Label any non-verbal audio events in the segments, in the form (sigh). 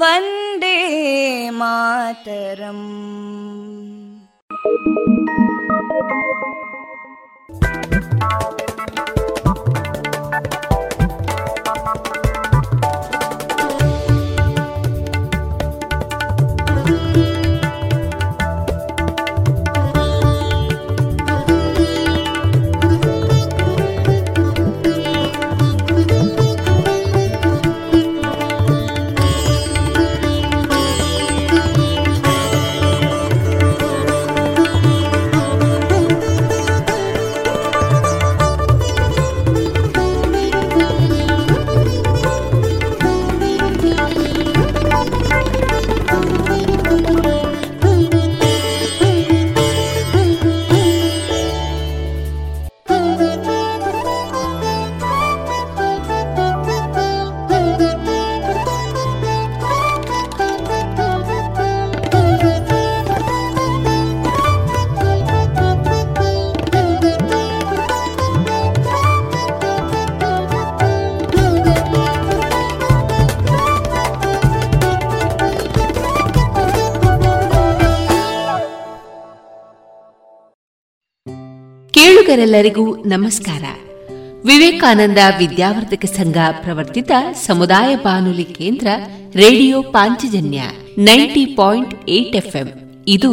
वन्दे मातरम् ಕೇಳುಗರೆಲ್ಲರಿಗೂ ನಮಸ್ಕಾರ. ವಿವೇಕಾನಂದ ವಿದ್ಯಾವರ್ಧಕ ಸಂಘ ಪ್ರವರ್ತಿತ ಸಮುದಾಯ ಬಾನುಲಿ ಕೇಂದ್ರ radio Panchajanya ninety point eight FM. ಇದು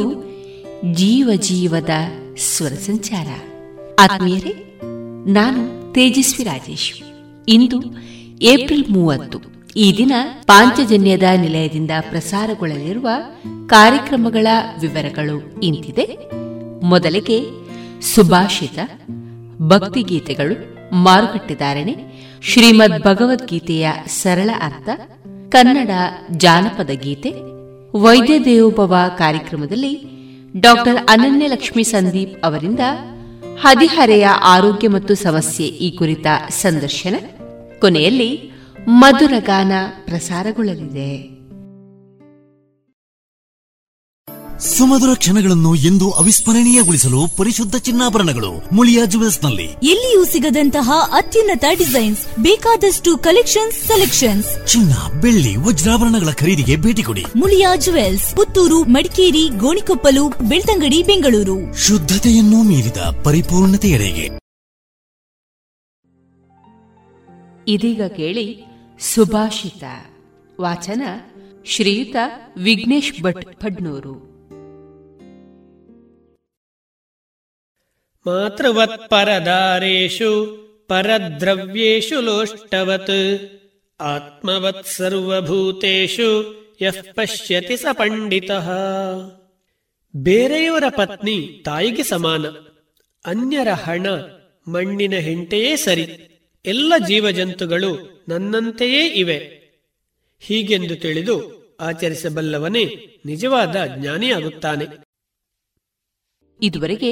ಜೀವ ಜೀವದ ಸ್ವರ ಸಂಚಾರ. ಆತ್ಮೀಯರೇ, ನಾನು ತೇಜಸ್ವಿ ರಾಜೇಶ್. ಇಂದು ಏಪ್ರಿಲ್ ಮೂವತ್ತು, ಈ ದಿನ ಪಾಂಚಜನ್ಯದ ನಿಲಯದಿಂದ ಪ್ರಸಾರಗೊಳ್ಳಲಿರುವ ಕಾರ್ಯಕ್ರಮಗಳ ವಿವರಗಳು ಇಂತಿದೆ. ಮೊದಲಿಗೆ ಸುಭಾಷಿತ, ಭಕ್ತಿಗೀತೆಗಳು ಮಾರುಕಟ್ಟೆದಾರಣೆ ಶ್ರೀಮದ್ ಭಗವದ್ಗೀತೆಯ ಸರಳ ಅರ್ಥ, ಕನ್ನಡ ಜಾನಪದ ಗೀತೆ, ವೈದ್ಯ ದೇವೋಭವ ಕಾರ್ಯಕ್ರಮದಲ್ಲಿ ಡಾಕ್ಟರ್ ಅನನ್ಯ ಲಕ್ಷ್ಮಿ ಸಂದೀಪ್ ಅವರಿಂದ ಹದಿಹರೆಯ ಆರೋಗ್ಯ ಮತ್ತು ಸಮಸ್ಯೆ ಈ ಕುರಿತ ಸಂದರ್ಶನ. ಕೊನೆಯಲ್ಲಿ ಮಧುರಗಾನ ಪ್ರಸಾರಗೊಳ್ಳಲಿದೆ. ಸುಮಧುರ ಕ್ಷಣಗಳನ್ನು ಎಂದು ಅವಿಸ್ಮರಣೀಯಗೊಳಿಸಲು ಪರಿಶುದ್ಧ ಚಿನ್ನಾಭರಣಗಳು ಮುಳಿಯಾ ಜುವೆಲ್ಸ್ನಲ್ಲಿ ಎಲ್ಲಿಯೂ ಸಿಗದಂತಹ ಅತ್ಯುನ್ನತ ಡಿಸೈನ್ಸ್ ಬೇಕಾದಷ್ಟು ಕಲೆಕ್ಷನ್ ಸೆಲೆಕ್ಷನ್ಸ್. ಚಿನ್ನ ಬೆಳ್ಳಿ ವಜ್ರಾಭರಣಗಳ ಖರೀದಿಗೆ ಭೇಟಿ ಕೊಡಿ. ಮುಳಿಯಾ ಜುವೆಲ್ಸ್ ಪುತ್ತೂರು ಮಡಿಕೇರಿ ಗೋಣಿಕೊಪ್ಪಲು ಬೆಳ್ತಂಗಡಿ ಬೆಂಗಳೂರು. ಶುದ್ಧತೆಯನ್ನು ಮೀರಿದ ಪರಿಪೂರ್ಣತೆಯಡೆಗೆ ಇದೀಗ ಕೇಳಿ ಸುಭಾಷಿತ. ವಾಚನ ಶ್ರೀಯುತ ವಿಘ್ನೇಶ್ ಭಟ್ ಫಡ್ನೂರು मातृवत्परदारेषु परद्रव्येषु लोष्टवत् आत्मवत् सर्वभूतेषु ಯಃ ಪಶ್ಯತಿ ಸ ಪಂಡಿತಃ ಬೇರೆಯವರ ಪತ್ನಿ ತಾಯಿಗೆ ಸಮಾನ ಅನ್ಯರ ಹಣ ಮಣ್ಣಿನ ಹೆಂಟೆಯೇ ಸರಿ ಎಲ್ಲ ಜೀವಜಂತುಗಳು ನನ್ನಂತೆಯೇ ಇವೆ ಹೀಗೆಂದು ತಿಳಿದು ಆಚರಿಸಬಲ್ಲವನೇ ನಿಜವಾದ ಜ್ಞಾನಿಯಾಗುತ್ತಾನೆ ಇದುವರೆಗೆ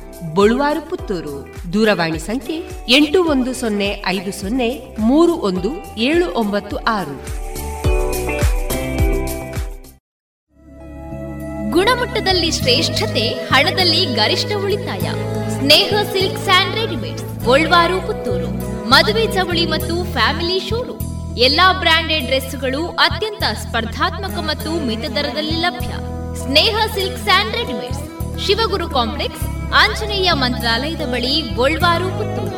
ಬಳುವಾರು ಪುತ್ತೂರು ದೂರವಾಣಿ ಸಂಖ್ಯೆ ಎಂಟು ಒಂದು ಸೊನ್ನೆ ಐದು ಸೊನ್ನೆ ಮೂರು ಒಂದು ಏಳು ಒಂಬತ್ತು ಆರು. ಗುಣಮಟ್ಟದಲ್ಲಿ ಶ್ರೇಷ್ಠತೆ, ಹಣದಲ್ಲಿ ಗರಿಷ್ಠ ಉಳಿತಾಯ. Sneha silk and readymade Golwaru Puttur ಮದುವೆ ಚವಳಿ ಮತ್ತು ಫ್ಯಾಮಿಲಿ ಶೋರೂಮ್. ಎಲ್ಲಾ ಬ್ರಾಂಡೆಡ್ ಡ್ರೆಸ್ಗಳು ಅತ್ಯಂತ ಸ್ಪರ್ಧಾತ್ಮಕ ಮತ್ತು ಮಿತ ದರದಲ್ಲಿ ಲಭ್ಯ. Sneha silk and readymades. Shivaguru complex, Anjaneya ಮಂತ್ರಾಲಯದ ಬಳಿ Golwar Puttur.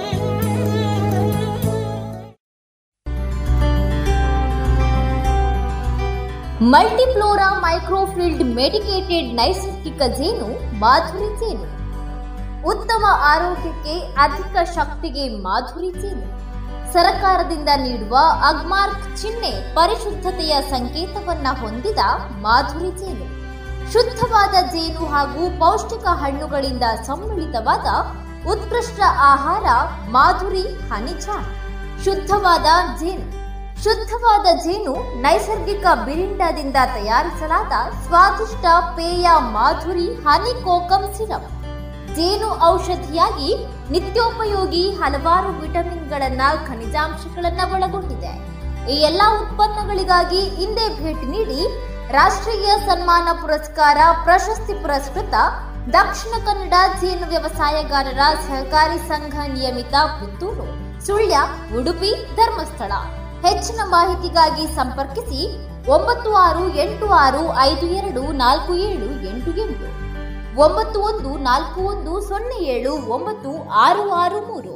Multiflora microfiltered medicated ನೈಸರ್ಗಿಕ ಜೇನು, ಮಾಧುರಿ ಜೇನು. ಉತ್ತಮ ಆರೋಗ್ಯಕ್ಕೆ ಅಧಿಕ ಶಕ್ತಿಗೆ ಮಾಧುರಿ ಜೇನು. ಸರಕಾರದಿಂದ ನೀಡುವ ಅಗ್ಮಾರ್ಕ್ ಚಿಹ್ನೆ ಪರಿಶುದ್ಧತೆಯ ಸಂಕೇತವನ್ನ ಹೊಂದಿದ ಮಾಧುರಿ ಜೇನು. ಶುದ್ಧವಾದ ಜೇನು ಹಾಗೂ ಪೌಷ್ಟಿಕ ಹಣ್ಣುಗಳಿಂದ ಸಮ್ಮಿಳಿತವಾದ ಉತ್ಕೃಷ್ಟ ಆಹಾರ ಮಾಧುರಿ ಹನಿಜ ಶುದ್ಧವಾದ ಜೇನು. ಶುದ್ಧವಾದ ಜೇನು ನೈಸರ್ಗಿಕ ಬಿರಿಂಡದಿಂದ ತಯಾರಿಸಲಾದ ಸ್ವಾದಿಷ್ಟ ಪೇಯ ಮಾಧುರಿ ಹನಿ ಕೋಕಂ ಸಿರಪ್. ಜೇನು ಔಷಧಿಯಾಗಿ ನಿತ್ಯೋಪಯೋಗಿ ಹಲವಾರು ವಿಟಮಿನ್ಗಳನ್ನ ಖನಿಜಾಂಶಗಳನ್ನ ಒಳಗೊಂಡಿದೆ. ಈ ಎಲ್ಲಾ ಉತ್ಪನ್ನಗಳಿಗಾಗಿ ಹಿಂದೆ ಭೇಟಿ ನೀಡಿ ರಾಷ್ಟ್ರೀಯ ಸನ್ಮಾನ ಪುರಸ್ಕಾರ ಪ್ರಶಸ್ತಿ ಪುರಸ್ಕೃತ ದಕ್ಷಿಣ ಕನ್ನಡ ಜೇನು ವ್ಯವಸಾಯಗಾರರ ಸಹಕಾರಿ ಸಂಘ ನಿಯಮಿತ ಪುತ್ತೂರು, ಸುಳ್ಯ, ಉಡುಪಿ ಧರ್ಮಸ್ಥಳ. ಹೆಚ್ಚಿನ ಮಾಹಿತಿಗಾಗಿ ಸಂಪರ್ಕಿಸಿ ಒಂಬತ್ತು ಆರು ಎಂಟು ಆರು ಐದು ಎರಡು ನಾಲ್ಕು ಏಳು ಎಂಟು ಎಂಟು. ಒಂಬತ್ತು ಒಂದು ನಾಲ್ಕು ಒಂದು ಸೊನ್ನೆ ಏಳು ಒಂಬತ್ತು ಆರು ಆರು ಮೂರು.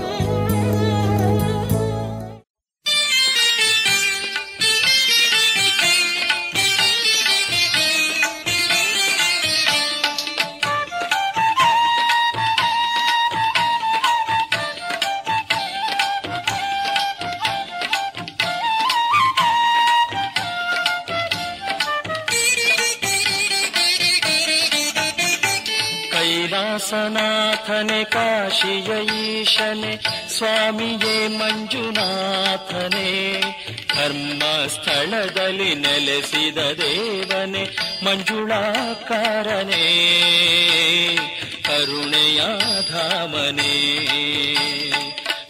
ಧಾಮನೇ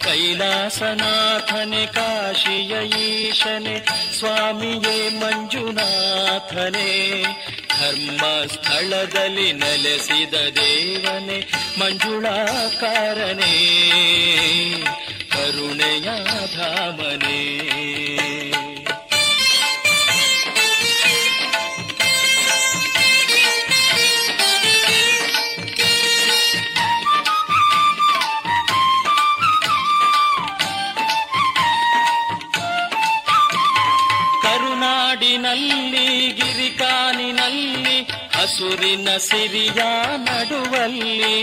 ಕೈಲಾಸನಾಥನೆ ಕಾಶಿಯ ಈಶನೆ ಸ್ವಾಮಿಯೇ ಮಂಜುನಾಥನೆ ಧರ್ಮ ಸ್ಥಳದಲ್ಲಿ ನೆಲೆಸಿದ ದೇವನೇ ಮಂಜುಳಾಕಾರನೇ ಕರುಣೆಯ ಧಾಮನೇ. ಹಸುರಿನ ಸಿರಿಯ ನಡುವಲ್ಲಿ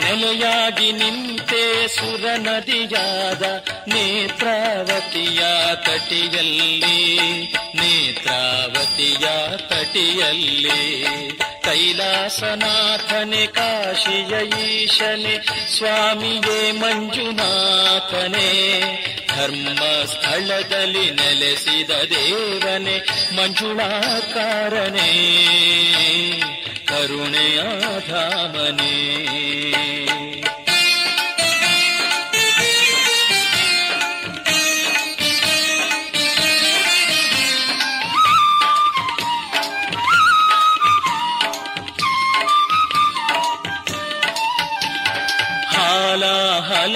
ನೆಲೆಯಾಗಿ ನಿಂತೆ ಸುರ ನದಿಯಾದ ನೇತ್ರಾವತಿಯ ತಟಿಯಲ್ಲಿ ನೇತ್ರಾವತಿಯ ತಟಿಯಲ್ಲಿ ಕೈಲಾಸನಾಥನೆ ಕಾಶಿಯ ಈಶನೆ ಸ್ವಾಮಿಯೇ ಮಂಜುನಾಥನೆ. ಧರ್ಮ ಸ್ಥಳದಲ್ಲಿ ನೆಲೆಸಿದ ದೇವನೆ ಮಂಜುಳಾಕಾರನೇ. ಕರುಣೆಯ ಧಾಮನೇ.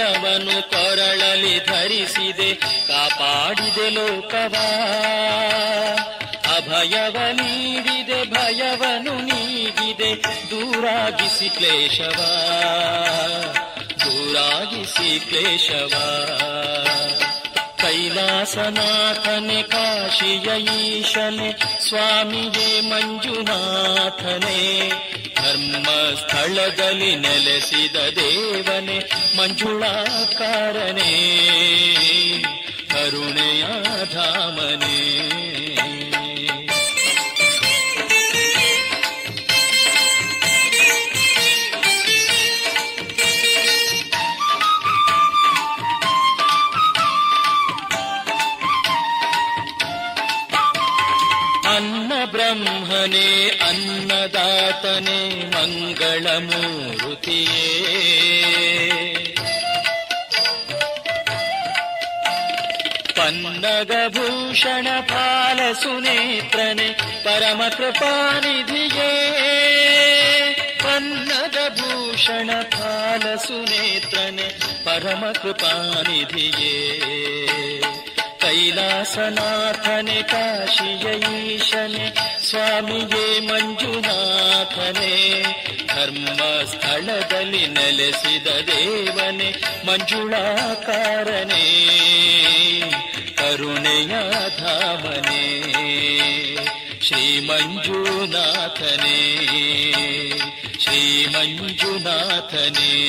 ಹಲವನು ಕೊರಳಲಿ ಧರಿಸಿದೆ ಕಾಪಾಡಿದೆ ಲೋಕವ. ಅಭಯವ ನೀಡಿದೆ ಭಯವನು ನೀಗಿದೆ ದೂರಾಗಿಸಿ ಕ್ಲೇಶವ. ದೂರಾಗಿಸಿ ಕ್ಲೇಶವ. ಕೈಲಾಸನಾಥನೆ ಕಾಶಿಯ ಈಶನೆ ಸ್ವಾಮಿಯೇ ಮಂಜುನಾಥನೆ. ಧರ್ಮ ಸ್ಥಳದಲ್ಲಿ ನೆಲೆಸಿದ ದೇವನೆ ಮಂಜುಳಾಕಾರನೇ ಕರುಣೆಯ ಧಾಮನೇ. ब्रह्मणे अन्नदातने मङ्गलमूर्तिये। पन्नद परमकृपानिधिये। सुनेत्रणि परमकृपानिधिये। ಕೈಲಾಸನಾಥನೆ, ಕಾಶಿಯ ಈಶನೆ, ಸ್ವಾಮಿಯೇ ಮಂಜುನಾಥನೆ. ಧರ್ಮ ಸ್ಥಳದಲ್ಲಿ ನೆಲೆಸಿದ ದೇವನೆ, ಮಂಜುಳಾಕಾರನೇ. ಕರುಣೆಯ ಧಾಮನೇ. ಶ್ರೀ ಮಂಜುನಾಥನೇ. ಶ್ರೀ ಮಂಜುನಾಥನೇ.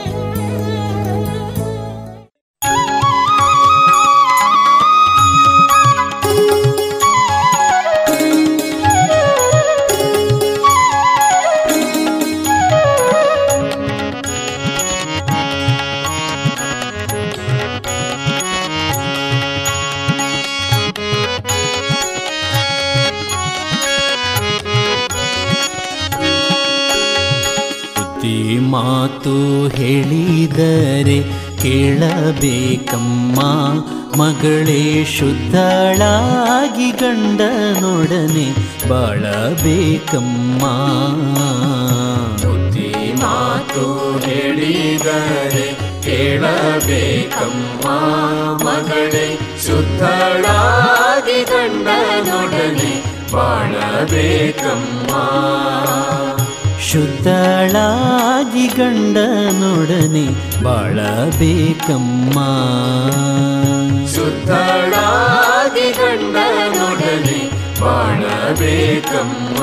ಮಾತು ಹೇಳಿದರೆ ಕೇಳಬೇಕಮ್ಮ. ಮಗಳೇ, ಶುದ್ಧಳಾಗಿ ಗಂಡನೊಡನೆ ಬಾಳಬೇಕಮ್ಮ. ಬುದ್ಧಿ ಮಾತು ಹೇಳಿದರೆ ಕೇಳಬೇಕಮ್ಮ. ಮಗಳೇ, ಶುದ್ಧಳಾಗಿ ಗಂಡನೊಡನೆ ಬಾಳಬೇಕಮ್ಮ. ಶುದ್ಧಳಾಗಿ ಗಂಡನೊಡನೆ ಬಾಳಬೇಕಮ್ಮ ಶುದ್ಧಳಾಗಿ ಗಂಡನೊಡನೆ ಬಾಳಬೇಕಮ್ಮ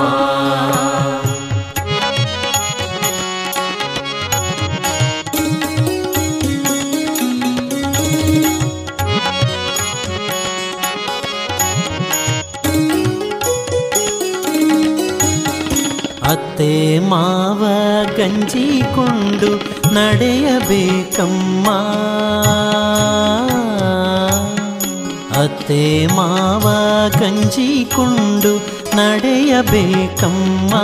ಅತ್ತೆ ಮಾವ ಗಂಜಿಕೊಂಡು ನಡೆಯಬೇಕಮ್ಮ. ಅತ್ತೆ ಮಾವ ಗಂಜಿಕೊಂಡು ನಡೆಯಬೇಕಮ್ಮ.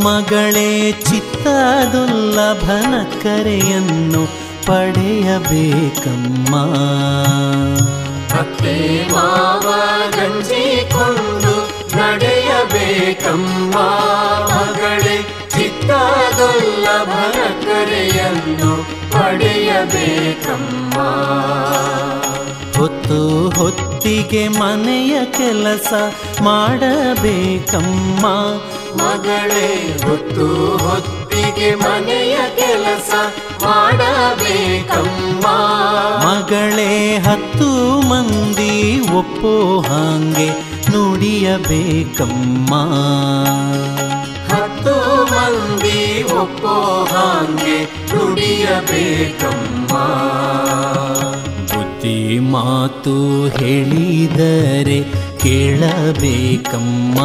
ಮಗಳೇ ಚಿತ್ತದುಲ್ಲಭನ ಕರೆಯನ್ನು ಪಡೆಯಬೇಕಮ್ಮ. ಪಡೆಯಬೇಕಮ್ಮ ಹೊತ್ತು ಹೊತ್ತಿಗೆ ಮನೆಯ ಕೆಲಸ ಮಾಡಬೇಕಮ್ಮ. ಮಗಳೇ ಹೊತ್ತು ಹೊತ್ತಿಗೆ ಮನೆಯ ಕೆಲಸ ಮಾಡಬೇಕಮ್ಮ. ಮಗಳೇ ಹತ್ತು ಮಂದಿ ಒಪ್ಪೋ ಹಾಗೆ ನುಡಿಯಬೇಕಮ್ಮ. ಹತ್ತು ಮಂದಿ ಒಪ್ಪೋ ಹಾಗೆ ನುಡಿಯಬೇಕಮ್ಮ. ಬುದ್ಧಿ ಮಾತು ಹೇಳಿದರೆ ಕೇಳಬೇಕಮ್ಮ.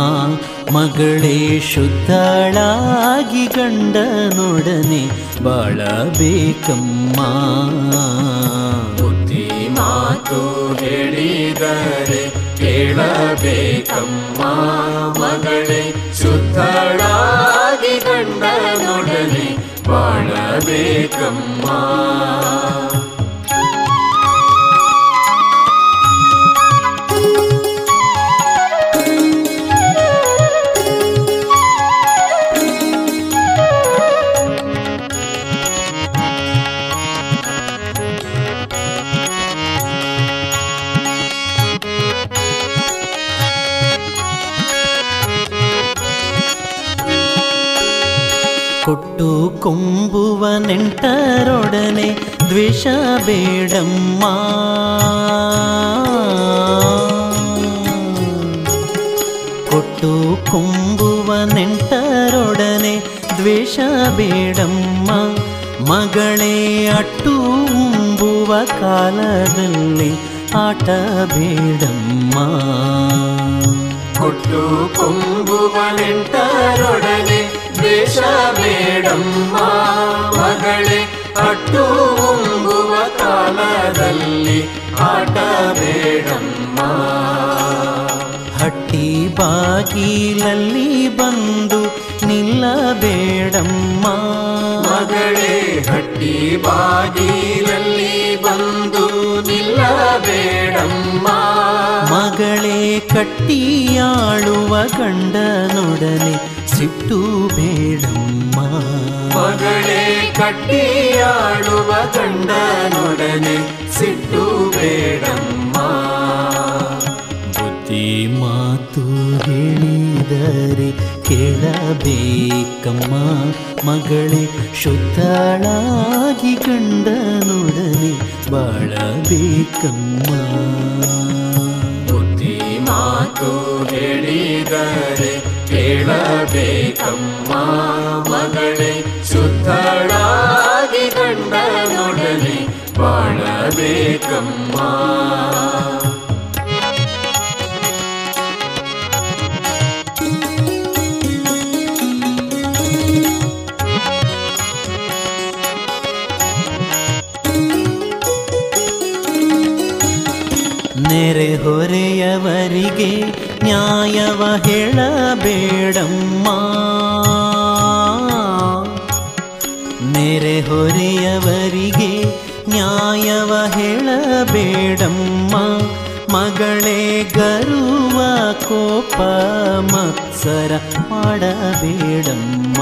ಮಗಳೇ ಶುದ್ಧಳಾಗಿ ಗಂಡನೊಡನೆ ಬಾಳಬೇಕಮ್ಮ. ಬುದ್ಧಿ ಮಾತು ಹೇಳಿದರೆ ಕೇಳಬೇಕಮ್ಮ. ಮಗಳೇ ಶುದ್ಧಳಾಗಿ ಗಂಡನೊಡನೆ ಬಾಳಬೇಕಮ್ಮ ಕೊಂಬುವ ನೆಂಟರೊಡನೆ ದ್ವೇಷ ಬೇಡಮ್ಮ. ಕೊಟ್ಟು ಕುಂಬುವ ನೆಂಟರೊಡನೆ ದ್ವೇಷ ಬೇಡಮ್ಮ. ಮಗಳೇ, ಅಟ್ಟು ಉಂಬುವ ಕಾಲದಲ್ಲಿ ಆಟ ಬೇಡಮ್ಮ. ಕೊಟ್ಟು ಕುಂಬುವ ನೆಂಟರೊಡನೆ ದ್ವೇಷ ಬೇಡಮ್ಮ. ಮಗಳೇ, ಅಟ್ಟು ಉಂಗುವ ಕಾಲದಲ್ಲಿ ಆಟ ಬೇಡಮ್ಮ. ಹಟ್ಟಿ ಬಾಗಿಲಲ್ಲಿ ಬಂದು ನಿಲ್ಲಬೇಡಮ್ಮ. ಮಗಳೇ, ಹಟ್ಟಿ ಬಾಗಿಲಲ್ಲಿ ಬಂದು ನಿಲ್ಲಬೇಡಮ್ಮ. ಮಗಳೇ, ಕಟ್ಟಿಯಾಳುವ ಗಂಡನೊಡನೆ ಸಿಟ್ಟು ಬೇಡಮ್ಮ. ಮಗಳೇ ಕಟ್ಟಿಯಾಡುವ ಗಂಡನೊಡನೆ ಸಿಟ್ಟು ಬೇಡಮ್ಮ. ಬುದ್ಧಿ ಮಾತು ಹೇಳಿದರೆ ಕೇಳಬೇಕಮ್ಮ. ಮಗಳೇ ಶುದ್ಧಳಾಗಿ ಗಂಡನೊಡನೆ ಬಾಳಬೇಕಮ್ಮ. ಬುದ್ಧಿ ಮಾತು ಹೇಳಿದರೆ ಕೇಳಬೇಕಮ್ಮ ಮಗಳೇ ಶುದ್ಧಳಾಗಿ ಗಂಡನೊಡನೆ ಬಾಳಬೇಕಮ್ಮ. ನೆರೆ ಹೊರೆಯವರಿಗೆ ನ್ಯಾಯವ ಹೇಳಬೇಡಮ್ಮ. ನೆರೆ ಹೊರೆಯವರಿಗೆ ನ್ಯಾಯವ ಹೇಳಬೇಡಮ್ಮ. ಮಗಳೇ ಗರುವ ಕೋಪ ಮತ್ಸರ ಮಾಡಬೇಡಮ್ಮ.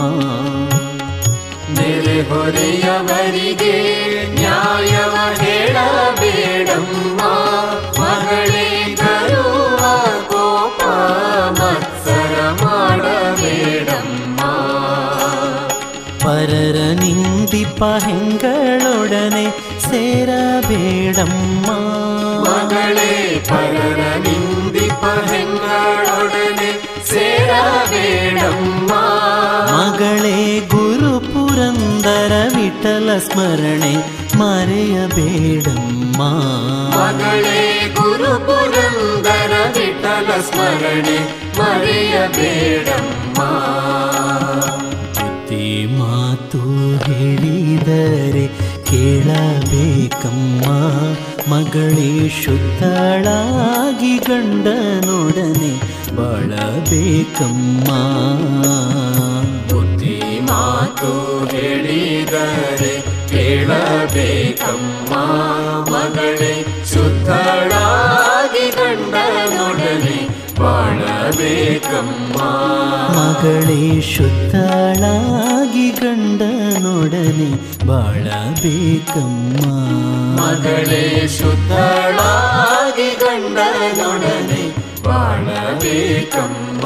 ನೆರೆ ಹೊರೆಯವರಿಗೆ ನ್ಯಾಯವ ಹೇಳಬೇಡಮ್ಮ. ಮಗಳೇ ಗರುವ ಕೋಪ ಮತ್ಸರ ಮಾಡಬೇಡಮ್ಮ ಪರರ ನಿಂದಿಪ ಹೆಂಗಳೊಡನೆ ಸೇರಬೇಡಮ್ಮ ಮಗಳೇ ಪರರ ನಿಂದಿಪ ಹೆಂಗಳೊಡನೆ ಸೇರಬೇಡಮ್ಮ ಮಗಳೇ ಗುರು ಪುರಂದರ ವಿಠಲ ಸ್ಮರಣೆ ಮರೆಯಬೇಡಮ್ಮ. ಮಗಳೇ ಗುರು ಪುರಂದರ ವಿಠಲ ಸ್ಮರಣೆ ಮರೆಯಬೇಡಮ್ಮ. ಬುದ್ಧಿ ಮಾತು ಹೇಳಿದರೆ ಕೇಳಬೇಕಮ್ಮ. ಮಗಳೇ ಶುದ್ಧಳಾಗಿ ಗಂಡನೊಡನೆ ಬಾಳಬೇಕಮ್ಮ. ಬುದ್ಧಿ ಮಾತು ಹೇಳಿದರೆ ಕೇಳಬೇಕಮ್ಮ ಮಗಳೇ ಶುದ್ಧಳಾಗಿ ಗಂಡನೊಡನೆ ಬಾಳಬೇಕಮ್ಮ. ಮಗಳೇ ಶುದ್ಧಳಾಗಿ ಗಂಡನೊಡನೆ ಬಾಳಬೇಕಮ್ಮ. ಮಗಳೇ ಶುದ್ಧಳಾಗಿ ಗಂಡನೊಡನೆ ಬಾಳಬೇಕಮ್ಮ.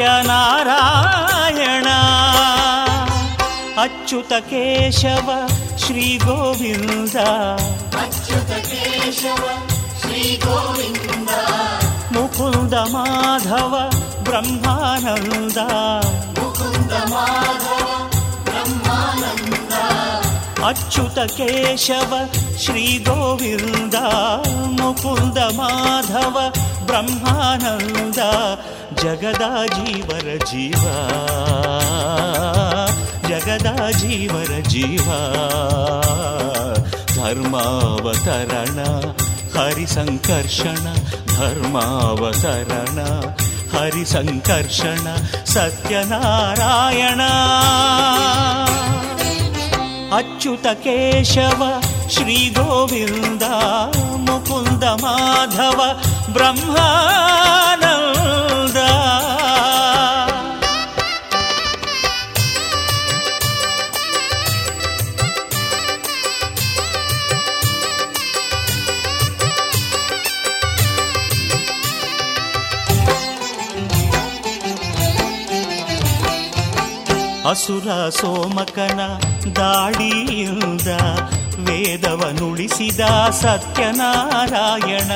ಸತ್ಯನಾರಾಯಣ. ಅಚ್ಯುತ ಕೇಶವ ಶ್ರೀ ಗೋವಿಂದ. ಮುಕುಂದ ಮಾಧವ ಬ್ರಹ್ಮಾನಂದ ಅಚ್ಯುತ ಕೇಶವ ಶ್ರೀ ಗೋವಿಂದ. ಮುಕುಂದ ಮಾಧವ ಬ್ರಹ್ಮಾನಂದ. अच्युत केशव श्रीगोविन्द मुकुन्द माधव ब्रह्मानन्द जगदा जीवर जीवा जगदा जीवर जीवरजीवा धर्मावतरण हरिसङ्कर्षण धर्मावतरण हरिसङ्कर्षण सत्यनारायण अच्युतकेशव श्रीगोविन्द मुकुन्द माधव ब्रह्मान ಅಸುರ ಸೋಮಕನ ದಾಡಿಯಿಂದ ವೇದವನುಳಿಸಿದ ಸತ್ಯನಾರಾಯಣ.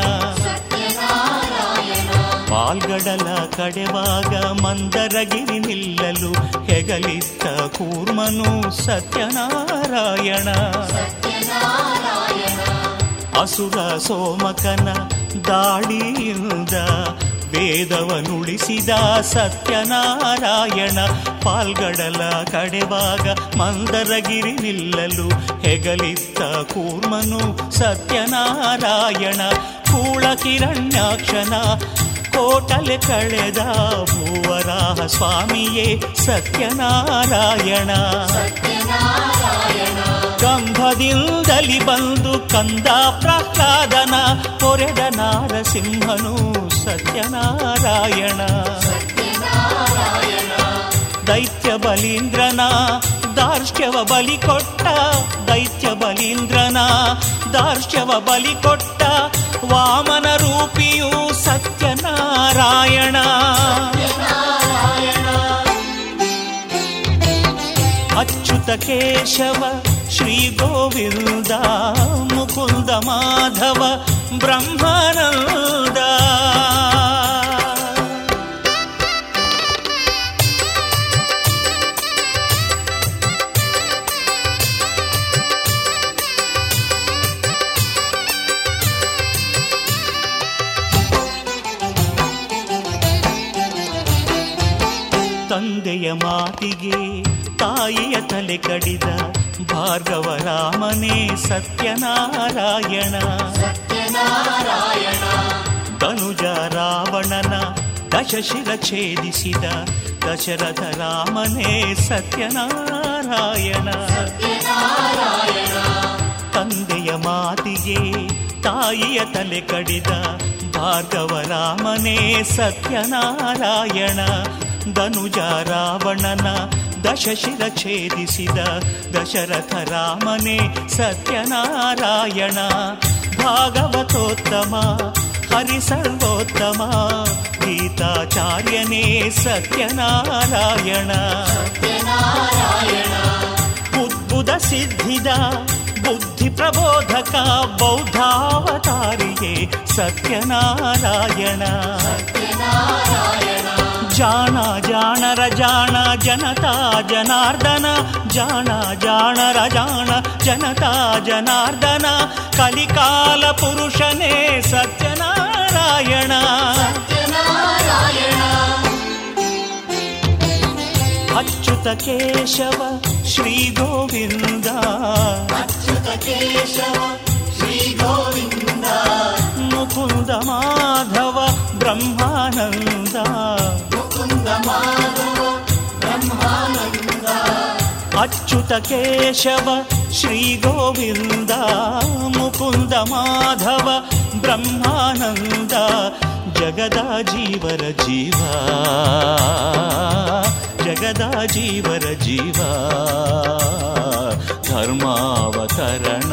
ಪಾಲ್ಗಡಲ ಕಡೆವಾಗ ಮಂದರಗಿರಿ ನಿಲ್ಲಲು ಹೆಗಲಿದ್ದ ಕೂರ್ಮನು ಸತ್ಯನಾರಾಯಣ. ಅಸುರ ಸೋಮಕನ ದಾಳಿಯಿಂದ ವೇದವನುಳಿಸಿದ ಸತ್ಯನಾರಾಯಣ ಪಾಲ್ಗಡಲ ಕಡೆವಾಗ ಮಂದರಗಿರಿ ನಿಲ್ಲಲು ಹೆಗಲಿತ್ತ ಕೂರ್ಮನು ಸತ್ಯನಾರಾಯಣ ಕೂಳ ಕಿರಣ್ಯಾಕ್ಷನ ಕೋಟಲೆ ಕಳೆದ ಭೂವರಾಹ ಸ್ವಾಮಿಯೇ ಸತ್ಯನಾರಾಯಣ. ಕಂಭದಿಂದಲಿ ಬಂದು ಕಂದ ಪ್ರಹ್ಲಾದನ ಕೊರೆದ ನಾರಸಿಂಹನು ಸತ್ಯನಾರಾಯಣ. ದೈತ್ಯ ಬಲೀಂದ್ರನ, ದಾರ್ಷ್ಟ್ಯವ ಬಲಿ ಕೊಟ್ಟ, ದೈತ್ಯ ಬಲೀಂದ್ರನ, ದಾರ್ಷ್ಟ್ಯವ ಬಲಿ ಕೊಟ್ಟ ವಾಮನ ರೂಪಿಯು ಸತ್ಯನಾರಾಯಣ. ಅಚ್ಯುತ ಕೇಶವ, ಶ್ರೀ ಗೋವಿಂದ, ಮುಕುಂದ ಮಾಧವ, ಬ್ರಹ್ಮಾನಂದ. ತಂದೆಯ ಮಾತಿಗೆ ತಾಯಿಯ ತಲೆ ಕಡಿದ ಭಾರ್ಗವರಾಮನೇ ಸತ್ಯನಾರಾಯಣ. ಧನುಜ ರಾವಣನ ದಶಶಿರ ಛೇದಿಸಿದ ದಶರಥ ರಾಮನೇ ಸತ್ಯನಾರಾಯಣ. ತಂದೆಯ ಮಾತಿಗೆ ತಾಯಿಯ ತಲೆ ಕಡಿದ ಭಾರ್ಗವರಾಮನೇ ಸತ್ಯನಾರಾಯಣ. ಧನುಜ ರಾವಣನ ದಶಶಿರ ಛೇದಿಸಿದ ದಶರಥ ರಾಮನೇ ಸತ್ಯನಾರಾಯಣ ಭಾಗವತೋತ್ತಮ ಹರಿಸರ್ವೋತ್ತಮ ಗೀತಾಚಾರ್ಯನೇ ಸತ್ಯನಾರಾಯಣ ಉದ್ಭುತ ಸಿದ್ಧಿದ ಬುದ್ಧಿ ಪ್ರಬೋಧಕ ಬೌದ್ಧಾವತಾರಿಯೇ ಸತ್ಯನಾರಾಯಣ ಜಾಣ ಜಾಣರ ಜಾಣ ಜನತಾ ಜನಾರ್ದನ ಜಾಣ ಜಾಣರ ಜಾಣ ಜನತಾ ಜನಾರ್ದನ ಕಲಿಕಾಲ ಪುರುಷನೇ ಸತ್ಯನಾರಾಯಣ ಅಚ್ಯುತ ಕೇಶವ ಶ್ರೀ ಗೋವಿಂದ ಅಚ್ಯುತ ಕೇಶವ ಶ್ರೀ ಗೋವಿಂದ ಮುಕುಂದ ಮಾಧವ ಬ್ರಹ್ಮಾನಂದ ಮುಕುಂದ ಮಾಧವ ಬ್ರಹ್ಮಾನಂದ ಅಚ್ಯುತ ಕೇಶವ ಶ್ರೀ ಗೋವಿಂದ ಮುಕುಂದ ಮಾಧವ ಬ್ರಹ್ಮಾನಂದ ಜಗದ ಜೀವರ ಜೀವ ಜಗದ ಜೀವರ ಜೀವ ಧರ್ಮಾವತರಣ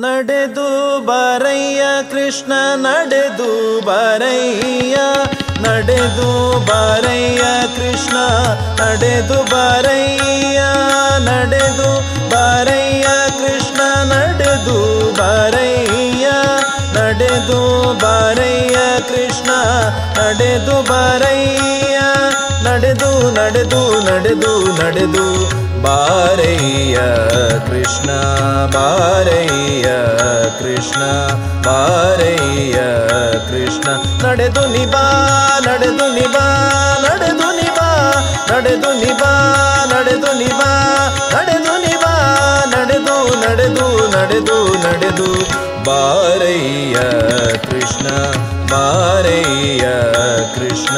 ನಡೆದು ಬರಯ್ಯ, ಕೃಷ್ಣ ನಡೆದು ಬರಯ್ಯ ನಡೆದು ಬರಯ್ಯ, ಕೃಷ್ಣ ನಡೆದು ಬರಯ್ಯ ನಡೆದು ಬರಯ್ಯ, ಕೃಷ್ಣ ನಡೆದು ಬರಯ್ಯ ನಡೆದು ಬರಯ್ಯ, ಕೃಷ್ಣ ನಡೆದು ಬರಯ್ಯ, ನಡೆದು ನಡೆದು ನಡೆದು ನಡೆದು ಬಾರಯ್ಯ ಕೃಷ್ಣ ಬಾರಯ್ಯ ಕೃಷ್ಣ ಬಾರಯ್ಯ ಕೃಷ್ಣ. ನಡೆದು ನಿಬಾ ನಡೆದು ನಿಬಾ ನಡೆದು ನಿಬಾ ನಡೆದು ನಿಬಾ ನಡೆದು ನಿಬಾ ನಡೆದು ನಿಬಾ ನಡೆದು ನಡೆದು ನಡೆದು ನಡೆದು. ಬಾರಯ್ಯ ಕೃಷ್ಣ ಬಾರಯ್ಯ ಕೃಷ್ಣ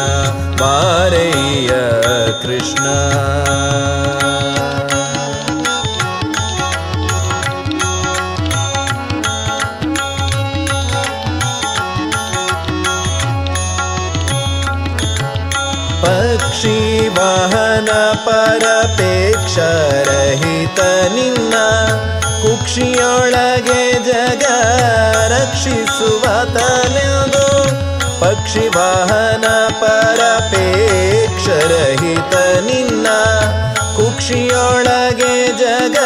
ಬಾರಯ್ಯ ಕೃಷ್ಣ. ಪಕ್ಷಿವಾಹನ ಪರಪೇಕ್ಷರಹಿತ ನಿನ್ನ ಕುಕ್ಷಿಯೊಳಗೆ ಜಗ ರಕ್ಷಿಸುವ ತಲೆದು ಪಕ್ಷಿವಾಹನ ಪರಪೇಕ್ಷರಹಿತ ನಿನ್ನ ಕುಕ್ಷಿಯೊಳಗೆ ಜಗ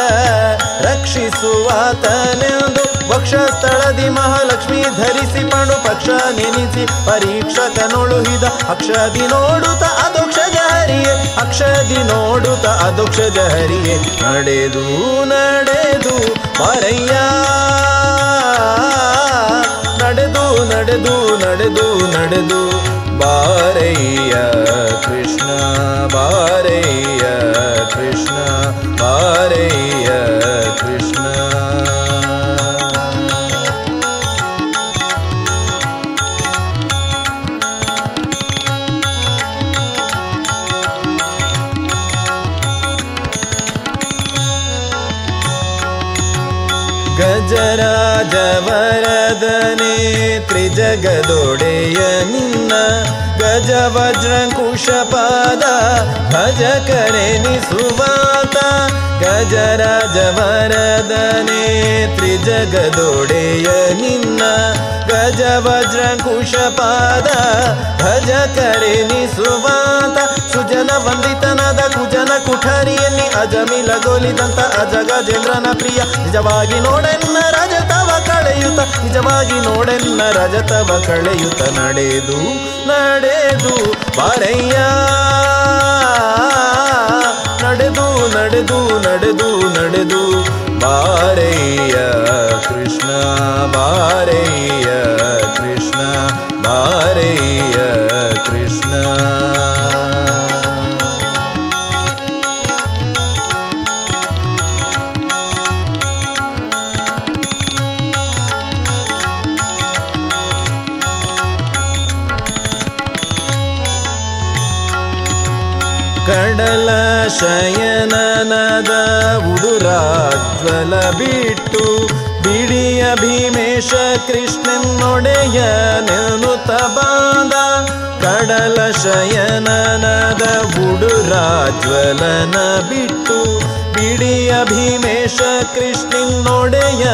ರಕ್ಷಿಸುವ ತಲೆದು ವಕ್ಷಸ್ಥಳದಿ ಮಹಾಲಕ್ಷ್ಮಿ ಧರಿಸಿ ಪಣು ಪಕ್ಷ ನೆನೆಸಿ ಪರೀಕ್ಷಕನೊಳುಹಿದ ಅಕ್ಷದಿ ನೋಡುತ್ತ ಅದೋಕ್ಷಜ ಹರಿಯೇ, ಅಕ್ಷದಿ ನೋಡುತ್ತ ಅದುಕ್ಷಜ ಹರಿಯೇ, ನಡೆದು ನಡೆದು, ಮರಯ್ಯ. ನಡೆದು ನಡೆದು ನಡೆದು ನಡೆದು, ಬಾರಯ್ಯ ಕೃಷ್ಣ ಬಾರಯ್ಯ ಕೃಷ್ಣ ಬಾರಯ್ಯ ಕೃಷ್ಣ. ಗಜರಾಜವರದನೆ ತ್ರಿಜಗದೊಡೆಯ ನಿನ್ನ ಗಜ ವಜ್ರಂಕುಶಪಾದ ಭಜ ಕರೆನಿಸುವಾತ ಗಜರಾಜವರದನೆ ತ್ರಿಜಗದೊಡೆಯ ನಿನ್ನ ಗಜ ವಜ್ರಂಕುಶಪಾದ ಭಜ ಕರೆನಿಸುವಾತ ಸುಜನ ವಂದಿತನಾದ ಕುಜನ ಕುಠರಿಯಲ್ಲಿ ಅಜಮಿಲಗೊಲಿದಂತ ಅಜಗಜೇಂದ್ರನ ಪ್ರಿಯ. ನಿಜವಾಗಿ ನೋಡನ್ನ ರಾಜ ನೋಡೆನ್ನ ರಜತವ ಕಳೆಯುತ ನಡೆದು ನಡೆದು, ಬಾರಯ್ಯ. ನಡೆದು ನಡೆದು ನಡೆದು ನಡೆದು, ಬಾರಯ್ಯ ಕೃಷ್ಣ ಬಾರಯ್ಯ ಕೃಷ್ಣ, ಬಾರಯ್ಯ ಶಯನನದ ಉಡುರಾಜ್ವಲ ಬಿಟ್ಟು ಬಿಡಿಯ ಭೀಮೇಶ ಕೃಷ್ಣನೊಡೆಯ ನೆನುತ ಬಾದ ಕಡಲ ಶಯನನದ ಉಡುರಾಜ್ವಲನ ಬಿಟ್ಟು ಬಿಡಿಯ ಭೀಮೇಶ ಕೃಷ್ಣನೊಡೆಯ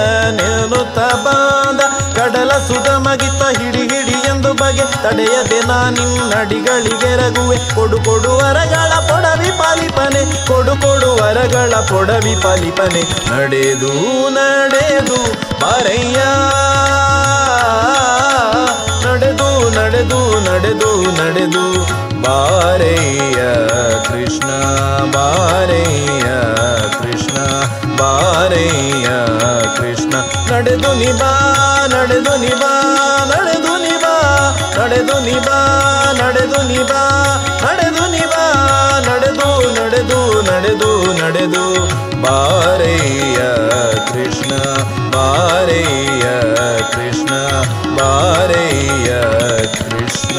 ನೆನುತ ಬಾದ ಕಡಲ ಸುಗಮಗಿತ ಹಿಡಿ ಹಿಡಿ ಎಂದು ಬಗೆ ತಡೆಯದೆ ನಾನಿನ್ನಡಿಗಳಿಗೆ ರಗುವೆ ಕೊಡು ಕೊಡು ವರಗಳ ಪೊಡವಿ ಪಾಲಿಪನೆ. ಕೊಡು ಕೊಡು ವರಗಳ ಪೊಡವಿ ಪಾಲಿಪನೆ. ನಡೆದು ನಡೆದು ಬರೆಯ ನಡೆದು ನಡೆದು ನಡೆದು ನಡೆದು, ಬಾರಯ್ಯ ಕೃಷ್ಣ ಬಾರಯ್ಯ ಕೃಷ್ಣ ಬಾರಯ್ಯ ಕೃಷ್ಣ. ನಡೆದು ನಿಬಾ ನಡೆದು ನಿಬಾ ನಡೆದು ನಿಬಾ ನಡೆದು ನಿಬಾ ನಡೆದು ನಿಬಾ ನಡೆದು ನಡೆದು ನಡೆದು ನಡೆದು. ಬಾರಯ್ಯ ಕೃಷ್ಣ ಬಾರಯ್ಯ ಕೃಷ್ಣ ಬಾರಯ್ಯ ಕೃಷ್ಣ.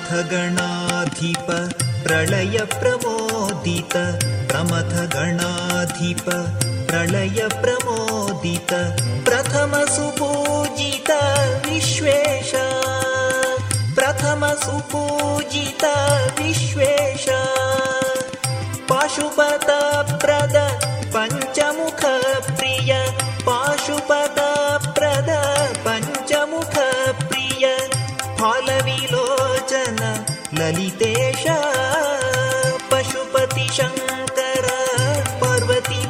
प्रमथगणाधिप प्रलय प्रमोदित प्रमथगणाधिप प्रलय प्रमोदित प्रथम सुपूजित विश्वेश प्रथम सुपूजित विश्वेश पाशुपतप्रद ललितेश पशुपति शङ्कर पार्वती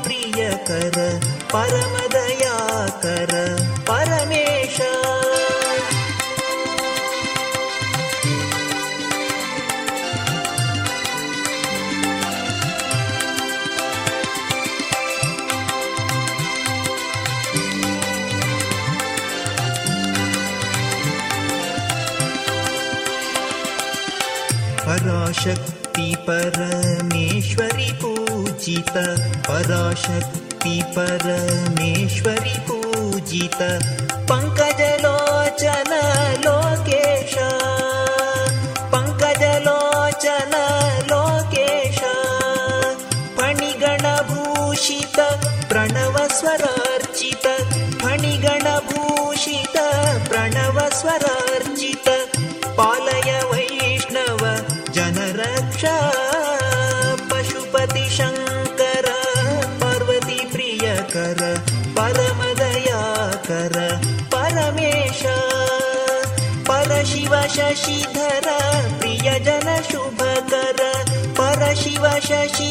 परमेश्वरि पूजित पराशक्ति परमेश्वरि पूजित chơi chi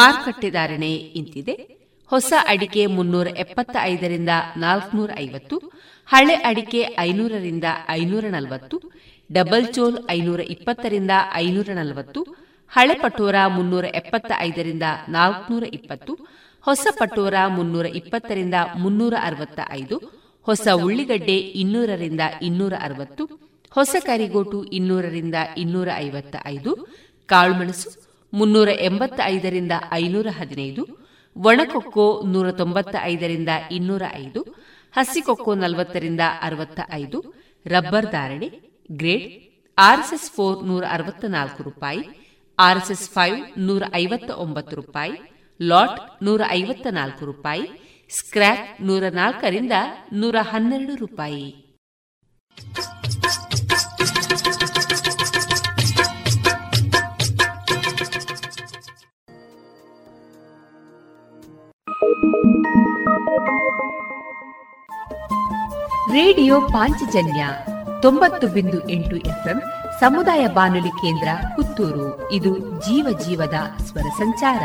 ಮಾರುಕಟ್ಟೆ ಧಾರಣೆ ಇಂತಿದೆ. ಹೊಸ ಅಡಿಕೆ ಮುನ್ನೂರ ಎಪ್ಪತ್ತ ಐದರಿಂದ ನಾಲ್ಕನೂರ ಐವತ್ತು ಹಳೆ ಅಡಿಕೆ ಐನೂರರಿಂದ ಐನೂರ ನಲವತ್ತು ಡಬಲ್ ಚೋಲ್ ಐನೂರ ಇಪ್ಪತ್ತರಿಂದ ಐನೂರ ನಲವತ್ತು ಹಳೆ ಪಟೋರ ಮುನ್ನೂರ ಎಪ್ಪತ್ತ ಐದರಿಂದ ನಾಲ್ಕನೂರ ಇಪ್ಪತ್ತು ಹೊಸ ಪಟೋರ ಮುನ್ನೂರ ಇಪ್ಪತ್ತರಿಂದ ಮುನ್ನೂರ ಅರವತ್ತ ಐದು ಹೊಸ ಉಳ್ಳಿಗಡ್ಡೆ ಇನ್ನೂರರಿಂದ ಇನ್ನೂರ ಅರವತ್ತು ಹೊಸ ಕರಿಗೋಟು ಇನ್ನೂರರಿಂದ ಇನ್ನೂರ ಐವತ್ತ ಐದು ಕಾಳುಮೆಣಸು ಮುನ್ನೂರ ಎಂಬತ್ತ ಐದರಿಂದ ಐನೂರ ಹದಿನೈದು ಒಣಕೊಕ್ಕೋ ನೂರ ತೊಂಬತ್ತ ಐದರಿಂದ ಇನ್ನೂರ ಐದು ಹಸಿಕೊಕ್ಕೋ ನಲವತ್ತರಿಂದ ಅರವತ್ತ ಐದು ರಬ್ಬರ್ ಧಾರಣೆ, ಗ್ರೇಡ್, ಆರ್ಎಸ್ಎಸ್ ಫೋರ್ ನೂರ ಅರವತ್ತ ನಾಲ್ಕು ರೂಪಾಯಿ, ಆರ್ಎಸ್ಎಸ್ ಫೈವ್ ನೂರ ಐವತ್ತ ಒಂಬತ್ತು ರೂಪಾಯಿ, ಲಾಟ್ ನೂರ ಐವತ್ತ ನಾಲ್ಕು ರೂಪಾಯಿ ಸ್ಕ್ರ್ಯಾಪ್ ನೂರ ನಾಲ್ಕರಿಂದ ನೂರ ಹನ್ನೆರಡು ರೂಪಾಯಿ. ರೇಡಿಯೋ ಪಾಂಚಜನ್ಯ ತೊಂಬತ್ತು ಬಿಂದು ಎಂಟು ಎಫ್ಎಂ ಸಮುದಾಯ ಬಾನುಲಿ ಕೇಂದ್ರ ಪುತ್ತೂರು. ಇದು ಜೀವ ಜೀವದ ಸ್ವರ ಸಂಚಾರ.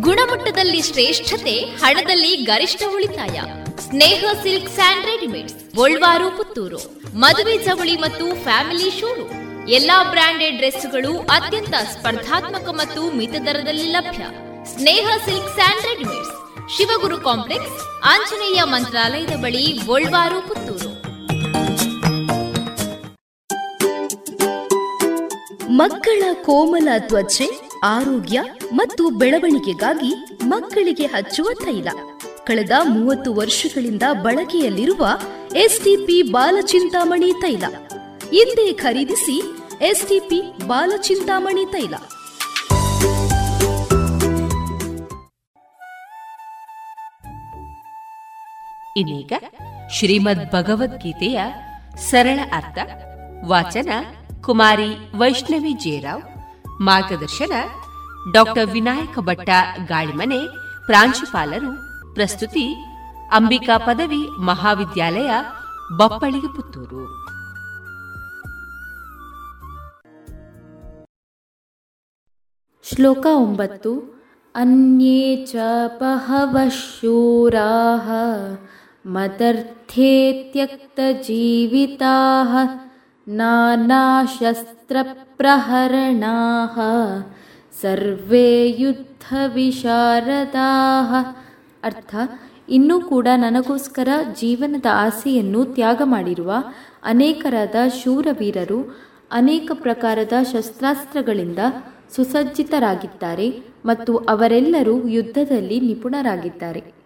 ಗುಣಮಟ್ಟದಲ್ಲಿ ಶ್ರೇಷ್ಠತೆ, ಹಣದಲ್ಲಿ ಗರಿಷ್ಠ ಉಳಿತಾಯ. Sneha silk and readymades Golwaru Puttur. ಮದುವೆ ಚವಳಿ ಮತ್ತು ಫ್ಯಾಮಿಲಿ ಶೋರೂಮ್. ಎಲ್ಲಾ ಬ್ರಾಂಡೆಡ್ ಡ್ರೆಸ್ಗಳು ಅತ್ಯಂತ ಸ್ಪರ್ಧಾತ್ಮಕ ಮತ್ತು ಮಿತ ದರದಲ್ಲಿ ಲಭ್ಯ. Sneha silk and readymades. Shivaguru complex, Anjaneya ಮಂತ್ರಾಲಯದ ಬಳಿ ಗೋಲ್ವಾರು ಪುತ್ತೂರು. ಮಕ್ಕಳ ಕೋಮಲ ತ್ವಚೆ, ಆರೋಗ್ಯ ಮತ್ತು ಬೆಳವಣಿಗೆಗಾಗಿ ಮಕ್ಕಳಿಗೆ ಹಚ್ಚುವ ತೈಲ. ಕಳೆದ ಮೂವತ್ತು ವರ್ಷಗಳಿಂದ ಬಳಕೆಯಲ್ಲಿರುವ ಎಸ್ಟಿಪಿ ಬಾಲಚಿಂತಾಮಣಿ ತೈಲ. ಹಿಂದೆ ಖರೀದಿಸಿ ಎಸ್ಟಿಪಿ ಬಾಲಚಿಂತಾಮಣಿ ತೈಲ. ಇದೀಗ ಶ್ರೀಮದ್ ಭಗವದ್ಗೀತೆಯ ಸರಳ ಅರ್ಥ, ವಾಚನ ಕುಮಾರಿ ವೈಷ್ಣವಿ ಜೇರಾವ್ ಮಾರ್ಗದರ್ಶನ ಡಾಕ್ಟರ್ ವಿನಾಯಕ ಭಟ್ಟ ಗಾಳಿಮನೆ, ಪ್ರಾಂಶುಪಾಲರು ಪ್ರಸ್ತುತಿ ಅಂಬಿಕಾ ಪದವಿ ಮಹಾವಿದ್ಯಾಲಯ ಬಪ್ಪಳಿಗೆ ಪುತ್ತೂರು ಶ್ಲೋಕ ಒಂಬತ್ತು ಅನ್ಯೇ ಚ ಬಹವಃ ಶೂರಾः ಮದರ್ಥೇ ತ್ಯಕ್ತಜೀವಿತಾः ನಾನಾಶಸ್ತ್ರಪ್ರಹರಣಾः ಸರ್ವೇ ಯುದ್ಧ ವಿಶಾರದಾಹ ಅರ್ಥ, ಇನ್ನೂ ಕೂಡ ನನಗೋಸ್ಕರ ಜೀವನದ ಆಸೆಯನ್ನು ತ್ಯಾಗ ಮಾಡಿರುವ ಅನೇಕರಾದ ಶೂರವೀರರು, ಅನೇಕ ಪ್ರಕಾರದ ಶಸ್ತ್ರಾಸ್ತ್ರಗಳಿಂದ ಸುಸಜ್ಜಿತರಾಗಿದ್ದಾರೆ ಮತ್ತು ಅವರೆಲ್ಲರೂ ಯುದ್ಧದಲ್ಲಿ ನಿಪುಣರಾಗಿದ್ದಾರೆ.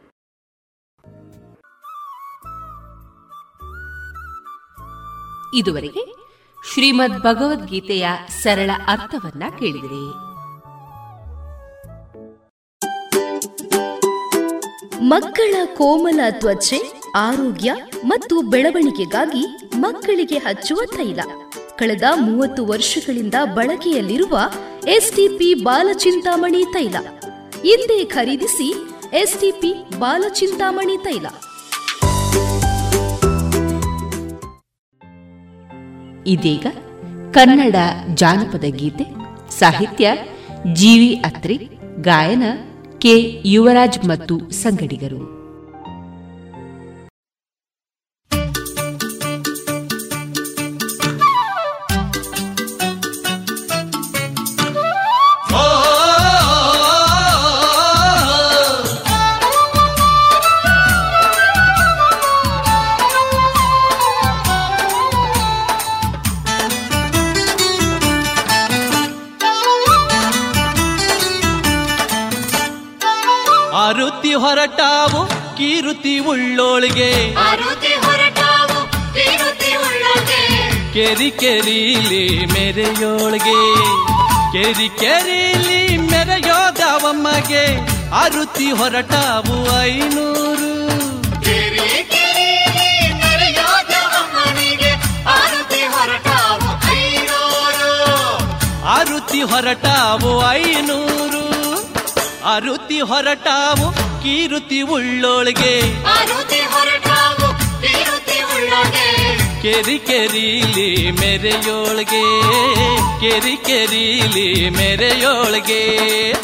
ಇದುವರೆಗೆ ಶ್ರೀಮದ್ ಭಗವದ್ಗೀತೆಯ ಸರಳ ಅರ್ಥವನ್ನ ಕೇಳಿದಿರಿ. ಮಕ್ಕಳ ಕೋಮಲ ತ್ವಚೆ, ಆರೋಗ್ಯ ಮತ್ತು ಬೆಳವಣಿಗೆಗಾಗಿ ಮಕ್ಕಳಿಗೆ ಹಚ್ಚುವ ತೈಲ. ಕಳೆದ ಮೂವತ್ತು ವರ್ಷಗಳಿಂದ ಬಳಕೆಯಲ್ಲಿರುವ ಎಸ್ಟಿಪಿ ಬಾಲಚಿಂತಾಮಣಿ ತೈಲ. ಹಿಂದೆ ಖರೀದಿಸಿ ಎಸ್ಟಿಪಿ ಬಾಲಚಿಂತಾಮಣಿ ತೈಲ. ಇದೀಗ ಕನ್ನಡ ಜಾನಪದ ಗೀತೆ, ಸಾಹಿತ್ಯ ಜೀವಿ ಅತ್ರಿ, ಗಾಯನ ಕೆ. ಯುವರಾಜ್ ಮತ್ತು ಸಂಗಡಿಗರು. ಕೆರಿ ಕೆರೀಲಿ ಮೆರೆಯೋಳಿಗೆ. ಕೆರಿ ಕೆರೀಲಿ ಮೆರೆಯೋದವಮ್ಮಗೆ ಆರುತಿ ಹೊರಟಾವು ಐನೂರು. ಆರುತಿ ಹೊರಟಾವು ಐನೂರು. ಆರುತಿ ಹೊರಟಾವು ಕೀರುತಿ ಉಳ್ಳೋಳಿಗೆ. ಕೆರಿ ಕೆರೀಲಿ ಮೆರೆಯೋಳಿಗೆ ಕೆರಿ ಕೆರೀಲಿ ಮೆರೆಯೋಳಿಗೆ ತಾಯಿ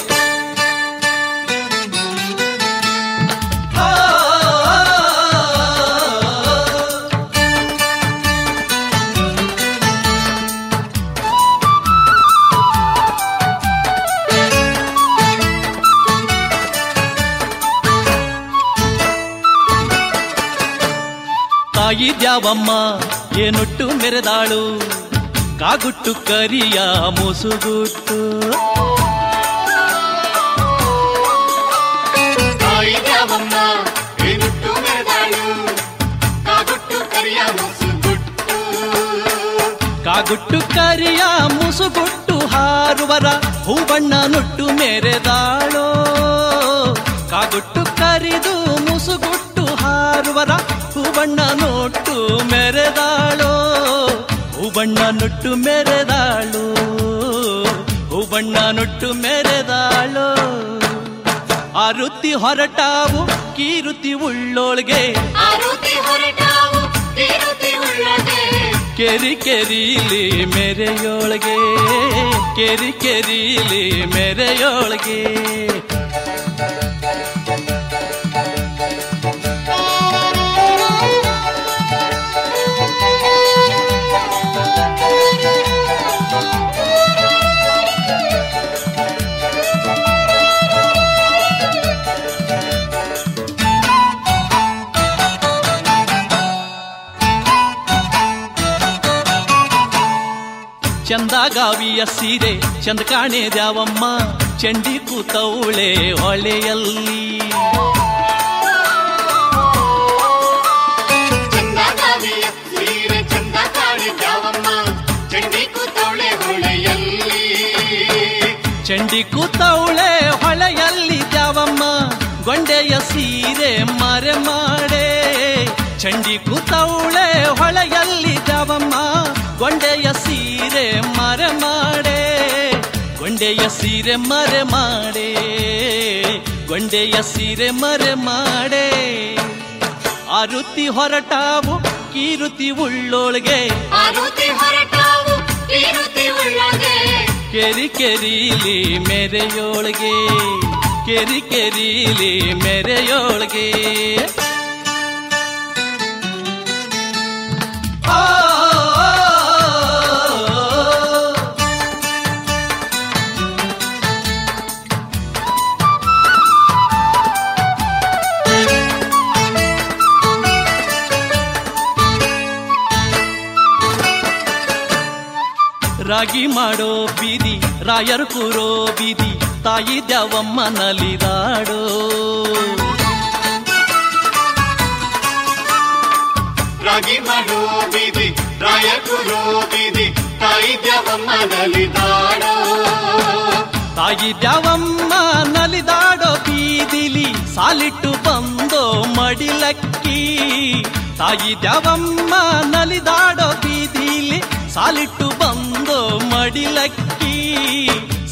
ದ್ಯಾವಮ್ಮ ಏನುಟ್ಟು ಮೆರೆದಾಳು ಕಾಗುಟ್ಟು ಕರಿಯ ಮುಸುಗುಟ್ಟು ಕಾಗುಟ್ಟು ಕರಿಯ ಮುಸುಗುಟ್ಟು ಹಾರುವರ ಹೂಬಣ್ಣ ನುಟ್ಟು ಮೆರೆದಾಳೋ ಕಾಗುಟ್ಟು ಕರಿದು ಮುಸುಗುಟ್ಟು ಹಾರುವರ ಹೂಬಣ್ಣ ನೊಟ್ಟು ಮೆರೆದಾಳು ಹೂಬಣ್ಣ ನುಟ್ಟು ಮೆರೆದಾಳು ಹೂಬಣ್ಣ ನುಟ್ಟು ಮೆರೆದಾಳು. ಆ ವೃತ್ತಿ ಹೊರಟಾವು ಕೀರುತಿ ಉಳ್ಳೋಳ್ಗೆ. ಕೆರಿ ಕೆರೀಲಿ ಮೆರೆಯೊಳಗೆ ಕೆರಿ ಕೆರೀಲಿ ಮೆರೆಯೋಳ್ಗೆ. ಚಂದಗಾವಿಯ ಸೀರೆ ಚಂದ ಕಾಣೆ ದ್ಯಾವಮ್ಮ ಕೂತವಳೆ ಹೊಳೆಯಲ್ಲಿ. ಚಂದ ಚಂಡಿ ಕೂತವಳೆ ಹೊಳೆಯಲ್ಲಿ. ಚಂಡಿ ಕೂತವಳೆ ಹೊಳೆಯಲ್ಲಿ ದ್ಯಾವಮ್ಮ? ಗೊಂಡೆಯ ಸೀರೆ ಮರೆ ಮಾಡೆ. ಚಂಡಿ ಕೂತವಳೆ ಹೊಳೆಯಲ್ಲಿ ದ್ಯಾವಮ್ಮ? ಗೊಂಡೆಯ ಸೀರೆ ಮರೆ ಮಾಡೆ ಗೊಂಡೆಯ ಸೀರೆ ಮರೆ ಮಾಡೆ. ಆರುತಿ ಹೊರಟಾವು ಕೀರುತಿ ಉಳ್ಳೋಳ್ಗೆ. ಕೆರಿ ಕೆರೀಲಿ ಮೆರೆಯೋಳ್ಗೆ ಕೆರಿ ಕೆರೀಲಿ ಮೆರೆಯೋಳ್ಗೆ. ಆ, ರಾಗಿ ಮಾಡೋ ಬೀದಿ ರಾಯರು ಕೂರೋ ಬೀದಿ ತಾಯಿ ದ್ಯಾವಮ್ಮ ನಲಿದಾಡೋ ರಾಗಿ ಮಾಡೋ ಬೀದಿ ರಾಯಕುರೋ ಬೀದಿ ತಾಯಿ ದ್ಯಾವಮ್ಮ ನಲಿದಾಡೋ ತಾಯಿ ದ್ಯಾವಮ್ಮ ನಲಿದಾಡೋ ಬೀದಿಲಿ ಸಾಲಿಟ್ಟು ಬಂದೋ ಮಡಿಲಕ್ಕಿ ತಾಯಿ ದ್ಯಾವಮ್ಮ ನಲಿದಾಡೋ ಬೀದಿಲಿ ಸಾಲಿಟ್ಟು ಬಂದೋ ಮಡಿಲಕ್ಕಿ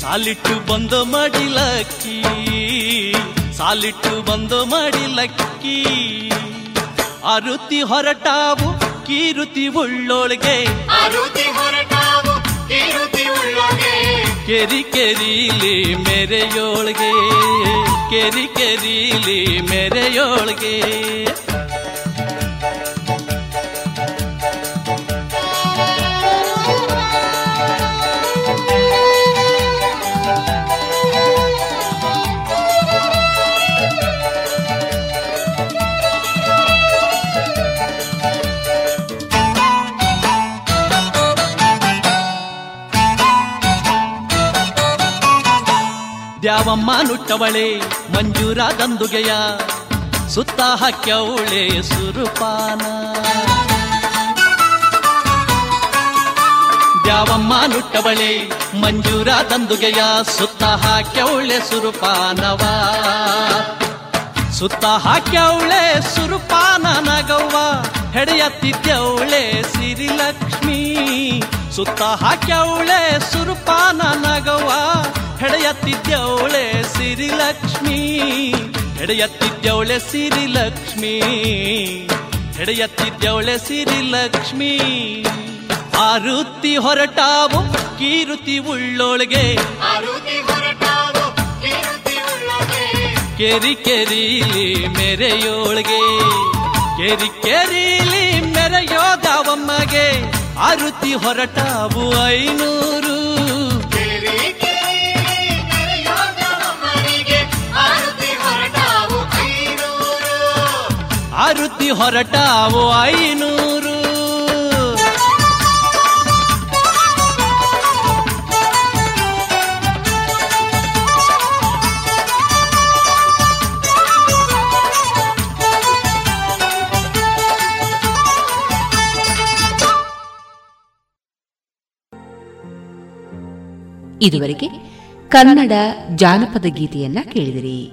ಸಾಲಿಟ್ಟು ಬಂದೋ ಮಡಿಲಕ್ಕಿ ಸಾಲಿಟ್ಟು ಬಂದೋ ಮಡಿಲಕ್ಕಿ. ಅರುತಿ ಹೊರಟಾವು ಕೀರುತಿ ಉಳ್ಳೊಳಗೆ. ಅರುತಿ ಹೊರಟಾವು ಕೀರುತಿ ಉಳ್ಳೊಳಗೆ. ಕೆರಿ ಕೆರೀಲಿ ಮೆರೆಯೋಳ್ಗೆ ಕೆರಿ ಕೆರೀಲಿ ಮೆರೆಯೋಳ್ಗೆ. ದ್ಯಾವಮ್ಮ ನುಟ್ಟವಳೆ? ಮಂಜೂರ ದಂದುಗೆಯ ಸುತ್ತ ಹಾಕ್ಯವಳೆ ಸುರುಪಾನ. ದ್ಯಾವಮ್ಮ ನುಟ್ಟವಳೆ? ಮಂಜೂರ ದಂದುಗೆಯ ಸುತ್ತ ಹಾಕ್ಯವಳೆ ಸುರುಪಾನವ. ಸುತ್ತ ಹಾಕ್ಯವಳೆ ಸುರುಪಾನ ನಗವ್ವ. ಹೆಡೆಯತ್ತಿದ್ದವಳೆ ಸಿರಿಲಕ್ಷ್ಮಿ. ಸುತ್ತ ಹಾಕ್ಯವಳೆ ಸುರುಪಾನ ನಗವ ಹೆಡೆಯತ್ತಿದ್ದವಳೆ ಸಿರಿಲಕ್ಷ್ಮಿ. ಹೆಡೆಯತ್ತಿದ್ದವಳೆ ಸಿರಿಲಕ್ಷ್ಮಿ. ಹೆಡೆಯತ್ತಿದ್ದವಳೆ ಸಿರಿಲಕ್ಷ್ಮಿ. ಆ ವೃತ್ತಿ ಹೊರಟಾವು ಕೀರುತಿ ಉಳ್ಳೊಳಗೆ. ಕೆರಿ ಕೆರೀಲಿ ಮೆರೆಯೋಳ್ಗೆ. ಕೆರಿ ಕೆರೀಲಿ ಮೆರೆಯೋದವಮ್ಮಗೆ ಆರುತಿ ಹೊರಟಾವು ಐನೂರು. ಆರುತಿ ಹೊರಟಾವು ಐನೂರು. ಇದುವರೆಗೆ ಕನ್ನಡ ಜಾನಪದ ಗೀತೆಯನ್ನ ಕೇಳಿದಿರಿ.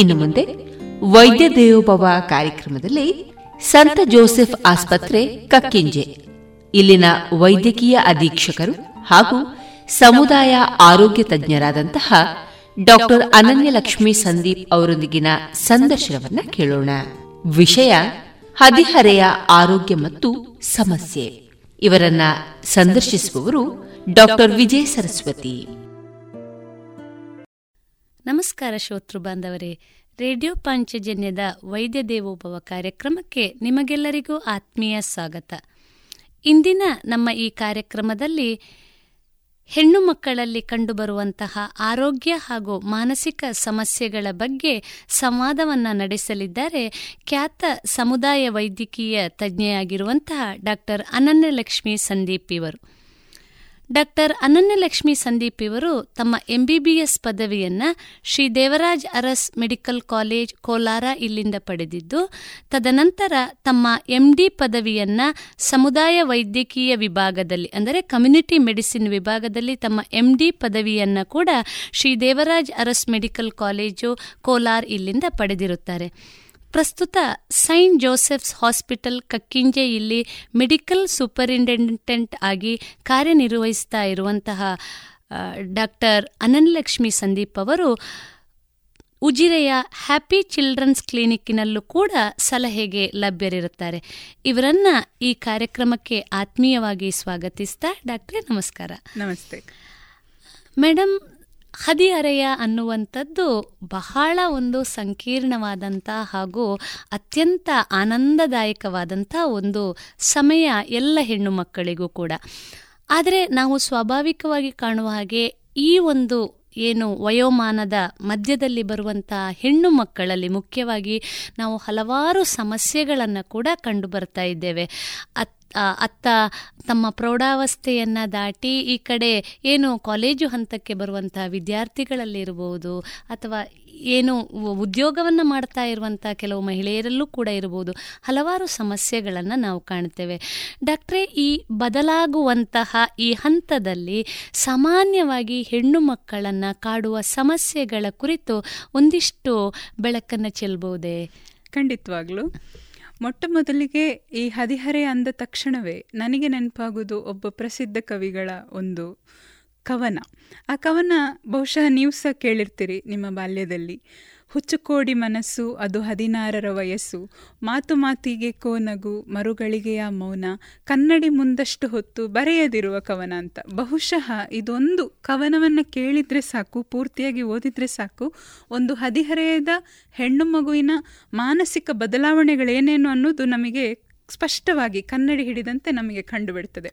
ಇನ್ನು ಮುಂದೆ ವೈದ್ಯ ದೇವೋಭವ ಕಾರ್ಯಕ್ರಮದಲ್ಲಿ ಸಂತ ಜೋಸೆಫ್ ಆಸ್ಪತ್ರೆ ಕಕ್ಕಿಂಜೆ. ಇಲ್ಲಿನ ವೈದ್ಯಕೀಯ ಅಧೀಕ್ಷಕರು ಹಾಗೂ ಸಮುದಾಯ ಆರೋಗ್ಯ ತಜ್ಞರಾದಂತಹ ಡಾಕ್ಟರ್ ಅನನ್ಯಲಕ್ಷ್ಮಿ ಸಂದೀಪ್ ಅವರೊಂದಿಗಿನ ಸಂದರ್ಶನವನ್ನ ಕೇಳೋಣ. ವಿಷಯ ಹದಿಹರೆಯ ಆರೋಗ್ಯ ಮತ್ತು ಸಮಸ್ಯೆ. ಇವರನ್ನ ಸಂದರ್ಶಿಸುವವರು ಡಾಕ್ಟರ್ ವಿಜಯ ಸರಸ್ವತಿ. ನಮಸ್ಕಾರ ಶ್ರೋತೃ ಬಾಂಧವರೇ. ರೇಡಿಯೋ ಪಾಂಚಜನ್ಯದ ವೈದ್ಯ ದೇವೋಭವ ಕಾರ್ಯಕ್ರಮಕ್ಕೆ ನಿಮಗೆಲ್ಲರಿಗೂ ಆತ್ಮೀಯ ಸ್ವಾಗತ. ಇಂದಿನ ನಮ್ಮ ಈ ಕಾರ್ಯಕ್ರಮದಲ್ಲಿ ಹೆಣ್ಣು ಮಕ್ಕಳಲ್ಲಿ ಕಂಡುಬರುವಂತಹ ಆರೋಗ್ಯ ಹಾಗೂ ಮಾನಸಿಕ ಸಮಸ್ಯೆಗಳ ಬಗ್ಗೆ ಸಂವಾದವನ್ನ ನಡೆಸಲಿದ್ದಾರೆ ಖ್ಯಾತ ಸಮುದಾಯ ವೈದ್ಯಕೀಯ ತಜ್ಞೆಯಾಗಿರುವಂತಹ ಡಾಕ್ಟರ್ ಅನನ್ಯಲಕ್ಷ್ಮಿ ಸಂದೀಪ್ ಇವರು. ಡಾಕ್ಟರ್ ಅನನ್ಯಲಕ್ಷ್ಮಿ ಸಂದೀಪ್ ಇವರು ತಮ್ಮ ಎಂಬಿಬಿಎಸ್ ಪದವಿಯನ್ನ ಶ್ರೀ ದೇವರಾಜ್ ಅರಸ್ ಮೆಡಿಕಲ್ ಕಾಲೇಜ್ ಕೋಲಾರ ಇಲ್ಲಿಂದ ಪಡೆದಿದ್ದು, ತದನಂತರ ತಮ್ಮ ಎಂಡಿ ಪದವಿಯನ್ನ ಸಮುದಾಯ ವೈದ್ಯಕೀಯ ವಿಭಾಗದಲ್ಲಿ, ಅಂದರೆ ಕಮ್ಯುನಿಟಿ ಮೆಡಿಸಿನ್ ವಿಭಾಗದಲ್ಲಿ ತಮ್ಮ ಎಂಡಿ ಪದವಿಯನ್ನ ಕೂಡ ಶ್ರೀ ದೇವರಾಜ್ ಅರಸ್ ಮೆಡಿಕಲ್ ಕಾಲೇಜು ಕೋಲಾರ್ ಇಲ್ಲಿಂದ ಪಡೆದಿರುತ್ತಾರೆ. ಪ್ರಸ್ತುತ ಸೈಂಟ್ ಜೋಸೆಫ್ಸ್ ಹಾಸ್ಪಿಟಲ್ ಕಕ್ಕಿಂಜೆ ಇಲ್ಲಿ ಮೆಡಿಕಲ್ ಸೂಪರಿಂಟೆಂಡೆಂಟ್ ಆಗಿ ಕಾರ್ಯನಿರ್ವಹಿಸ್ತಾ ಇರುವಂತಹ ಡಾಕ್ಟರ್ ಅನನ್ಲಕ್ಷ್ಮಿ ಸಂದೀಪ್ ಅವರು ಉಜಿರೆಯ ಹ್ಯಾಪಿ ಚಿಲ್ಡ್ರನ್ಸ್ ಕ್ಲಿನಿಕ್ನಲ್ಲೂ ಕೂಡ ಸಲಹೆಗೆ ಲಭ್ಯರಿರುತ್ತಾರೆ. ಇವರನ್ನ ಈ ಕಾರ್ಯಕ್ರಮಕ್ಕೆ ಆತ್ಮೀಯವಾಗಿ ಸ್ವಾಗತಿಸ್ತಾ ಡಾಕ್ಟ್ರೆ ನಮಸ್ಕಾರ. ನಮಸ್ತೆ. ಮೇಡಮ್ ಹದಿಹರೆಯ ಅನ್ನುವಂಥದ್ದು ಬಹಳ ಒಂದು ಸಂಕೀರ್ಣವಾದಂಥ ಹಾಗೂ ಅತ್ಯಂತ ಆನಂದದಾಯಕವಾದಂಥ ಒಂದು ಸಮಯ ಎಲ್ಲ ಹೆಣ್ಣು ಮಕ್ಕಳಿಗೂ ಕೂಡ. ಆದರೆ ನಾವು ಸ್ವಾಭಾವಿಕವಾಗಿ ಕಾಣುವ ಹಾಗೆ ಈ ಒಂದು ಏನು ವಯೋಮಾನದ ಮಧ್ಯದಲ್ಲಿ ಬರುವಂಥ ಹೆಣ್ಣು ಮಕ್ಕಳಲ್ಲಿ ಮುಖ್ಯವಾಗಿ ನಾವು ಹಲವಾರು ಸಮಸ್ಯೆಗಳನ್ನು ಕೂಡ ಕಂಡು ಬರ್ತಾ ಇದ್ದೇವೆ ಅತ್ತ ತಮ್ಮ ಪ್ರೌಢಾವಸ್ಥೆಯನ್ನು ದಾಟಿ ಈ ಕಡೆ ಏನು ಕಾಲೇಜು ಹಂತಕ್ಕೆ ಬರುವಂಥ ವಿದ್ಯಾರ್ಥಿಗಳಲ್ಲಿರಬಹುದು ಅಥವಾ ಏನು ಉದ್ಯೋಗವನ್ನು ಮಾಡ್ತಾ ಇರುವಂಥ ಕೆಲವು ಮಹಿಳೆಯರಲ್ಲೂ ಕೂಡ ಇರಬಹುದು ಹಲವಾರು ಸಮಸ್ಯೆಗಳನ್ನು ನಾವು ಕಾಣ್ತೇವೆ. ಡಾಕ್ಟ್ರೇ, ಈ ಬದಲಾಗುವಂತಹ ಈ ಹಂತದಲ್ಲಿ ಸಾಮಾನ್ಯವಾಗಿ ಹೆಣ್ಣು ಮಕ್ಕಳನ್ನು ಕಾಡುವ ಸಮಸ್ಯೆಗಳ ಕುರಿತು ಒಂದಿಷ್ಟು ಬೆಳಕನ್ನು ಚೆಲ್ಬಹುದೇ ಖಂಡಿತವಾಗ್ಲೂ. ಮೊಟ್ಟ ಮೊದಲಿಗೆ ಈ ಹದಿಹರೆ ಅಂದ ತಕ್ಷಣವೇ ನನಗೆ ನೆನಪಾಗುವುದು ಒಬ್ಬ ಪ್ರಸಿದ್ಧ ಕವಿಗಳ ಒಂದು ಕವನ. ಆ ಕವನ ಬಹುಶಃ ನೀವು ಸಹ ಕೇಳಿರ್ತೀರಿ ನಿಮ್ಮ ಬಾಲ್ಯದಲ್ಲಿ. ಹುಚ್ಚುಕೋಡಿ ಮನಸ್ಸು ಅದು ಹದಿನಾರರ ವಯಸ್ಸು. ಮಾತು ಮಾತಿಗೆ ಕೋನಗು ಮರುಗಳಿಗೆಯ ಮೌನ. ಕನ್ನಡಿ ಮುಂದಷ್ಟು ಹೊತ್ತು ಬರೆಯದಿರುವ ಕವನ ಅಂತ. ಬಹುಶಃ ಇದೊಂದು ಕವನವನ್ನು ಕೇಳಿದ್ರೆ ಸಾಕು ಪೂರ್ತಿಯಾಗಿ ಓದಿದ್ರೆ ಸಾಕು. ಒಂದು ಹದಿಹರೆಯದ ಹೆಣ್ಣು ಮಗುವಿನ ಮಾನಸಿಕ ಬದಲಾವಣೆಗಳೇನೇನು ಅನ್ನೋದು ನಮಗೆ ಸ್ಪಷ್ಟವಾಗಿ ಕನ್ನಡಿ ಹಿಡಿದಂತೆ ನಮಗೆ ಕಂಡುಬಿಡ್ತದೆ.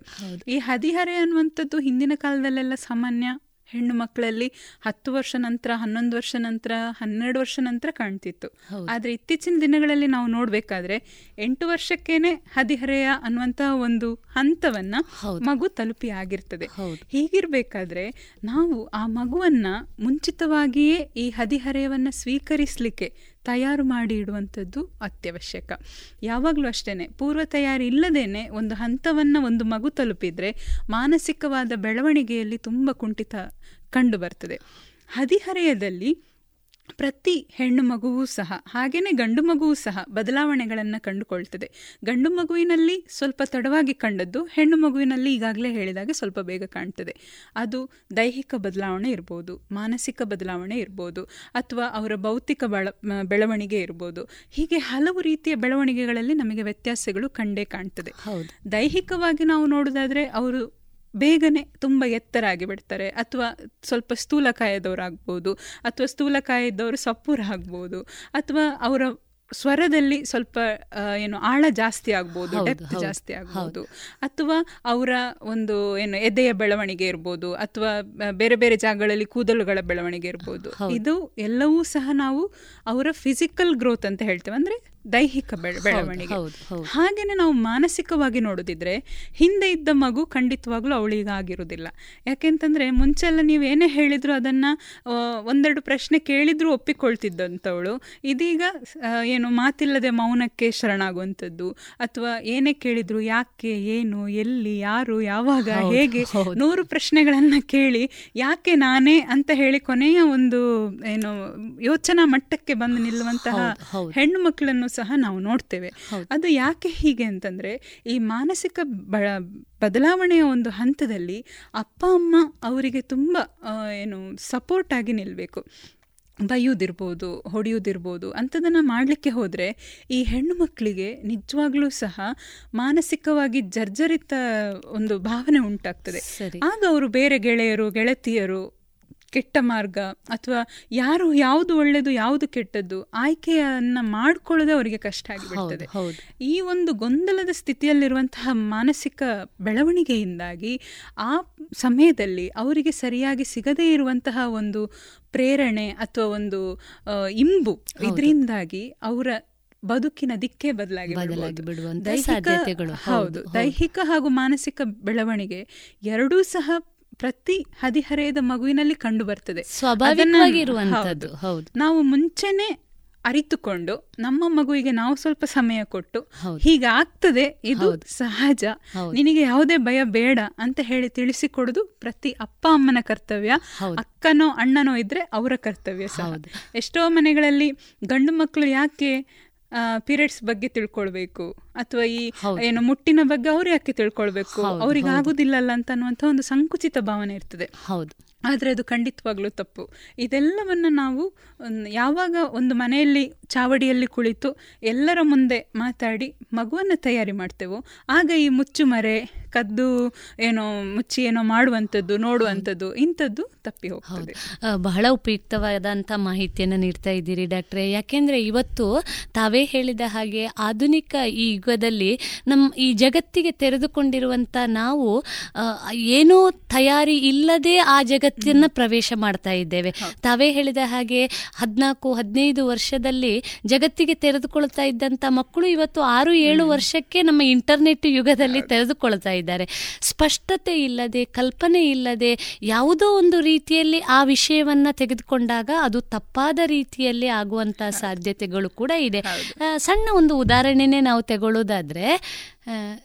ಈ ಹದಿಹರೆ ಅನ್ನುವಂಥದ್ದು ಹಿಂದಿನ ಕಾಲದಲ್ಲೆಲ್ಲ ಸಾಮಾನ್ಯ ಹೆಣ್ಣು ಮಕ್ಕಳಲ್ಲಿ ಹತ್ತು ವರ್ಷ ನಂತರ ಹನ್ನೊಂದು ವರ್ಷ ನಂತರ ಹನ್ನೆರಡು ವರ್ಷ ನಂತರ ಕಾಣ್ತಿತ್ತು. ಆದರೆ ಇತ್ತೀಚಿನ ದಿನಗಳಲ್ಲಿ ನಾವು ನೋಡಬೇಕಾದ್ರೆ ಎಂಟು ವರ್ಷಕ್ಕೇನೆ ಹದಿಹರೆಯ ಅನ್ನುವಂತಹ ಒಂದು ಹಂತವನ್ನ ಮಗು ತಲುಪಿ ಆಗಿರ್ತದೆ. ಹೀಗಿರ್ಬೇಕಾದ್ರೆ ನಾವು ಆ ಮಗುವನ್ನ ಮುಂಚಿತವಾಗಿಯೇ ಈ ಹದಿಹರೆಯವನ್ನ ಸ್ವೀಕರಿಸಲಿಕ್ಕೆ ತಯಾರು ಮಾಡಿ ಇಡುವಂಥದ್ದು ಅತ್ಯವಶ್ಯಕ. ಯಾವಾಗಲೂ ಅಷ್ಟೇ ಪೂರ್ವ ತಯಾರಿ ಇಲ್ಲದೇನೆ ಒಂದು ಹಂತವನ್ನು ಒಂದು ಮಗು ತಲುಪಿದರೆ ಮಾನಸಿಕವಾದ ಬೆಳವಣಿಗೆಯಲ್ಲಿ ತುಂಬ ಕುಂಠಿತ ಕಂಡು ಬರ್ತದೆ. ಹದಿಹರೆಯದಲ್ಲಿ ಪ್ರತಿ ಹೆಣ್ಣು ಮಗುವೂ ಸಹ ಹಾಗೆಯೇ ಗಂಡು ಮಗುವೂ ಸಹ ಬದಲಾವಣೆಗಳನ್ನು ಕಂಡುಕೊಳ್ತದೆ. ಗಂಡು ಮಗುವಿನಲ್ಲಿ ಸ್ವಲ್ಪ ತಡವಾಗಿ ಕಂಡದ್ದು ಹೆಣ್ಣು ಮಗುವಿನಲ್ಲಿ ಈಗಾಗಲೇ ಹೇಳಿದಾಗ ಸ್ವಲ್ಪ ಬೇಗ ಕಾಣ್ತದೆ. ಅದು ದೈಹಿಕ ಬದಲಾವಣೆ ಇರ್ಬೋದು ಮಾನಸಿಕ ಬದಲಾವಣೆ ಇರ್ಬೋದು ಅಥವಾ ಅವರ ಭೌತಿಕ ಬಳ ಬೆಳವಣಿಗೆ ಇರ್ಬೋದು. ಹೀಗೆ ಹಲವು ರೀತಿಯ ಬೆಳವಣಿಗೆಗಳಲ್ಲಿ ನಮಗೆ ವ್ಯತ್ಯಾಸಗಳು ಕಂಡೇ ಕಾಣ್ತದೆ. ದೈಹಿಕವಾಗಿ ನಾವು ನೋಡೋದಾದ್ರೆ ಅವರು ಬೇಗನೆ ತುಂಬ ಎತ್ತರ ಆಗಿಬಿಡ್ತಾರೆ ಅಥವಾ ಸ್ವಲ್ಪ ಸ್ಥೂಲಕಾಯದವರಾಗ್ಬೋದು ಅಥವಾ ಸ್ಥೂಲಕಾಯದವರು ಸಪ್ಪುರಾಗ್ಬೋದು ಅಥವಾ ಅವರ ಸ್ವರದಲ್ಲಿ ಸ್ವಲ್ಪ ಏನು ಆಳ ಜಾಸ್ತಿ ಆಗ್ಬೋದು ಡೆಪ್ತ್ ಜಾಸ್ತಿ ಆಗ್ಬೋದು. ಅಥವಾ ಅವರ ಒಂದು ಏನು ಎದೆಯ ಬೆಳವಣಿಗೆ ಇರ್ಬೋದು ಅಥವಾ ಬೇರೆ ಬೇರೆ ಜಾಗಗಳಲ್ಲಿ ಕೂದಲುಗಳ ಬೆಳವಣಿಗೆ ಇರ್ಬೋದು. ಇದು ಎಲ್ಲವೂ ಸಹ ನಾವು ಅವರ ಫಿಸಿಕಲ್ ಗ್ರೋತ್ ಅಂತ ಹೇಳ್ತೇವೆ. ಅಂದ್ರೆ ದೈಹಿಕ ಬೆಳವಣಿಗೆ. ಹಾಗೇನೆ ನಾವು ಮಾನಸಿಕವಾಗಿ ನೋಡೋದಿದ್ರೆ ಹಿಂದೆ ಇದ್ದ ಮಗು ಖಂಡಿತವಾಗ್ಲೂ ಅವಳಿಗೆ ಆಗಿರೋದಿಲ್ಲ ಯಾಕೆಂತಂದ್ರೆ ಮುಂಚೆಲ್ಲ ನೀವು ಏನೇ ಹೇಳಿದ್ರು ಅದನ್ನ ಒಂದೆರಡು ಪ್ರಶ್ನೆ ಕೇಳಿದ್ರು ಒಪ್ಪಿಕೊಳ್ತಿದ್ದಂಥವಳು. ಇದೀಗ ಏನು ಮಾತಿಲ್ಲದೆ ಮೌನಕ್ಕೆ ಶರಣಾಗುವಂಥದ್ದು. ಅಥವಾ ಏನೇ ಕೇಳಿದ್ರು ಯಾಕೆ ಏನು ಎಲ್ಲಿ ಯಾರು ಯಾವಾಗ ಹೇಗೆ ನೂರು ಪ್ರಶ್ನೆಗಳನ್ನ ಕೇಳಿ ಯಾಕೆ ನಾನೇ ಅಂತ ಹೇಳಿ ಕೊನೆಯ ಒಂದು ಏನು ಯೋಚನಾ ಮಟ್ಟಕ್ಕೆ ಬಂದು ನಿಲ್ಲುವಂತಹ ಹೆಣ್ಣು ಮಕ್ಕಳನ್ನು ಸಹ ನಾವು ನೋಡ್ತೇವೆ. ಅದು ಯಾಕೆ ಹೀಗೆ ಅಂತಂದ್ರೆ ಈ ಮಾನಸಿಕ ಬದಲಾವಣೆಯ ಒಂದು ಹಂತದಲ್ಲಿ ಅಪ್ಪ ಅಮ್ಮ ಅವರಿಗೆ ತುಂಬ ಏನು ಸಪೋರ್ಟ್ ಆಗಿ ನಿಲ್ಲಬೇಕು ಬೈಯೋದಿರ್ಬೋದು ಹೊಡೆಯೋದಿರ್ಬೋದು ಅಂಥದನ್ನು ಮಾಡಲಿಕ್ಕೆ ಹೋದರೆ ಈ ಹೆಣ್ಣು ಮಕ್ಕಳಿಗೆ ನಿಜವಾಗ್ಲೂ ಸಹ ಮಾನಸಿಕವಾಗಿ ಜರ್ಜರಿತ ಒಂದು ಭಾವನೆ ಉಂಟಾಗ್ತದೆ. ಆಗ ಅವರು ಬೇರೆ ಗೆಳೆಯರು ಗೆಳತಿಯರು ಕೆಟ್ಟ ಮಾರ್ಗ ಅಥವಾ ಯಾರು ಯಾವುದು ಒಳ್ಳೆಯದು ಯಾವುದು ಕೆಟ್ಟದ್ದು ಆಯ್ಕೆಯನ್ನು ಮಾಡ್ಕೊಳ್ಳೋದೇ ಅವರಿಗೆ ಕಷ್ಟ ಆಗಿಬಿಡ್ತದೆ ಈ ಒಂದು ಗೊಂದಲದ ಸ್ಥಿತಿಯಲ್ಲಿರುವಂತಹ ಮಾನಸಿಕ ಬೆಳವಣಿಗೆಯಿಂದಾಗಿ ಆ ಸಮಯದಲ್ಲಿ ಅವರಿಗೆ ಸರಿಯಾಗಿ ಸಿಗದೇ ಇರುವಂತಹ ಒಂದು ಪ್ರೇರಣೆ ಅಥವಾ ಒಂದು ಇಂಬು ಇದರಿಂದಾಗಿ ಅವರ ಬದುಕಿನ ದಿಕ್ಕೇ ಬದಲಾಗಿ. ದೈಹಿಕ- ಹೌದು. ದೈಹಿಕ ಹಾಗೂ ಮಾನಸಿಕ ಬೆಳವಣಿಗೆ ಎರಡೂ ಸಹ ಪ್ರತಿ ಹದಿಹರೆಯದ ಮಗುವಿನಲ್ಲಿ ಕಂಡು ಬರ್ತದೆ. ನಾವು ಮುಂಚೆನೆ ಅರಿತುಕೊಂಡು ನಮ್ಮ ಮಗುವಿಗೆ ನಾವು ಸ್ವಲ್ಪ ಸಮಯ ಕೊಟ್ಟು. ಹೀಗೆ ಆಗ್ತದೆ ಇದು ಸಹಜ. ನಿನಗೆ ಯಾವುದೇ ಭಯ ಬೇಡ ಅಂತ ಹೇಳಿ ತಿಳಿಸಿಕೊಡುದು ಪ್ರತಿ ಅಪ್ಪ ಅಮ್ಮನ ಕರ್ತವ್ಯ. ಅಕ್ಕನೋ ಅಣ್ಣನೋ ಇದ್ರೆ ಅವರ ಕರ್ತವ್ಯ ಸಹ. ಎಷ್ಟೋ ಮನೆಗಳಲ್ಲಿ ಗಂಡು ಮಕ್ಕಳು ಯಾಕೆ ಪೀರಿಯಡ್ಸ್ ಬಗ್ಗೆ ತಿಳ್ಕೊಳ್ಬೇಕು. ಅಥವಾ ಈ ಏನು ಮುಟ್ಟಿನ ಬಗ್ಗೆ ಅವ್ರು ಯಾಕೆ ತಿಳ್ಕೊಳ್ಬೇಕು? ಅವ್ರಿಗೆ. ಆಗುದಿಲ್ಲಲ್ಲ ಅಂತ ಅನ್ನುವಂತ ಒಂದು ಸಂಕುಚಿತ ಭಾವನೆ ಇರ್ತದೆ. ಹೌದು. ಆದರೆ ಅದು ಖಂಡಿತವಾಗ್ಲೂ ತಪ್ಪು. ಇದೆಲ್ಲವನ್ನು ನಾವು ಯಾವಾಗ ಒಂದು ಮನೆಯಲ್ಲಿ ಚಾವಡಿಯಲ್ಲಿ ಕುಳಿತು ಎಲ್ಲರ ಮುಂದೆ ಮಾತಾಡಿ ಮಗುವನ್ನು ತಯಾರಿ ಮಾಡ್ತೇವೋ ಆಗ ಈ ಮುಚ್ಚುಮರೆ ಕದ್ದು ಏನೋ ಮುಚ್ಚಿ ಏನೋ ಮಾಡುವಂಥದ್ದು ನೋಡುವಂಥದ್ದು ಇಂಥದ್ದು ತಪ್ಪಿ ಹೋಗ್ತದೆ. ಬಹಳ ಉಪಯುಕ್ತವಾದಂಥ ಮಾಹಿತಿಯನ್ನು ನೀಡ್ತಾ ಇದ್ದೀರಿ ಡಾಕ್ಟ್ರೆ. ಯಾಕೆಂದರೆ ಇವತ್ತು ತಾವೇ ಹೇಳಿದ ಹಾಗೆ ಆಧುನಿಕ ಈ ಯುಗದಲ್ಲಿ ನಮ್ಮ ಈ ಜಗತ್ತಿಗೆ ತೆರೆದುಕೊಂಡಿರುವಂಥ ನಾವು ಏನೋ ತಯಾರಿ ಇಲ್ಲದೆ ಆ ಜಗತ್ತನ್ನು ಪ್ರವೇಶ ಮಾಡ್ತಾ ಇದ್ದೇವೆ. ತಾವೇ ಹೇಳಿದ ಹಾಗೆ ಹದಿನಾಲ್ಕು ಹದಿನೈದು ವರ್ಷದಲ್ಲಿ ಜಗತ್ತಿಗೆ ತೆರೆದುಕೊಳ್ತಾ ಇದ್ದಂಥ ಮಕ್ಕಳು ಇವತ್ತು ಆರು ಏಳು ವರ್ಷಕ್ಕೆ ನಮ್ಮ ಇಂಟರ್ನೆಟ್ ಯುಗದಲ್ಲಿ ತೆರೆದುಕೊಳ್ತಾ ಇದ್ದಾರೆ ಸ್ಪಷ್ಟತೆ ಇಲ್ಲದೆ ಕಲ್ಪನೆ ಇಲ್ಲದೆ ಯಾವುದೋ ಒಂದು ರೀತಿಯಲ್ಲಿ ಆ ವಿಷಯವನ್ನ ತೆಗೆದುಕೊಂಡಾಗ ಅದು ತಪ್ಪಾದ ರೀತಿಯಲ್ಲಿ ಆಗುವಂತ ಸಾಧ್ಯತೆಗಳು ಕೂಡ ಇದೆ. ಸಣ್ಣ ಒಂದು ಉದಾಹರಣೆನೇ ನಾವು ತಗೊಳ್ಳೋದಾದ್ರೆ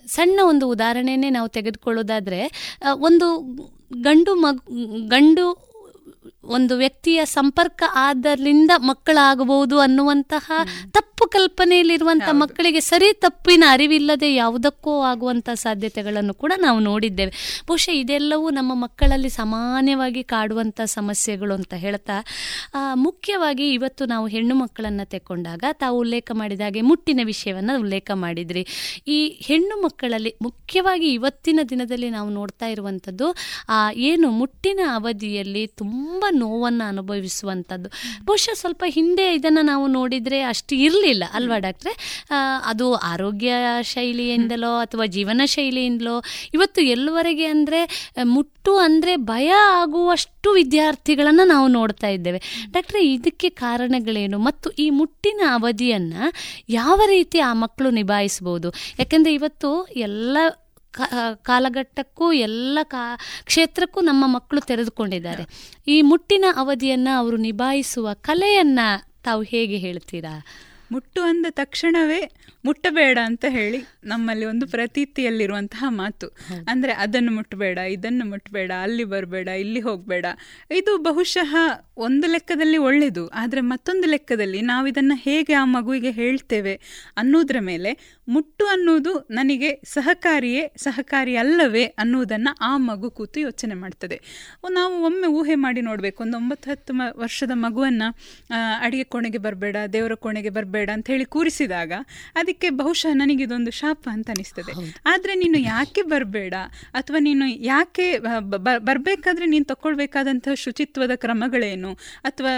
ಸಣ್ಣ ಒಂದು ಉದಾಹರಣೆನೇ ನಾವು ತೆಗೆದುಕೊಳ್ಳೋದಾದ್ರೆ ಒಂದು ಗಂಡು ಮಗ್ ಗಂಡು ಒಂದು ವ್ಯಕ್ತಿಯ ಸಂಪರ್ಕ ಆದ್ದರಿಂದ ಮಕ್ಕಳಾಗಬಹುದು ಅನ್ನುವಂತಹ ತಪ್ಪು ಕಲ್ಪನೆಯಲ್ಲಿರುವಂತಹ ಮಕ್ಕಳಿಗೆ ಸರಿ ತಪ್ಪಿನ ಅರಿವಿಲ್ಲದೆ ಯಾವುದಕ್ಕೂ ಆಗುವಂತ ಸಾಧ್ಯತೆಗಳನ್ನು ಕೂಡ ನಾವು ನೋಡಿದ್ದೇವೆ. ಬಹುಶಃ ಇದೆಲ್ಲವೂ ನಮ್ಮ ಮಕ್ಕಳಲ್ಲಿ ಸಾಮಾನ್ಯವಾಗಿ ಕಾಡುವಂತ ಸಮಸ್ಯೆಗಳು ಅಂತ ಹೇಳ್ತಾ ಮುಖ್ಯವಾಗಿ ಇವತ್ತು ನಾವು ಹೆಣ್ಣು ಮಕ್ಕಳನ್ನ ತೆಕ್ಕೊಂಡಾಗ ತಾವು ಉಲ್ಲೇಖ ಮಾಡಿದ ಹಾಗೆ ಮುಟ್ಟಿನ ವಿಷಯವನ್ನ ಉಲ್ಲೇಖ ಮಾಡಿದ್ರಿ. ಈ ಹೆಣ್ಣು ಮಕ್ಕಳಲ್ಲಿ ಮುಖ್ಯವಾಗಿ ಇವತ್ತಿನ ದಿನದಲ್ಲಿ ನಾವು ನೋಡ್ತಾ ಇರುವಂತದ್ದು ಆ ಏನು ಮುಟ್ಟಿನ ಅವಧಿಯಲ್ಲಿ ತುಂಬಾ ನೋವನ್ನು ಅನುಭವಿಸುವಂತದ್ದು. ಬಹುಶಃ ಸ್ವಲ್ಪ ಹಿಂದೆ ಇದನ್ನ ನಾವು ನೋಡಿದರೆ ಅಷ್ಟು ಇರಲಿಲ್ಲ ಅಲ್ವಾ ಡಾಕ್ಟ್ರೆ? ಅದು ಆರೋಗ್ಯ ಶೈಲಿಯಿಂದಲೋ ಅಥವಾ ಜೀವನ ಶೈಲಿಯಿಂದಲೋ, ಇವತ್ತು ಎಲ್ಲವರೆಗೆ ಅಂದರೆ, ಮುಟ್ಟು ಅಂದರೆ ಭಯ ಆಗುವಷ್ಟು ವಿದ್ಯಾರ್ಥಿಗಳನ್ನು ನಾವು ನೋಡ್ತಾ ಇದ್ದೇವೆ. ಡಾಕ್ಟ್ರೆ, ಇದಕ್ಕೆ ಕಾರಣಗಳೇನು? ಮತ್ತು ಈ ಮುಟ್ಟಿನ ಅವಧಿಯನ್ನು ಯಾವ ರೀತಿ ಆ ಮಕ್ಕಳು ನಿಭಾಯಿಸ್ಬೋದು ಯಾಕೆಂದರೆ ಇವತ್ತು ಎಲ್ಲ ಕಾಲಘಟ್ಟಕ್ಕೂ, ಎಲ್ಲ ಕಾ, ಕ್ಷೇತ್ರಕ್ಕೂ ನಮ್ಮ ಮಕ್ಕಳು ತೆರೆದುಕೊಂಡಿದ್ದಾರೆ. ಈ ಮುಟ್ಟಿನ ಅವಧಿಯನ್ನು ಅವರು ನಿಭಾಯಿಸುವ ಕಲೆಯನ್ನು ತಾವು ಹೇಗೆ ಹೇಳ್ತೀರಾ? ಮುಟ್ಟು ಅಂದ ತಕ್ಷಣವೇ ಮುಟ್ಟಬೇಡ ಅಂತ ಹೇಳಿ ನಮ್ಮಲ್ಲಿ ಒಂದು ಪ್ರತೀತಿಯಲ್ಲಿರುವಂತಹ ಮಾತು. ಅಂದ್ರೆ ಅದನ್ನು ಮುಟ್ಟಬೇಡ ಇದನ್ನು ಮುಟ್ಟಬೇಡ ಅಲ್ಲಿ ಬರಬೇಡ ಇಲ್ಲಿ ಹೋಗಬೇಡ. ಇದು ಬಹುಶಃ ಒಂದು ಲೆಕ್ಕದಲ್ಲಿ ಒಳ್ಳೆಯದು ಆದರೆ ಮತ್ತೊಂದು ಲೆಕ್ಕದಲ್ಲಿ ನಾವು ಇದನ್ನು ಹೇಗೆ ಆ ಮಗುವಿಗೆ ಹೇಳ್ತೇವೆ ಅನ್ನೋದ್ರ ಮೇಲೆ ಮುಟ್ಟು ಅನ್ನೋದು ನನಗೆ ಸಹಕಾರಿಯೇ ಸಹಕಾರಿ ಅಲ್ಲವೇ ಅನ್ನೋದನ್ನು ಆ ಮಗು ಕೂತು ಯೋಚನೆ ಮಾಡ್ತದೆ. ನಾವು ಒಮ್ಮೆ ಊಹೆ ಮಾಡಿ ನೋಡಬೇಕು ಒಂದು ಒಂಬತ್ತು ಹತ್ತು ಮ ವರ್ಷದ ಮಗುವನ್ನು ಅಡಿಗೆ ಕೋಣೆಗೆ ಬರಬೇಡ ದೇವರ ಕೋಣೆಗೆ ಬರಬೇಡ ಅಂತ ಹೇಳಿ ಕೂರಿಸಿದಾಗ ಅದಕ್ಕೆ ಬಹುಶಃ ನನಗಿದೊಂದು ಶಾಪ ಅಂತ ಅನಿಸ್ತದೆ. ಆದರೆ ನೀನು ಯಾಕೆ ಬರಬೇಡ? ಅಥವಾ ನೀನು ಯಾಕೆ ಬರಬೇಕಾದ್ರೆ ನೀನು ತಗೊಳ್ಬೇಕಾದಂತಹ ಶುಚಿತ್ವದ ಕ್ರಮಗಳೇನು? ಅಥವಾ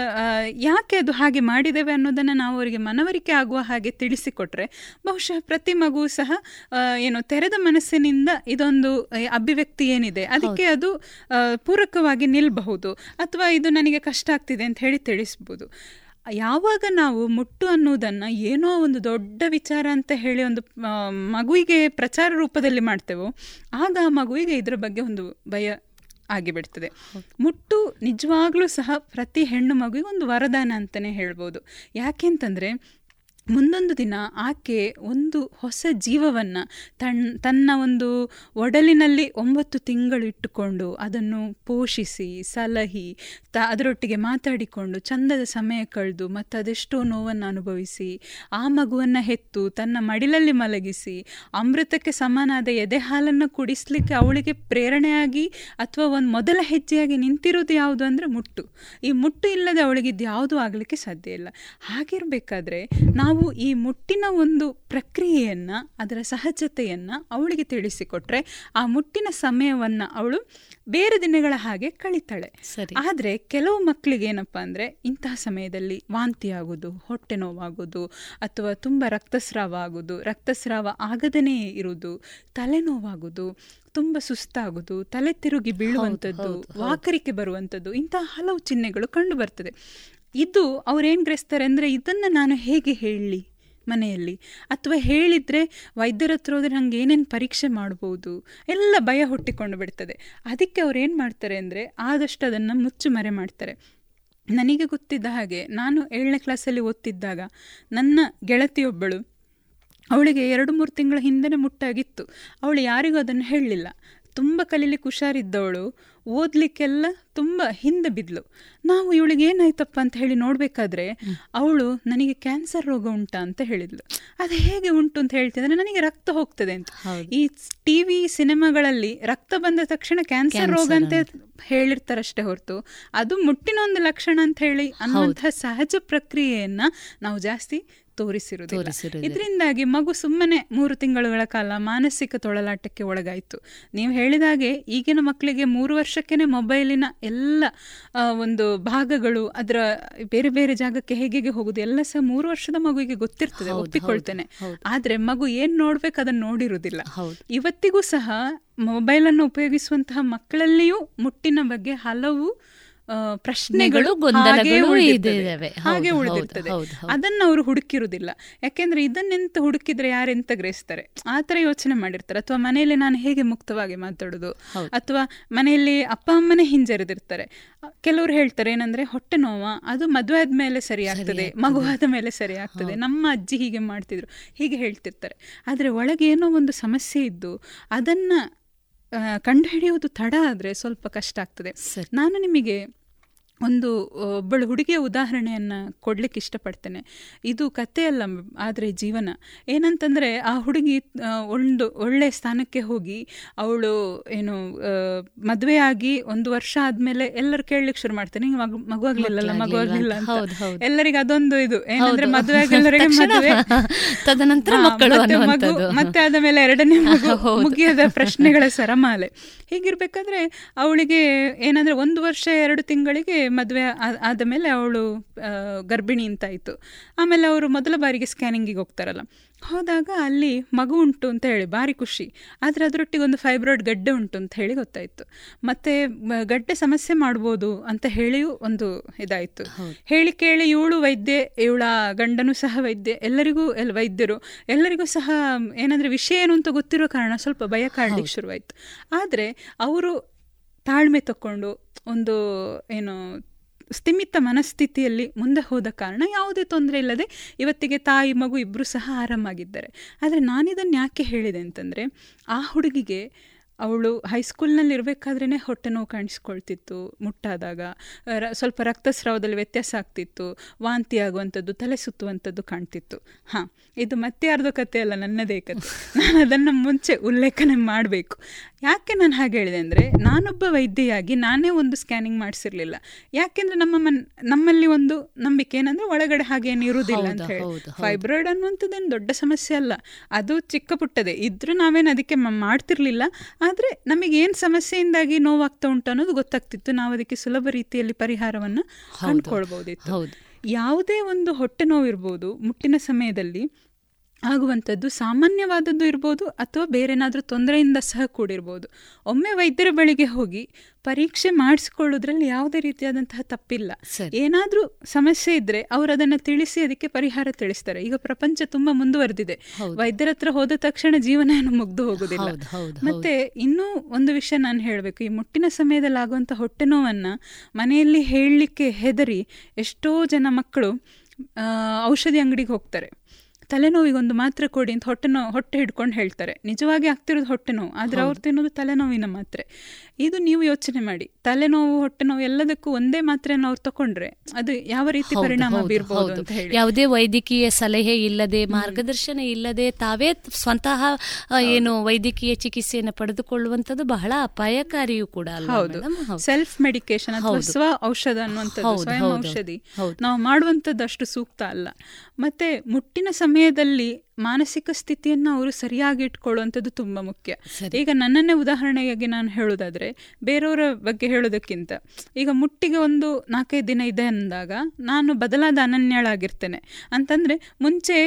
ಯಾಕೆ ಅದು ಹಾಗೆ ಮಾಡಿದ್ದೇವೆ ಅನ್ನೋದನ್ನು ನಾವು ಅವರಿಗೆ ಮನವರಿಕೆ ಆಗುವ ಹಾಗೆ ತಿಳಿಸಿಕೊಟ್ರೆ ಬಹುಶಃ ಪ್ರತಿ ಮಗು ಸಹ ಏನು ತೆರೆದ ಮನಸ್ಸಿನಿಂದ ಇದೊಂದು ಅಭಿವ್ಯಕ್ತಿ ಏನಿದೆ? ಅದಕ್ಕೆ ಅದು ಪೂರಕವಾಗಿ ನಿಲ್ಬಹುದು. ಅಥವಾ ಇದು ನನಗೆ ಕಷ್ಟ ಆಗ್ತಿದೆ ಅಂತ ಹೇಳಿ ತಿಳಿಸ್ಬೋದು. ಯಾವಾಗ ನಾವು ಮುಟ್ಟು ಅನ್ನೋದನ್ನು ಏನೋ ಒಂದು ದೊಡ್ಡ ವಿಚಾರ ಅಂತ ಹೇಳಿ ಒಂದು ಮಗುವಿಗೆ ಪ್ರಚಾರ ರೂಪದಲ್ಲಿ ಮಾಡ್ತೇವೋ ಆಗ ಆ ಮಗುವಿಗೆ ಇದರ ಬಗ್ಗೆ ಒಂದು ಭಯ ಆಗಿಬಿಡ್ತದೆ. ಮುಟ್ಟು ನಿಜವಾಗ್ಲೂ ಸಹ ಪ್ರತಿ ಹೆಣ್ಣು ಮಗುವಿಗೆ ಒಂದು ವರದಾನ ಅಂತಲೇ ಹೇಳ್ಬೋದು. ಯಾಕೆಂತಂದರೆ ಮುಂದೊಂದು ದಿನ ಆಕೆ ಒಂದು ಹೊಸ ಜೀವವನ್ನು ತನ್, ತನ್ನ ಒಂದು ಒಡಲಿನಲ್ಲಿ ಒಂಬತ್ತು ತಿಂಗಳು ಇಟ್ಟುಕೊಂಡು ಅದನ್ನು ಪೋಷಿಸಿ, ಸಲಹಿ, ತ, ಅದರೊಟ್ಟಿಗೆ ಮಾತಾಡಿಕೊಂಡು ಚಂದದ ಸಮಯ ಕಳೆದು ಮತ್ತು ಅದೆಷ್ಟೋ ನೋವನ್ನು ಅನುಭವಿಸಿ, ಆ ಮಗುವನ್ನು ಹೆತ್ತು ತನ್ನ ಮಡಿಲಲ್ಲಿ ಮಲಗಿಸಿ, ಅಮೃತಕ್ಕೆ ಸಮನಾದ ಎದೆ ಹಾಲನ್ನು ಕುಡಿಸ್ಲಿಕ್ಕೆ ಅವಳಿಗೆ ಪ್ರೇರಣೆಯಾಗಿ ಅಥವಾ ಒಂದು ಮೊದಲ ಹೆಜ್ಜೆಯಾಗಿ ನಿಂತಿರೋದು ಯಾವುದು ಅಂದರೆ ಮುಟ್ಟು. ಈ ಮುಟ್ಟು ಇಲ್ಲದೆ ಅವಳಿಗೆ ಇದು ಯಾವುದೂ ಆಗಲಿಕ್ಕೆ ಸಾಧ್ಯ ಇಲ್ಲ. ಹಾಗಿರಬೇಕಾದ್ರೆ ನಾವು ನಾವು ಈ ಮುಟ್ಟಿನ ಒಂದು ಪ್ರಕ್ರಿಯೆಯನ್ನು ಅದರ ಸಹಜತೆಯನ್ನು ಅವಳಿಗೆ ತಿಳಿಸಿಕೊಟ್ರೆ ಆ ಮುಟ್ಟಿನ ಸಮಯವನ್ನ ಅವಳು ಬೇರೆ ದಿನಗಳ ಹಾಗೆ ಕಳಿತಾಳೆ. ಆದರೆ ಕೆಲವು ಮಕ್ಕಳಿಗೆ ಏನಪ್ಪಾ ಅಂದ್ರೆ ಇಂತಹ ಸಮಯದಲ್ಲಿ ವಾಂತಿ ಆಗೋದು ಹೊಟ್ಟೆ ನೋವಾಗೋದು ಅಥವಾ ತುಂಬಾ ರಕ್ತಸ್ರಾವ ಆಗೋದು ರಕ್ತಸ್ರಾವ ಆಗದನೇ ಇರುವುದು ತಲೆನೋವಾಗೋದು ತುಂಬ ಸುಸ್ತಾಗೋದು ತಲೆ ತಿರುಗಿ ಬೀಳುವಂಥದ್ದು ವಾಕರಿಕೆ ಬರುವಂಥದ್ದು ಇಂತಹ ಹಲವು ಚಿಹ್ನೆಗಳು ಕಂಡು ಬರ್ತದೆ. ಇದು ಅವ್ರೇನು ಗ್ರಹಿಸ್ತಾರೆ ಅಂದರೆ ಇದನ್ನು ನಾನು ಹೇಗೆ ಹೇಳಲಿ ಮನೆಯಲ್ಲಿ? ಅಥವಾ ಹೇಳಿದರೆ ವೈದ್ಯರ ಹತ್ರ ಹೋದರೆ ನಂಗೆ ಏನೇನು ಪರೀಕ್ಷೆ ಮಾಡ್ಬೋದು? ಎಲ್ಲ ಭಯ ಹುಟ್ಟಿಕೊಂಡು ಬಿಡ್ತದೆ. ಅದಕ್ಕೆ ಅವ್ರು ಏನು ಮಾಡ್ತಾರೆ ಅಂದರೆ ಆದಷ್ಟು ಅದನ್ನು ಮುಚ್ಚು ಮರೆ ಮಾಡ್ತಾರೆ. ನನಗೆ ಗೊತ್ತಿದ್ದ ಹಾಗೆ ನಾನು ಏಳನೇ ಕ್ಲಾಸಲ್ಲಿ ಓದ್ತಿದ್ದಾಗ ನನ್ನ ಗೆಳತಿಯೊಬ್ಬಳು, ಅವಳಿಗೆ ಎರಡು ಮೂರು ತಿಂಗಳ ಹಿಂದೆ ಮುಟ್ಟಾಗಿತ್ತು. ಅವಳು ಯಾರಿಗೂ ಅದನ್ನು ಹೇಳಲಿಲ್ಲ. ತುಂಬ ಕಲೀಲಿಕ್ಕೆ ಹುಷಾರಿದ್ದವಳು. ಓದಲಿಕ್ಕೆಲ್ಲ ತುಂಬ ಹಿಂದೆ ಬಿದ್ಲು. ನಾವು ಇವಳಿಗೆ ಏನಾಯ್ತಪ್ಪ ಅಂತ ಹೇಳಿ ನೋಡಬೇಕಾದ್ರೆ ಅವಳು ನನಗೆ ಕ್ಯಾನ್ಸರ್ ರೋಗ ಉಂಟಾ ಅಂತ ಹೇಳಿದ್ಲು. ಅದು ಹೇಗೆ ಉಂಟು ಅಂತ ಹೇಳ್ತಿದ್ರೆ ನನಗೆ ರಕ್ತ ಹೋಗ್ತದೆ ಅಂತ. ಈ ಟಿ ವಿ ಸಿನಿಮಾಗಳಲ್ಲಿ ರಕ್ತ ಬಂದ ತಕ್ಷಣ ಕ್ಯಾನ್ಸರ್ ರೋಗ ಅಂತ ಹೇಳಿರ್ತಾರಷ್ಟೇ ಹೊರತು. ಅದು ಮುಟ್ಟಿನ ಒಂದು ಲಕ್ಷಣ ಅಂತ ಹೇಳಿ ಅನ್ನುವಂತಹ ಸಹಜ ಪ್ರಕ್ರಿಯೆಯನ್ನ ನಾವು ಜಾಸ್ತಿ ತೋರಿಸಿರುವುದಿಲ್ಲ. ಇದರಿಂದಾಗಿ ಮಗು ಸುಮ್ಮನೆ ಮೂರು ತಿಂಗಳುಗಳ ಕಾಲ ಮಾನಸಿಕ ತೊಳಲಾಟಕ್ಕೆ ಒಳಗಾಯಿತು. ನೀವು ಹೇಳಿದಾಗೆ ಈಗಿನ ಮಕ್ಕಳಿಗೆ ಮೂರು ವರ್ಷಕ್ಕೇನೆ ಮೊಬೈಲಿನ ಎಲ್ಲ ಒಂದು ಭಾಗಗಳು ಅದರ ಬೇರೆ ಬೇರೆ ಜಾಗಕ್ಕೆ ಹೇಗೆ ಹೋಗುದು ಎಲ್ಲ ಸಹ ಮೂರು ವರ್ಷದ ಮಗುವಿಗೆ ಗೊತ್ತಿರ್ತದೆ ಒಪ್ಪಿಕೊಳ್ತೇನೆ. ಆದ್ರೆ ಮಗು ಏನ್ ನೋಡ್ಬೇಕು ಅದನ್ನ ನೋಡಿರುವುದಿಲ್ಲ. ಇವತ್ತಿಗೂ ಸಹ ಮೊಬೈಲ್ ಅನ್ನು ಉಪಯೋಗಿಸುವಂತಹ ಮಕ್ಕಳಲ್ಲಿಯೂ ಮುಟ್ಟಿನ ಬಗ್ಗೆ ಹಲವು ಪ್ರಶ್ನೆಗಳು ಹಾಗೆ ಉಳಿದಿರ್ತದೆ. ಅದನ್ನ ಅವರು ಹುಡುಕಿರುವುದಿಲ್ಲ. ಯಾಕೆಂದ್ರೆ ಇದನ್ನೆಂತ ಹುಡುಕಿದ್ರೆ ಯಾರೆಂತ ಗ್ರಹಿಸ್ತಾರೆ? ಆ ತರ ಯೋಚನೆ ಮಾಡಿರ್ತಾರೆ. ಅಥವಾ ಮನೆಯಲ್ಲಿ ನಾನು ಹೇಗೆ ಮುಕ್ತವಾಗಿ ಮಾತಾಡೋದು? ಅಥವಾ ಮನೆಯಲ್ಲಿ ಅಪ್ಪ ಅಮ್ಮನೇ ಹಿಂಜರಿದಿರ್ತಾರೆ. ಕೆಲವರು ಹೇಳ್ತಾರೆ ಏನಂದ್ರೆ ಹೊಟ್ಟೆ ನೋವ ಅದು ಮದುವೆ ಆದ್ಮೇಲೆ ಸರಿ ಆಗ್ತದೆ ಮಗುವಾದ ಮೇಲೆ ಸರಿ ಆಗ್ತದೆ ನಮ್ಮ ಅಜ್ಜಿ ಹೀಗೆ ಮಾಡ್ತಿದ್ರು ಹೀಗೆ ಹೇಳ್ತಿರ್ತಾರೆ. ಆದ್ರೆ ಒಳಗೆ ಏನೋ ಒಂದು ಸಮಸ್ಯೆ ಇದ್ದು ಅದನ್ನ ಕಂಡುಹಿಡಿಯುವುದು ತಡ ಆದರೆ ಸ್ವಲ್ಪ ಕಷ್ಟ ಆಗ್ತದೆ. ನಾನು ನಿಮಗೆ ಒಂದು ಒಬ್ಬಳು ಹುಡುಗಿಯ ಉದಾಹರಣೆಯನ್ನು ಕೊಡ್ಲಿಕ್ಕೆ ಇಷ್ಟಪಡ್ತೇನೆ. ಇದು ಕಥೆಯಲ್ಲ ಅಲ್ಲ ಆದರೆ ಜೀವನ. ಏನಂತಂದರೆ ಆ ಹುಡುಗಿ ಒಂದು ಒಳ್ಳೆ ಸ್ಥಾನಕ್ಕೆ ಹೋಗಿ ಅವಳು ಏನು ಮದುವೆಯಾಗಿ ಆಗಿ ಒಂದು ವರ್ಷ ಆದಮೇಲೆ ಎಲ್ಲರೂ ಕೇಳಲಿಕ್ಕೆ ಶುರು ಮಾಡ್ತೇನೆ. ಹಿಂಗೆ ಮಗು ಮಗು ಆಗ್ಲಿಲ್ಲಲ್ಲ ಮಗು ಆಗಲಿಲ್ಲ ಅಂತ. ಎಲ್ಲರಿಗೆ ಅದೊಂದು ಇದು. ಏನಂದ್ರೆ ಮದುವೆ ಆಗಿ ಮದುವೆ. ತದನಂತರ ಮಗು ಮತ್ತೆ ಆದ ಮೇಲೆ ಎರಡನೇ (laughs) ಮಗು ಮುಗಿಯದ ಪ್ರಶ್ನೆಗಳ (laughs) ಸರಮಾಲೆ. ಹೀಗಿರ್ಬೇಕಾದ್ರೆ ಅವಳಿಗೆ ಏನಂದ್ರೆ ಒಂದು ವರ್ಷ ಎರಡು ತಿಂಗಳಿಗೆ ಮದುವೆ ಆದ ಮೇಲೆ ಅವಳು ಗರ್ಭಿಣಿ ಅಂತ ಆಯ್ತು ಆಮೇಲೆ ಅವರು ಮೊದಲ ಬಾರಿಗೆ ಸ್ಕ್ಯಾನಿಂಗಿಗೆ ಹೋಗ್ತಾರಲ್ಲ. ಹೋದಾಗ ಅಲ್ಲಿ ಮಗು ಉಂಟು ಅಂತ ಹೇಳಿ ಭಾರಿ ಖುಷಿ. ಆದರೆ ಅದರೊಟ್ಟಿಗೆ ಒಂದು ಫೈಬ್ರಾಯ್ಡ್ ಗಡ್ಡೆ ಉಂಟು ಅಂತ ಹೇಳಿ ಗೊತ್ತಾಯಿತು. ಮತ್ತು ಗಡ್ಡೆ ಸಮಸ್ಯೆ ಮಾಡ್ಬೋದು ಅಂತ ಹೇಳಿಯೂ ಒಂದು ಇದಾಯಿತು. ಹೇಳಿ ಕೇಳಿ ಇವಳು ವೈದ್ಯೆ ಇವಳ ಗಂಡನೂ ಸಹ ವೈದ್ಯೆ ಎಲ್ಲರಿಗೂ ಎಲ್ಲ ವೈದ್ಯರು ಎಲ್ಲರಿಗೂ ಸಹ ಏನಂದರೆ ವಿಷಯ ಏನು ಅಂತ ಗೊತ್ತಿರೋ ಕಾರಣ ಸ್ವಲ್ಪ ಭಯ ಕಾಡ್ಲಿಕ್ಕೆ ಶುರುವಾಯಿತು. ಆದರೆ ಅವರು ತಾಳ್ಮೆ ತಕ್ಕೊಂಡು ಒಂದು, ಏನು, ಸ್ಥಿಮಿತ ಮನಸ್ಥಿತಿಯಲ್ಲಿ ಮುಂದೆ ಹೋದ ಕಾರಣ ಯಾವುದೇ ತೊಂದರೆ ಇಲ್ಲದೆ ಇವತ್ತಿಗೆ ತಾಯಿ, ಮಗು ಇಬ್ಬರು ಸಹ ಆರಾಮಾಗಿದ್ದಾರೆ. ಆದರೆ ನಾನಿದನ್ನು ಯಾಕೆ ಹೇಳಿದೆ ಅಂತಂದರೆ, ಆ ಹುಡುಗಿಗೆ ಅವಳು ಹೈಸ್ಕೂಲ್ನಲ್ಲಿ ಇರಬೇಕಾದ್ರೇ ಹೊಟ್ಟೆ ನೋವು ಕಾಣಿಸ್ಕೊಳ್ತಿತ್ತು ಮುಟ್ಟಾದಾಗ. ಸ್ವಲ್ಪ ರಕ್ತಸ್ರಾವದಲ್ಲಿ ವ್ಯತ್ಯಾಸ ಆಗ್ತಿತ್ತು ವಾಂತಿ ಆಗುವಂಥದ್ದು ತಲೆ ಸುತ್ತುವಂಥದ್ದು ಕಾಣ್ತಿತ್ತು. ಹಾಂ ಇದು ಮತ್ತೆ ಯಾರ್ದೋ ಕತೆ ಅಲ್ಲ ನನ್ನದೇ ಕತೆ. (laughs) ನಾನು ಅದನ್ನು ಮುಂಚೆ ಉಲ್ಲೇಖನೆ ಮಾಡಬೇಕು. ಯಾಕೆ ನಾನು ಹಾಗೆ ಹೇಳಿದೆ ಅಂದರೆ ನಾನೊಬ್ಬ ವೈದ್ಯೆಯಾಗಿ ನಾನೇ ಒಂದು ಸ್ಕ್ಯಾನಿಂಗ್ ಮಾಡಿಸಿರ್ಲಿಲ್ಲ. ಯಾಕೆಂದರೆ ನಮ್ಮ ಮನ್ ನಮ್ಮಲ್ಲಿ ಒಂದು ನಂಬಿಕೆ ಏನಂದರೆ ಒಳಗಡೆ ಹಾಗೇನು ಇರುವುದಿಲ್ಲ ಅಂತ ಹೇಳಿ. ಫೈಬ್ರಾಯ್ಡ್ ಅನ್ನುವಂಥದ್ದೇನು ದೊಡ್ಡ ಸಮಸ್ಯೆ ಅಲ್ಲ. ಅದು ಚಿಕ್ಕ ಪುಟ್ಟದೆ. ಇದ್ರೂ ನಾವೇನು ಅದಕ್ಕೆ ಮಾಡ್ತಿರ್ಲಿಲ್ಲ. ಆದರೆ ನಮಗೆ ಏನು ಸಮಸ್ಯೆಯಿಂದಾಗಿ ನೋವಾಗ್ತಾ ಉಂಟು ಅನ್ನೋದು ಗೊತ್ತಾಗ್ತಿತ್ತು. ನಾವು ಅದಕ್ಕೆ ಸುಲಭ ರೀತಿಯಲ್ಲಿ ಪರಿಹಾರವನ್ನು ಕಂಡುಕೊಳ್ಬಹುದಿತ್ತು ಯಾವುದೇ ಒಂದು ಹೊಟ್ಟೆ ನೋವಿರ್ಬೋದು ಮುಟ್ಟಿನ ಸಮಯದಲ್ಲಿ ಆಗುವಂಥದ್ದು ಸಾಮಾನ್ಯವಾದದ್ದು ಇರ್ಬೋದು ಅಥವಾ ಬೇರೆನಾದರೂ ತೊಂದರೆಯಿಂದ ಸಹ ಕೂಡಿರ್ಬೋದು. ಒಮ್ಮೆ ವೈದ್ಯರ ಬಳಿಗೆ ಹೋಗಿ ಪರೀಕ್ಷೆ ಮಾಡಿಸ್ಕೊಳ್ಳೋದ್ರಲ್ಲಿ ಯಾವುದೇ ರೀತಿಯಾದಂತಹ ತಪ್ಪಿಲ್ಲ. ಏನಾದರೂ ಸಮಸ್ಯೆ ಇದ್ರೆ ಅವರು ಅದನ್ನು ತಿಳಿಸಿ ಅದಕ್ಕೆ ಪರಿಹಾರ ತಿಳಿಸ್ತಾರೆ. ಈಗ ಪ್ರಪಂಚ ತುಂಬಾ ಮುಂದುವರೆದಿದೆ. ವೈದ್ಯರ ಹತ್ರ ಹೋದ ತಕ್ಷಣ ಜೀವನ ಮುಗ್ದು ಹೋಗುದಿಲ್ಲ. ಮತ್ತೆ ಇನ್ನೂ ಒಂದು ವಿಷಯ ನಾನು ಹೇಳಬೇಕು. ಈ ಮುಟ್ಟಿನ ಸಮಯದಲ್ಲಿ ಆಗುವಂಥ ಹೊಟ್ಟೆ ನೋವನ್ನ ಮನೆಯಲ್ಲಿ ಹೇಳಲಿಕ್ಕೆ ಹೆದರಿ ಎಷ್ಟೋ ಜನ ಮಕ್ಕಳು ಔಷಧಿ ಅಂಗಡಿಗೆ ಹೋಗ್ತಾರೆ. ತಲೆನೋವಿಗೊಂದು ಮಾತ್ರೆ ಕೊಡಿ ಅಂತ ಹೊಟ್ಟೆ ನೋವು ಹೊಟ್ಟೆ ಹಿಡ್ಕೊಂಡು ಹೇಳ್ತಾರೆ. ನಿಜವಾಗಿ ಆಗ್ತಿರೋದು ಹೊಟ್ಟೆ ನೋವು ಆದರೆ ಅವ್ರು ತಿನ್ನೋದು ತಲೆನೋವಿನ ಮಾತ್ರೆ. ಇದು ನೀವು ಯೋಚನೆ ಮಾಡಿ. ತಲೆನೋವು ಹೊಟ್ಟೆ ನೋವು ಎಲ್ಲದಕ್ಕೂ ಒಂದೇ ಮಾತ್ರೆಯನ್ನು ಅವ್ರು ತಕೊಂಡ್ರೆ ಅದು ಯಾವ ರೀತಿ ಪರಿಣಾಮ ಬೀರಬಹುದು ಅಂತ ಹೇಳಿ. ಯಾವುದೇ ವೈದ್ಯಕೀಯ ಸಲಹೆ ಇಲ್ಲದೆ ಮಾರ್ಗದರ್ಶನ ಇಲ್ಲದೆ ತಾವೇ ಸ್ವತಃ ಏನು ವೈದ್ಯಕೀಯ ಚಿಕಿತ್ಸೆಯನ್ನು ಪಡೆದುಕೊಳ್ಳುವಂತದ್ದು ಬಹಳ ಅಪಾಯಕಾರಿಯೂ ಕೂಡ ಹೌದು. ಸೆಲ್ಫ್ ಮೆಡಿಕೇಶನ್ ಅಥವಾ. ಸ್ವ ಔಷಧ ಅನ್ನುವಂಥದ್ದು ಸ್ವಯಂ ಔಷಧಿ. ನಾವು ಮಾಡುವಂಥದ್ದು ಅಷ್ಟು ಸೂಕ್ತ ಅಲ್ಲ. ಮತ್ತೆ ಮುಟ್ಟಿನ ಸಮಯದಲ್ಲಿ ಮಾನಸಿಕ ಸ್ಥಿತಿಯನ್ನು ಅವರು ಸರಿಯಾಗಿ ಇಟ್ಕೊಳ್ಳುವಂಥದ್ದು ತುಂಬ ಮುಖ್ಯ. ಈಗ ನನ್ನನ್ನೇ ಉದಾಹರಣೆಯಾಗಿ ನಾನು ಹೇಳೋದಾದರೆ ಬೇರೆಯವರ ಬಗ್ಗೆ ಹೇಳೋದಕ್ಕಿಂತ ಈಗ ಮುಟ್ಟಿಗೆ ಒಂದು ನಾಲ್ಕೈದು ದಿನ ಇದೆ ಅಂದಾಗ ನಾನು ಬದಲಾದ ಅನನ್ಯಳಾಗಿರ್ತೇನೆ. ಅಂತಂದ್ರೆ ಮುಂಚೆ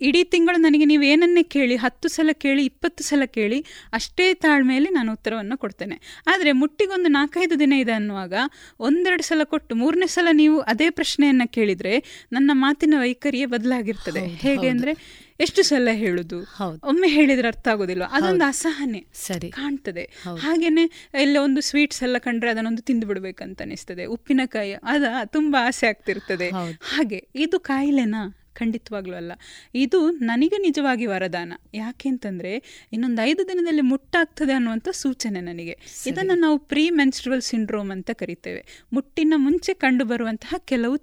ಇಡೀ ತಿಂಗಳು ನನಗೆ ನೀವು ಏನನ್ನೇ ಕೇಳಿ ಹತ್ತು ಸಲ ಕೇಳಿ ಇಪ್ಪತ್ತು ಸಲ ಕೇಳಿ ಅಷ್ಟೇ ತಾಳ್ಮೆಯಲ್ಲಿ ನಾನು ಉತ್ತರವನ್ನು ಕೊಡ್ತೇನೆ. ಆದರೆ ಮುಟ್ಟಿಗೊಂದು ನಾಲ್ಕೈದು ದಿನ ಇದೆ ಅನ್ನುವಾಗ ಒಂದೆರಡು ಸಲ ಕೊಟ್ಟು ಮೂರನೇ ಸಲ ನೀವು ಅದೇ ಪ್ರಶ್ನೆಯನ್ನು ಕೇಳಿದರೆ ನನ್ನ ಮಾತಿನ ವೈಖರಿಯೇ ಬದಲಾಗಿರ್ತದೆ. ಹೇಗೆ ಅಂದರೆ ಎಷ್ಟು ಸಲ ಹೇಳುದು? ಒಮ್ಮೆ ಹೇಳಿದ್ರೆ ಅರ್ಥ ಆಗೋದಿಲ್ಲ ಅದೊಂದು ಅಸಹನೆ ಸರಿ. ಕಾಣ್ತದೆ. ಹಾಗೇನೆ ಎಲ್ಲ ಒಂದು ಸ್ವೀಟ್ಸ್ ಎಲ್ಲ ಕಂಡ್ರೆ ಅದನ್ನೊಂದು ತಿಂದು ಬಿಡ್ಬೇಕಂತ ಅನಿಸ್ತದೆ. ಉಪ್ಪಿನಕಾಯಿ ಅದ ತುಂಬಾ ಆಸೆ ಆಗ್ತಿರ್ತದೆ. ಹಾಗೆ ಇದು ಕಾಯಿಲೆನಾ? ಖಂಡಿತವಾಗ್ಲೂ ಅಲ್ಲ. ಇದು ನನಗೆ ನಿಜವಾಗಿ ವರದಾನ. ಯಾಕೆ ಅಂತಂದ್ರೆ ಇನ್ನೊಂದು ಐದು ದಿನದಲ್ಲಿ ಮುಟ್ಟಾಗ್ತದೆ ಅನ್ನುವಂಥ ಸೂಚನೆ ನನಗೆ. ಇದನ್ನು ನಾವು ಪ್ರೀ ಮೆನ್ಸ್ಟ್ರಲ್ ಸಿಂಡ್ರೋಮ್ ಅಂತ ಕರಿತೇವೆ. ಮುಟ್ಟಿನ ಮುಂಚೆ ಕಂಡು ಬರುವಂತಹ ಕೆಲವು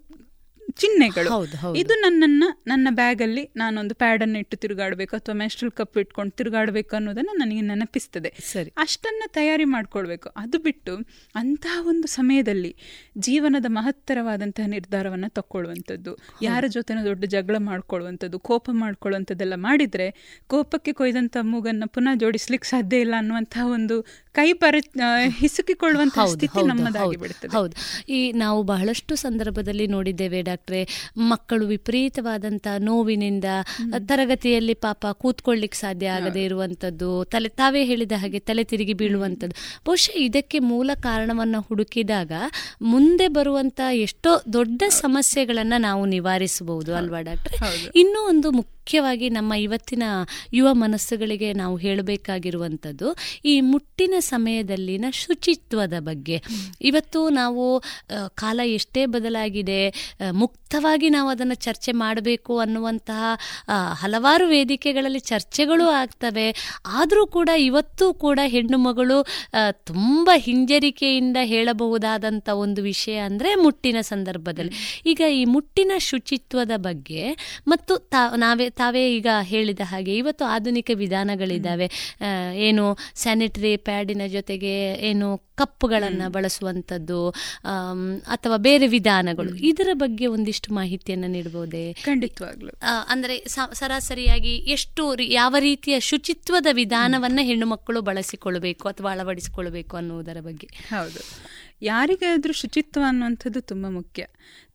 ಚಿಹ್ನೆಗಳು. ಇದು ನನ್ನನ್ನ ನನ್ನ ಬ್ಯಾಗಲ್ಲಿ ನಾನೊಂದು ಪ್ಯಾಡ್ ಅನ್ನು ಇಟ್ಟು ತಿರುಗಾಡಬೇಕು ಅಥವಾ ಮೆಸ್ಟ್ರಲ್ ಕಪ್ ಇಟ್ಕೊಂಡು ತಿರುಗಾಡಬೇಕು ಅನ್ನೋದನ್ನ ನನಗೆ ನೆನಪಿಸ್ತದೆ. ಸರಿ. ಅಷ್ಟನ್ನ ತಯಾರಿ ಮಾಡ್ಕೊಳ್ಬೇಕು. ಅದು ಬಿಟ್ಟು ಅಂತಹ ಒಂದು ಸಮಯದಲ್ಲಿ ಜೀವನದ ಮಹತ್ತರವಾದಂತಹ ನಿರ್ಧಾರವನ್ನ ತಕ್ಕೊಳ್ಳುವಂಥದ್ದು. ಯಾರ ಜೊತೆನೂ ದೊಡ್ಡ ಜಗಳ ಮಾಡ್ಕೊಳ್ಳುವಂಥದ್ದು ಕೋಪ ಮಾಡ್ಕೊಳ್ಳುವಂಥದ್ದೆಲ್ಲ ಮಾಡಿದ್ರೆ ಕೋಪಕ್ಕೆ ಕೊಯ್ದಂಥ ಮೂಗನ್ನ ಪುನಃ ಜೋಡಿಸ್ಲಿಕ್ಕೆ ಸಾಧ್ಯ ಇಲ್ಲ ಅನ್ನುವಂತಹ ಒಂದು ಕೈ ಪರ ಹಿಸುಕಿಕೊಳ್ಳುವಂತಹ ಸ್ಥಿತಿ ನಮ್ಮದಾಗಿ ಬಿಡುತ್ತದೆ ಹೌದು. ಈ ನಾವು ಬಹಳಷ್ಟು ಸಂದರ್ಭದಲ್ಲಿ ನೋಡಿದ್ದೇವೆ ಡಾಕ್ಟ್ರೆ ಮಕ್ಕಳು ವಿಪರೀತವಾದಂತ ನೋವಿನಿಂದ ತರಗತಿಯಲ್ಲಿ ಪಾಪ ಕೂತ್ಕೊಳ್ಳಿಕ್ ಸಾಧ್ಯ ಆಗದೆ ಇರುವಂತದ್ದು ತಲೆ ತಾವೇ ಹೇಳಿದ ಹಾಗೆ ತಲೆ ತಿರುಗಿ ಬೀಳುವಂತದ್ದು. ಬಹುಶಃ ಇದಕ್ಕೆ ಮೂಲ ಕಾರಣವನ್ನ ಹುಡುಕಿದಾಗ ಮುಂದೆ ಬರುವಂತ ಎಷ್ಟೋ ದೊಡ್ಡ ಸಮಸ್ಯೆಗಳನ್ನ ನಾವು ನಿವಾರಿಸಬಹುದು ಅಲ್ವಾ ಡಾಕ್ಟ್ರೆ? ಇನ್ನೂ ಒಂದು ಮುಖ್ಯವಾಗಿ ನಮ್ಮ ಇವತ್ತಿನ ಯುವ ಮನಸ್ಸುಗಳಿಗೆ ನಾವು ಹೇಳಬೇಕಾಗಿರುವಂಥದ್ದು, ಈ ಮುಟ್ಟಿನ ಸಮಯದಲ್ಲಿನ ಶುಚಿತ್ವದ ಬಗ್ಗೆ. ಇವತ್ತು ನಾವು ಕಾಲ ಎಷ್ಟೇ ಬದಲಾಗಿದೆ ಮುಕ್ತವಾಗಿ ನಾವು ಅದನ್ನು ಚರ್ಚೆ ಮಾಡಬೇಕು ಅನ್ನುವಂತಹ ಹಲವಾರು ವೇದಿಕೆಗಳಲ್ಲಿ ಚರ್ಚೆಗಳು ಆಗ್ತವೆ. ಆದರೂ ಕೂಡ ಇವತ್ತು ಕೂಡ ಹೆಣ್ಣು ಮಗಳು ತುಂಬ ಹಿಂಜರಿಕೆಯಿಂದ ಹೇಳಬಹುದಾದಂಥ ಒಂದು ವಿಷಯ ಅಂದರೆ ಮುಟ್ಟಿನ ಸಂದರ್ಭದಲ್ಲಿ. ಈಗ ಈ ಮುಟ್ಟಿನ ಶುಚಿತ್ವದ ಬಗ್ಗೆ ಮತ್ತು ತಾ, ನಾವೇ ತಾವೇ ಈಗ ಹೇಳಿದ ಹಾಗೆ ಇವತ್ತು ಆಧುನಿಕ ವಿಧಾನಗಳಿದ್ದಾವೆ. ಏನು ಸ್ಯಾನಿಟರಿ ಪ್ಯಾಡಿನ ಜೊತೆಗೆ ಏನು ಕಪ್ಪುಗಳನ್ನು ಬಳಸುವಂಥದ್ದು ಅಥವಾ ಬೇರೆ ವಿಧಾನಗಳು. ಇದರ ಬಗ್ಗೆ ಒಂದಿಷ್ಟು ಮಾಹಿತಿಯನ್ನು ನೀಡಬಹುದೇ ಖಂಡಿತವಾಗ್ಲು. ಅಂದರೆ ಸರಾಸರಿಯಾಗಿ ಎಷ್ಟು ಯಾವ ರೀತಿಯ ಶುಚಿತ್ವದ ವಿಧಾನವನ್ನು ಹೆಣ್ಣು ಮಕ್ಕಳು ಬಳಸಿಕೊಳ್ಳಬೇಕು ಅಥವಾ ಅಳವಡಿಸಿಕೊಳ್ಬೇಕು ಅನ್ನುವುದರ ಬಗ್ಗೆ? ಹೌದು. ಯಾರಿಗಾದರೂ ಶುಚಿತ್ವ ಅನ್ನುವಂಥದ್ದು ತುಂಬ ಮುಖ್ಯ.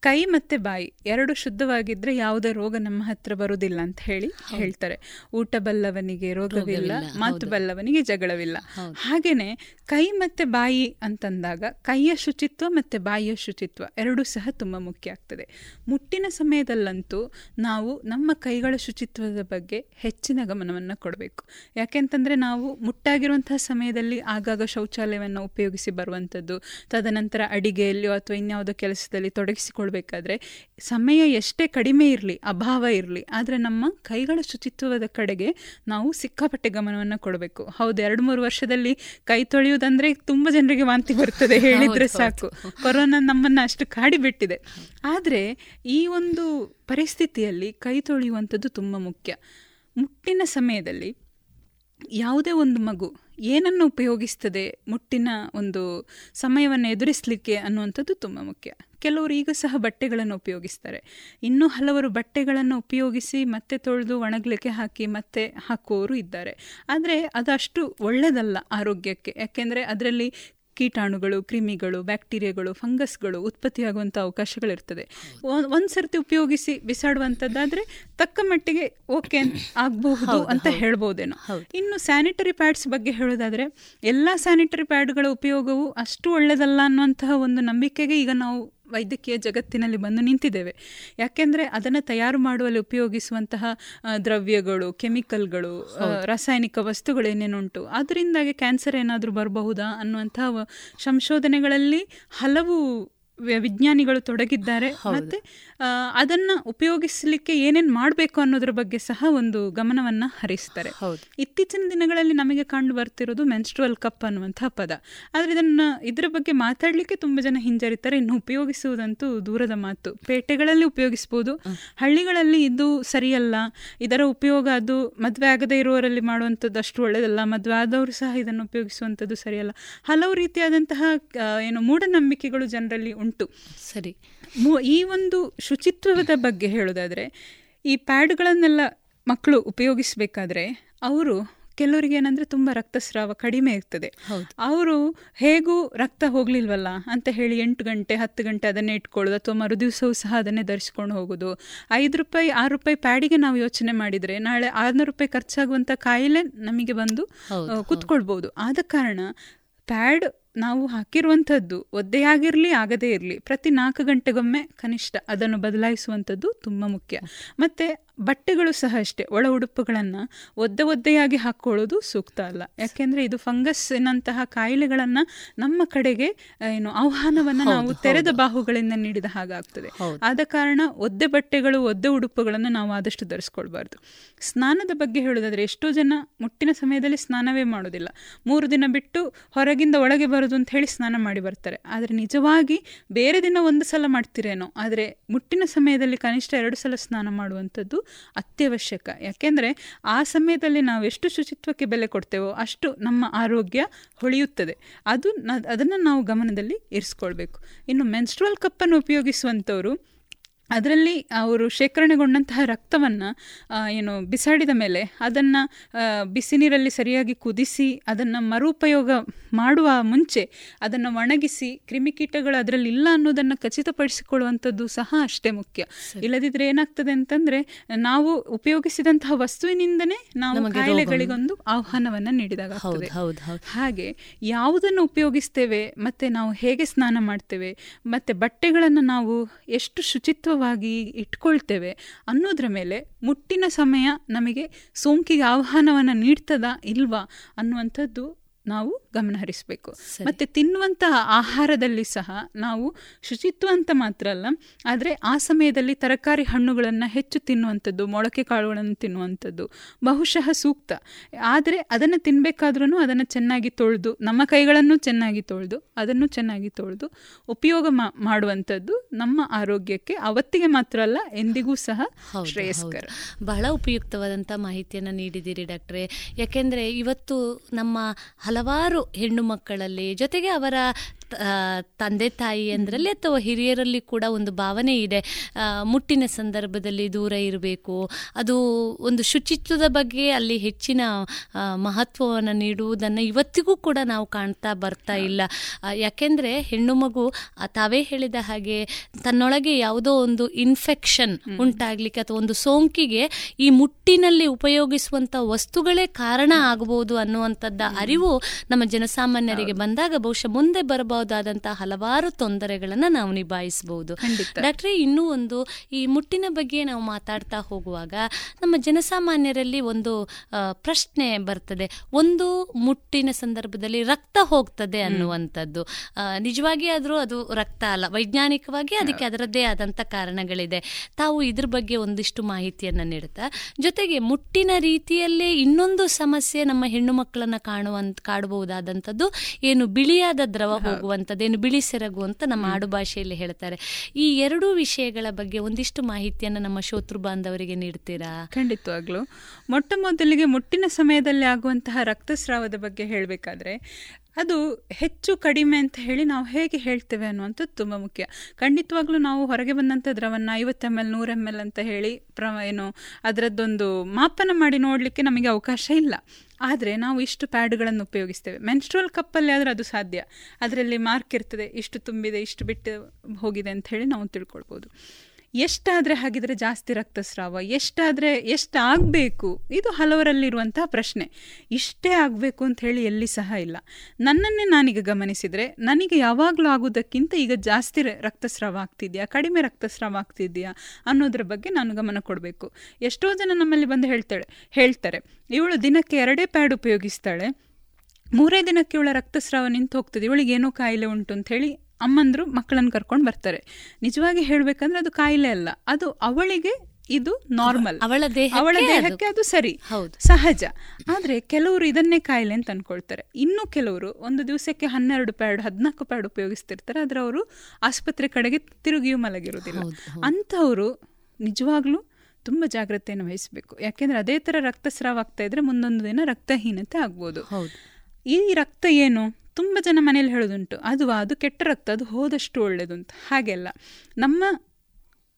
ಕೈ ಮತ್ತೆ ಬಾಯಿ ಎರಡು ಶುದ್ಧವಾಗಿದ್ರೆ ಯಾವುದೇ ರೋಗ ನಮ್ಮ ಹತ್ರ ಬರುವುದಿಲ್ಲ ಅಂತ ಹೇಳಿ ಹೇಳ್ತಾರೆ. ಊಟ ಬಲ್ಲವನಿಗೆ ರೋಗವಿಲ್ಲ ಮಾತು ಬಲ್ಲವನಿಗೆ ಜಗಳವಿಲ್ಲ. ಹಾಗೆಯೇ ಕೈ ಮತ್ತೆ ಬಾಯಿ ಅಂತಂದಾಗ ಕೈಯ ಶುಚಿತ್ವ ಮತ್ತೆ ಬಾಯಿಯ ಶುಚಿತ್ವ ಎರಡೂ ಸಹ ತುಂಬ ಮುಖ್ಯ ಆಗ್ತದೆ. ಮುಟ್ಟಿನ ಸಮಯದಲ್ಲಂತೂ ನಾವು ನಮ್ಮ ಕೈಗಳ ಶುಚಿತ್ವದ ಬಗ್ಗೆ ಹೆಚ್ಚಿನ ಗಮನವನ್ನು ಕೊಡಬೇಕು. ಯಾಕೆಂತಂದರೆ ನಾವು ಮುಟ್ಟಾಗಿರುವಂತಹ ಸಮಯದಲ್ಲಿ ಆಗಾಗ ಶೌಚಾಲಯವನ್ನು ಉಪಯೋಗಿಸಿ ಬರುವಂಥದ್ದು ತದನಂತರ ಅಡಿಗೆಯಲ್ಲಿಯೋ ಅಥವಾ ಇನ್ಯಾವುದೋ ಕೆಲಸದಲ್ಲಿ ತೊಡಗಿಸಿಕೊಳ್ಬೇಕಾದ್ರೆ ಸಮಯ ಎಷ್ಟೇ ಕಡಿಮೆ ಇರಲಿ ಅಭಾವ ಇರಲಿ ಆದರೆ ನಮ್ಮ ಕೈಗಳ ಶುಚಿತ್ವದ ಕಡೆಗೆ ನಾವು ಸಿಕ್ಕಾಪಟ್ಟೆ ಗಮನವನ್ನು ಕೊಡಬೇಕು. ಹೌದು ಎರಡು ಮೂರು ವರ್ಷದಲ್ಲಿ ಕೈ ತೊಳೆಯುವುದಂದ್ರೆ ತುಂಬ ಜನರಿಗೆ ವಾಂತಿ ಬರ್ತದೆ ಹೇಳಿದ್ರೆ ಸಾಕು. ಕೊರೋನಾ ನಮ್ಮನ್ನು ಅಷ್ಟು ಕಾಡಿಬಿಟ್ಟಿದೆ ಆದರೆ ಈ ಒಂದು ಪರಿಸ್ಥಿತಿಯಲ್ಲಿ ಕೈ ತೊಳೆಯುವಂಥದ್ದು ತುಂಬ ಮುಖ್ಯ. ಮುಟ್ಟಿನ ಸಮಯದಲ್ಲಿ ಯಾವುದೇ ಒಂದು ಮಗು ಏನನ್ನು ಉಪಯೋಗಿಸ್ತದೆ ಮುಟ್ಟಿನ ಒಂದು ಸಮಯವನ್ನು ಎದುರಿಸಲಿಕ್ಕೆ ಅನ್ನುವಂಥದ್ದು ತುಂಬ ಮುಖ್ಯ. ಕೆಲವರು ಈಗ ಸಹ ಬಟ್ಟೆಗಳನ್ನು ಉಪಯೋಗಿಸ್ತಾರೆ. ಇನ್ನೂ ಹಲವರು ಬಟ್ಟೆಗಳನ್ನು ಉಪಯೋಗಿಸಿ ಮತ್ತೆ ತೊಳೆದು ಒಣಗಲಿಕ್ಕೆ ಹಾಕಿ ಮತ್ತೆ ಹಾಕುವವರು ಇದ್ದಾರೆ. ಆದರೆ ಅದಷ್ಟು ಒಳ್ಳೆಯದಲ್ಲ ಆರೋಗ್ಯಕ್ಕೆ. ಯಾಕೆಂದರೆ ಅದರಲ್ಲಿ ಕೀಟಾಣುಗಳು ಕ್ರಿಮಿಗಳು ಬ್ಯಾಕ್ಟೀರಿಯಾಗಳು ಫಂಗಸ್ಗಳು ಉತ್ಪತ್ತಿಯಾಗುವಂಥ ಅವಕಾಶಗಳಿರ್ತದೆ. ಒಂದು ಸರ್ತಿ ಉಪಯೋಗಿಸಿ ಬಿಸಾಡುವಂಥದ್ದಾದರೆ ತಕ್ಕ ಮಟ್ಟಿಗೆ ಓಕೆ ಆಗಬಹುದು ಅಂತ ಹೇಳ್ಬೋದೇನೋ. ಇನ್ನು ಸ್ಯಾನಿಟರಿ ಪ್ಯಾಡ್ಸ್ ಬಗ್ಗೆ ಹೇಳೋದಾದರೆ ಎಲ್ಲ ಸ್ಯಾನಿಟರಿ ಪ್ಯಾಡ್ಗಳ ಉಪಯೋಗವು ಅಷ್ಟು ಒಳ್ಳೆಯದಲ್ಲ ಅನ್ನುವಂತಹ ಒಂದು ನಂಬಿಕೆಗೆ ಈಗ ನಾವು ವೈದ್ಯಕೀಯ ಜಗತ್ತಿನಲ್ಲಿ ಬಂದು ನಿಂತಿದ್ದೇವೆ. ಯಾಕೆಂದರೆ ಅದನ್ನು ತಯಾರು ಮಾಡುವಲ್ಲಿ ಉಪಯೋಗಿಸುವಂತಹ ದ್ರವ್ಯಗಳು ಕೆಮಿಕಲ್ಗಳು ರಾಸಾಯನಿಕ ವಸ್ತುಗಳು ಏನೇನುಂಟು. ಅದರಿಂದಾಗಿ ಕ್ಯಾನ್ಸರ್ ಏನಾದರೂ ಬರಬಹುದಾ ಅನ್ನುವಂತಹ ವ- ಸಂಶೋಧನೆಗಳಲ್ಲಿ ಹಲವು ವಿಜ್ಞಾನಿಗಳು ತೊಡಗಿದ್ದಾರೆ. ಮತ್ತೆ ಅದನ್ನ ಉಪಯೋಗಿಸಲಿಕ್ಕೆ ಏನೇನ್ ಮಾಡಬೇಕು ಅನ್ನೋದ್ರ ಬಗ್ಗೆ ಸಹ ಒಂದು ಗಮನವನ್ನ ಹರಿಸ್ತಾರೆ. ಇತ್ತೀಚಿನ ದಿನಗಳಲ್ಲಿ ನಮಗೆ ಕಂಡು ಬರ್ತಿರೋದು ಮೆನ್ಸ್ಟ್ರಲ್ ಕಪ್ ಅನ್ನುವಂತಹ ಪದ. ಆದ್ರೆ ಇದನ್ನ ಇದ್ರ ಬಗ್ಗೆ ಮಾತಾಡ್ಲಿಕ್ಕೆ ತುಂಬಾ ಜನ ಹಿಂಜರಿತಾರೆ. ಇನ್ನು ಉಪಯೋಗಿಸುವುದಂತೂ ದೂರದ ಮಾತು. ಪೇಟೆಗಳಲ್ಲಿ ಉಪಯೋಗಿಸಬಹುದು ಹಳ್ಳಿಗಳಲ್ಲಿ ಇದು ಸರಿಯಲ್ಲ. ಇದರ ಉಪಯೋಗ ಅದು ಮದ್ವೆ ಆಗದೇ ಇರುವವರಲ್ಲಿ ಮಾಡುವಂಥದ್ದು ಅಷ್ಟು ಒಳ್ಳೆಯದಲ್ಲ ಮದ್ವೆ ಆದವರು ಸಹ ಇದನ್ನು ಉಪಯೋಗಿಸುವಂಥದ್ದು ಸರಿಯಲ್ಲ. ಹಲವು ರೀತಿಯಾದಂತಹ ಏನು ಮೂಢನಂಬಿಕೆಗಳು ಜನರಲ್ಲಿ ಉಂಟು. ಸರಿ. ಈ ಒಂದು ಶುಚಿತ್ವದ ಬಗ್ಗೆ ಹೇಳೋದಾದ್ರೆ ಈ ಪ್ಯಾಡ್ಗಳನ್ನೆಲ್ಲ ಮಕ್ಕಳು ಉಪಯೋಗಿಸಬೇಕಾದ್ರೆ ಅವರು ಕೆಲವರಿಗೆ ಏನಂದ್ರೆ ತುಂಬಾ ರಕ್ತಸ್ರಾವ ಕಡಿಮೆ ಇರ್ತದೆ. ಅವರು ಹೇಗೂ ರಕ್ತ ಹೋಗ್ಲಿಲ್ವಲ್ಲ ಅಂತ ಹೇಳಿ ಎಂಟು ಗಂಟೆ ಹತ್ತು ಗಂಟೆ ಅದನ್ನೇ ಇಟ್ಕೊಳ್ಳೋದು ಅಥವಾ ಮರುದಿವಸವೂ ಸಹ ಅದನ್ನೇ ಧರಿಸ್ಕೊಂಡು ಹೋಗೋದು. ಐದು ರೂಪಾಯಿ ಆರು ರೂಪಾಯಿ ಪ್ಯಾಡಿಗೆ ನಾವು ಯೋಚನೆ ಮಾಡಿದ್ರೆ ನಾಳೆ ಆರ್ನೂರು ರೂಪಾಯಿ ಖರ್ಚಾಗುವಂತ ಕಾಯಿಲೆ ನಮಗೆ ಬಂದು ಆ, ಕುತ್ಕೊಳ್ಬಹುದು ಆದ ಕಾರಣ ಪ್ಯಾಡ್ ನಾವು ಹಾಕಿರುವಂಥದ್ದು ಒದ್ದೆಯಾಗಿರಲಿ ಆಗದೇ ಇರಲಿ ಪ್ರತಿ ನಾಲ್ಕು ಗಂಟೆಗೊಮ್ಮೆ ಕನಿಷ್ಠ ಅದನ್ನು ಬದಲಾಯಿಸುವಂಥದ್ದು ತುಂಬ ಮುಖ್ಯ. ಮತ್ತು ಬಟ್ಟೆಗಳು ಸಹ ಅಷ್ಟೇ. ಒಳ ಉಡುಪುಗಳನ್ನು ಒದ್ದೆ ಒದ್ದೆಯಾಗಿ ಹಾಕ್ಕೊಳ್ಳೋದು ಸೂಕ್ತ ಅಲ್ಲ. ಯಾಕೆಂದರೆ ಇದು ಫಂಗಸ್ನಂತಹ ಕಾಯಿಲೆಗಳನ್ನು ನಮ್ಮ ಕಡೆಗೆ ಏನು ಆಹ್ವಾನವನ್ನು ನಾವು ತೆರೆದ ಬಾಹುಗಳಿಂದ ನೀಡಿದ ಹಾಗಾಗ್ತದೆ. ಆದ ಕಾರಣ ಒದ್ದೆ ಬಟ್ಟೆಗಳು ಒದ್ದೆ ಉಡುಪುಗಳನ್ನು ನಾವು ಆದಷ್ಟು ಧರಿಸ್ಕೊಳ್ಬಾರ್ದು. ಸ್ನಾನದ ಬಗ್ಗೆ ಹೇಳೋದಾದರೆ ಎಷ್ಟೋ ಜನ ಮುಟ್ಟಿನ ಸಮಯದಲ್ಲಿ ಸ್ನಾನವೇ ಮಾಡೋದಿಲ್ಲ. ಮೂರು ದಿನ ಬಿಟ್ಟು ಹೊರಗಿಂದ ಒಳಗೆ ಬರೋದು ಅಂತ ಹೇಳಿ ಸ್ನಾನ ಮಾಡಿ ಬರ್ತಾರೆ. ಆದರೆ ನಿಜವಾಗಿ ಬೇರೆ ದಿನ ಒಂದು ಸಲ ಮಾಡ್ತಿರೇನೋ. ಆದರೆ ಮುಟ್ಟಿನ ಸಮಯದಲ್ಲಿ ಕನಿಷ್ಠ ಎರಡು ಸಲ ಸ್ನಾನ ಮಾಡುವಂಥದ್ದು ಅತ್ಯವಶ್ಯಕ. ಯಾಕೆಂದರೆ ಆ ಸಮಯದಲ್ಲಿ ನಾವು ಎಷ್ಟು ಶುಚಿತ್ವಕ್ಕೆ ಬೆಲೆ ಕೊಡ್ತೇವೋ ಅಷ್ಟು ನಮ್ಮ ಆರೋಗ್ಯ ಹೊಳೆಯುತ್ತದೆ. ಅದು ಅದನ್ನು ನಾವು ಗಮನದಲ್ಲಿ ಇರಿಸ್ಕೊಳ್ಬೇಕು. ಇನ್ನು ಮೆನ್ಸ್ಟ್ರಲ್ ಕಪ್ಪನ್ನು ಉಪಯೋಗಿಸುವಂಥವರು ಅದರಲ್ಲಿ ಅವರು ಶೇಖರಣೆಗೊಂಡಂತಹ ರಕ್ತವನ್ನು ಏನು ಬಿಸಾಡಿದ ಮೇಲೆ ಅದನ್ನು ಬಿಸಿ ನೀರಲ್ಲಿ ಸರಿಯಾಗಿ ಕುದಿಸಿ ಅದನ್ನು ಮರುಪಯೋಗ ಮಾಡುವ ಮುಂಚೆ ಅದನ್ನು ಒಣಗಿಸಿ ಕ್ರಿಮಿಕೀಟಗಳು ಅದರಲ್ಲಿ ಇಲ್ಲ ಅನ್ನೋದನ್ನು ಖಚಿತಪಡಿಸಿಕೊಳ್ಳುವಂಥದ್ದು ಸಹ ಅಷ್ಟೇ ಮುಖ್ಯ. ಇಲ್ಲದಿದ್ದರೆ ಏನಾಗ್ತದೆ ಅಂತಂದರೆ ನಾವು ಉಪಯೋಗಿಸಿದಂತಹ ವಸ್ತುವಿನಿಂದನೇ ನಾವು ಕಾಯಿಲೆಗಳಿಗೊಂದು ಆಹ್ವಾನವನ್ನು ನೀಡಿದಾಗ. ಹಾಗೆ ಯಾವುದನ್ನು ಉಪಯೋಗಿಸ್ತೇವೆ ಮತ್ತೆ ನಾವು ಹೇಗೆ ಸ್ನಾನ ಮಾಡ್ತೇವೆ ಮತ್ತೆ ಬಟ್ಟೆಗಳನ್ನು ನಾವು ಎಷ್ಟು ಶುಚಿತ್ವವಾಗಿ ಇಟ್ಕೊಳ್ತೇವೆ ಅನ್ನೋದ್ರ ಮೇಲೆ ಮುಟ್ಟಿನ ಸಮಯ ನಮಗೆ ಸೋಂಕಿಗೆ ಆಹ್ವಾನವನ್ನು ನೀಡ್ತದಾ ಇಲ್ವಾ ಅನ್ನುವಂಥದ್ದು ನಾವು ಗಮನ ಹರಿಸಬೇಕು. ಮತ್ತೆ ತಿನ್ನುವಂತಹ ಆಹಾರದಲ್ಲಿ ಸಹ ನಾವು ಶುಚಿತ್ವ ಅಂತ ಮಾತ್ರ ಅಲ್ಲ ಆದರೆ ಆ ಸಮಯದಲ್ಲಿ ತರಕಾರಿ ಹಣ್ಣುಗಳನ್ನು ಹೆಚ್ಚು ತಿನ್ನುವಂಥದ್ದು ಮೊಳಕೆ ಕಾಳುಗಳನ್ನು ತಿನ್ನುವಂಥದ್ದು ಬಹುಶಃ ಸೂಕ್ತ. ಆದರೆ ಅದನ್ನು ತಿನ್ನಬೇಕಾದ್ರೂ ಅದನ್ನು ಚೆನ್ನಾಗಿ ತೊಳೆದು ನಮ್ಮ ಕೈಗಳನ್ನು ಚೆನ್ನಾಗಿ ತೊಳೆದು ಅದನ್ನು ಚೆನ್ನಾಗಿ ತೊಳೆದು ಉಪಯೋಗ ಮಾಡುವಂಥದ್ದು ನಮ್ಮ ಆರೋಗ್ಯಕ್ಕೆ ಅವತ್ತಿಗೆ ಮಾತ್ರ ಅಲ್ಲ ಎಂದಿಗೂ ಸಹ ಶ್ರೇಯಸ್ಕರ. ಬಹಳ ಉಪಯುಕ್ತವಾದಂಥ ಮಾಹಿತಿಯನ್ನು ನೀಡಿದ್ದೀರಿ ಡಾಕ್ಟ್ರೆ. ಯಾಕೆಂದರೆ ಇವತ್ತು ನಮ್ಮ ಹಲವಾರು ಹೆಣ್ಣು ಮಕ್ಕಳಲ್ಲಿ ಜೊತೆಗೆ ಅವರ ತಂದೆ ತಾಯಿ ಅಂದ್ರಲ್ಲಿ ಅಥವಾ ಹಿರಿಯರಲ್ಲಿ ಕೂಡ ಒಂದು ಭಾವನೆ ಇದೆ. ಮುಟ್ಟಿನ ಸಂದರ್ಭದಲ್ಲಿ ದೂರ ಇರಬೇಕು. ಅದು ಒಂದು ಶುಚಿತ್ವದ ಬಗ್ಗೆ ಅಲ್ಲಿ ಹೆಚ್ಚಿನ ಮಹತ್ವವನ್ನು ನೀಡುವುದನ್ನು ಇವತ್ತಿಗೂ ಕೂಡ ನಾವು ಕಾಣ್ತಾ ಬರ್ತಾ ಇಲ್ಲ. ಯಾಕೆಂದರೆ ಹೆಣ್ಣು ಮಗು ತಾವೇ ಹೇಳಿದ ಹಾಗೆ ತನ್ನೊಳಗೆ ಯಾವುದೋ ಒಂದು ಇನ್ಫೆಕ್ಷನ್ ಉಂಟಾಗಲಿಕ್ಕೆ ಅಥವಾ ಒಂದು ಸೋಂಕಿಗೆ ಈ ಮುಟ್ಟಿನಲ್ಲಿ ಉಪಯೋಗಿಸುವಂಥ ವಸ್ತುಗಳೇ ಕಾರಣ ಆಗಬಹುದು ಅನ್ನುವಂಥದ್ದ ಅರಿವು ನಮ್ಮ ಜನಸಾಮಾನ್ಯರಿಗೆ ಬಂದಾಗ ಬಹುಶಃ ಮುಂದೆ ಬರಬಹುದಾದಂತಹ ಹಲವಾರು ತೊಂದರೆಗಳನ್ನು ನಾವು ನಿಭಾಯಿಸಬಹುದು. ಡಾಕ್ಟ್ರೆ ಇನ್ನೂ ಒಂದು ಈ ಮುಟ್ಟಿನ ಬಗ್ಗೆ ನಾವು ಮಾತಾಡ್ತಾ ಹೋಗುವಾಗ ನಮ್ಮ ಜನಸಾಮಾನ್ಯರಲ್ಲಿ ಒಂದು ಪ್ರಶ್ನೆ ಬರ್ತದೆ. ಒಂದು ಮುಟ್ಟಿನ ಸಂದರ್ಭದಲ್ಲಿ ರಕ್ತ ಹೋಗ್ತದೆ ಅನ್ನುವಂಥದ್ದು. ನಿಜವಾಗಿ ಆದರೂ ಅದು ರಕ್ತ ಅಲ್ಲ. ವೈಜ್ಞಾನಿಕವಾಗಿ ಅದಕ್ಕೆ ಅದರದ್ದೇ ಆದಂಥ ಕಾರಣಗಳಿದೆ. ತಾವು ಇದ್ರ ಬಗ್ಗೆ ಒಂದಿಷ್ಟು ಮಾಹಿತಿಯನ್ನು ನೀಡುತ್ತಾ? ಜೊತೆಗೆ ಮುಟ್ಟಿನ ರೀತಿಯಲ್ಲೇ ಇನ್ನೊಂದು ಸಮಸ್ಯೆ ನಮ್ಮ ಹೆಣ್ಣು ಮಕ್ಕಳನ್ನು ಕಾಣುವಂತ ಕಾಡಬಹುದಾದಂಥದ್ದು ಏನು ಬಿಳಿಯಾದ ದ್ರವ ಏನು ಬಿಳಿ ಸೆರಗು ಅಂತ ನಮ್ಮ ಆಡು ಭಾಷೆಯಲ್ಲಿ ಹೇಳ್ತಾರೆ. ಈ ಎರಡೂ ವಿಷಯಗಳ ಬಗ್ಗೆ ಒಂದಿಷ್ಟು ಮಾಹಿತಿಯನ್ನು ನಮ್ಮ ಶೋತೃ ಬಾಂಧವರಿಗೆ ನೀಡ್ತೀರಾ? ಖಂಡಿತವಾಗ್ಲು. ಮೊಟ್ಟ ಮೊದಲಿಗೆ ಮುಟ್ಟಿನ ಸಮಯದಲ್ಲಿ ಆಗುವಂತಹ ರಕ್ತಸ್ರಾವದ ಬಗ್ಗೆ ಹೇಳಬೇಕಾದ್ರೆ ಅದು ಹೆಚ್ಚು ಕಡಿಮೆ ಅಂತ ಹೇಳಿ ನಾವು ಹೇಗೆ ಹೇಳ್ತೇವೆ ಅನ್ನುವಂಥದ್ದು ತುಂಬ ಮುಖ್ಯ. ಖಂಡಿತವಾಗ್ಲೂ ನಾವು ಹೊರಗೆ ಬಂದಂಥ ದ್ರವನ್ನ ಐವತ್ತು ಎಂ ಎಲ್ ನೂರು ಎಂ ಎಲ್ ಅಂತ ಹೇಳಿ ಪ್ರ ಏನು ಅದರದ್ದೊಂದು ಮಾಪನ ಮಾಡಿ ನೋಡಲಿಕ್ಕೆ ನಮಗೆ ಅವಕಾಶ ಇಲ್ಲ. ಆದರೆ ನಾವು ಇಷ್ಟು ಪ್ಯಾಡ್ಗಳನ್ನು ಉಪಯೋಗಿಸ್ತೇವೆ. ಮೆನ್ಸ್ಟ್ರೋಲ್ ಕಪ್ಪಲ್ಲಿ ಆದರೆ ಅದು ಸಾಧ್ಯ. ಅದರಲ್ಲಿ ಮಾರ್ಕ್ ಇರ್ತದೆ. ಇಷ್ಟು ತುಂಬಿದೆ, ಇಷ್ಟು ಬಿಟ್ಟು ಹೋಗಿದೆ ಅಂತ ಹೇಳಿ ನಾವು ತಿಳ್ಕೊಳ್ಬೋದು. ಎಷ್ಟಾದರೆ ಹಾಗಿದ್ರೆ ಜಾಸ್ತಿ ರಕ್ತಸ್ರಾವ, ಎಷ್ಟಾದರೆ ಎಷ್ಟು ಆಗಬೇಕು ಇದು ಹಲವರಲ್ಲಿರುವಂತಹ ಪ್ರಶ್ನೆ. ಇಷ್ಟೇ ಆಗಬೇಕು ಅಂತ ಹೇಳಿ ಎಲ್ಲಿ ಸಹ ಇಲ್ಲ. ನನ್ನನ್ನೇ ನಾನೀಗ ಗಮನಿಸಿದರೆ, ನನಗೆ ಯಾವಾಗಲೂ ಆಗೋದಕ್ಕಿಂತ ಈಗ ಜಾಸ್ತಿ ರಕ್ತಸ್ರಾವ ಆಗ್ತಿದೆಯಾ, ಕಡಿಮೆ ರಕ್ತಸ್ರಾವ ಆಗ್ತಿದೆಯಾ ಅನ್ನೋದ್ರ ಬಗ್ಗೆ ನಾನು ಗಮನ ಕೊಡಬೇಕು. ಎಷ್ಟೋ ಜನ ನಮ್ಮಲ್ಲಿ ಬಂದು ಹೇಳ್ತಾಳೆ, ಹೇಳ್ತಾರೆ, ಇವಳು ದಿನಕ್ಕೆ ಎರಡೇ ಪ್ಯಾಡ್ ಉಪಯೋಗಿಸ್ತಾಳೆ, ಮೂರೇ ದಿನಕ್ಕೆ ಇವಳ ರಕ್ತಸ್ರಾವ ನಿಂತು ಹೋಗ್ತದೆ ಇವಳಿಗೆ ಏನೋ ಕಾಯಿಲೆ ಉಂಟು ಅಂತ ಹೇಳಿ ಅಮ್ಮಂದ್ರು ಮಕ್ಕಳನ್ನು ಕರ್ಕೊಂಡು ಬರ್ತಾರೆ. ನಿಜವಾಗಿ ಹೇಳಬೇಕಂದ್ರೆ ಅದು ಕಾಯಿಲೆ ಅಲ್ಲ. ಅದು ಅವಳಿಗೆ ಇದು ನಾರ್ಮಲ್ ಅವಳ ಅವಳ ದೇಹಕ್ಕೆ ಅದು ಸರಿ. ಹೌದು. ಸಹಜ. ಆದರೆ ಕೆಲವರು ಇದನ್ನೇ ಕಾಯಿಲೆ ಅಂತ ಅನ್ಕೊಳ್ತಾರೆ. ಇನ್ನು ಕೆಲವರು ಒಂದು ದಿವಸಕ್ಕೆ ಹನ್ನೆರಡು ಪ್ಯಾಡ್ ಹದಿನಾಲ್ಕು ಪ್ಯಾಡ್ ಉಪಯೋಗಿಸ್ತಿರ್ತಾರೆ. ಆದರೆ ಅವರು ಆಸ್ಪತ್ರೆ ಕಡೆಗೆ ತಿರುಗಿಯೂ ಮಲಗಿರೋದಿಲ್ಲ ಅಂಥವರು ನಿಜವಾಗ್ಲೂ ತುಂಬ ಜಾಗ್ರತೆಯನ್ನು ವಹಿಸಬೇಕು. ಯಾಕೆಂದ್ರೆ ಅದೇ ಥರ ರಕ್ತಸ್ರಾವ ಆಗ್ತಾ ಇದ್ರೆ ಮುಂದೊಂದು ದಿನ ರಕ್ತಹೀನತೆ ಆಗ್ಬೋದು. ಈ ರಕ್ತ ಏನು? ತುಂಬ ಜನ ಮನೇಲಿ ಹೇಳೋದುಂಟು ಅದು ಅದು ಕೆಟ್ಟ ರಕ್ತ ಅದು ಹೋದಷ್ಟು ಒಳ್ಳೆಯದು ಅಂತ ಹಾಗೆಲ್ಲ. ನಮ್ಮ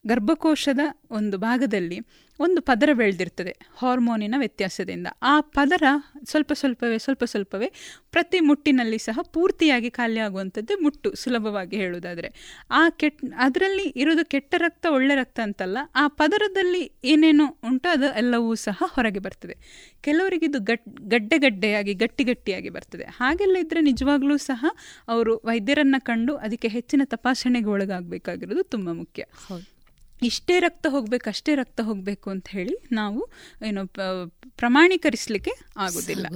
ಗರ್ಭಕೋಶದ ಒಂದು ಭಾಗದಲ್ಲಿ ಒಂದು ಪದರ ಬೆಳೆದಿರ್ತದೆ, ಹಾರ್ಮೋನಿನ ವ್ಯತ್ಯಾಸದಿಂದ. ಆ ಪದರ ಸ್ವಲ್ಪ ಸ್ವಲ್ಪವೇ ಸ್ವಲ್ಪ ಸ್ವಲ್ಪವೇ ಪ್ರತಿ ಮುಟ್ಟಿನಲ್ಲಿ ಸಹ ಪೂರ್ತಿಯಾಗಿ ಖಾಲಿ ಆಗುವಂಥದ್ದೇ ಮುಟ್ಟು, ಸುಲಭವಾಗಿ ಹೇಳುವುದಾದರೆ. ಆ ಕೆಟ್, ಅದರಲ್ಲಿ ಇರೋದು ಕೆಟ್ಟ ರಕ್ತ, ಒಳ್ಳೆ ರಕ್ತ ಅಂತಲ್ಲ, ಆ ಪದರದಲ್ಲಿ ಏನೇನು ಉಂಟು, ಅದು ಎಲ್ಲವೂ ಸಹ ಹೊರಗೆ ಬರ್ತದೆ. ಕೆಲವರಿಗೆ ಇದು ಗಟ್ ಗಡ್ಡೆಗಡ್ಡೆಯಾಗಿ ಗಟ್ಟಿಗಟ್ಟಿಯಾಗಿ ಗಟ್ಟಿ ಗಟ್ಟಿಯಾಗಿ ಬರ್ತದೆ. ಹಾಗೆಲ್ಲ ಇದ್ದರೆ ನಿಜವಾಗ್ಲೂ ಸಹ ಅವರು ವೈದ್ಯರನ್ನು ಕಂಡು ಅದಕ್ಕೆ ಹೆಚ್ಚಿನ ತಪಾಸಣೆಗೆ ಒಳಗಾಗಬೇಕಾಗಿರೋದು ತುಂಬ ಮುಖ್ಯ. ಇಷ್ಟೇ ರಕ್ತ ಹೋಗ್ಬೇಕು ಅಷ್ಟೇ ರಕ್ತ ಹೋಗಬೇಕು ಅಂತ ಹೇಳಿ ನಾವು ಏನು ಪ್ರಮಾಣೀಕರಿಸಲಿಕ್ಕೆ ಆಗೋದಿಲ್ಲ.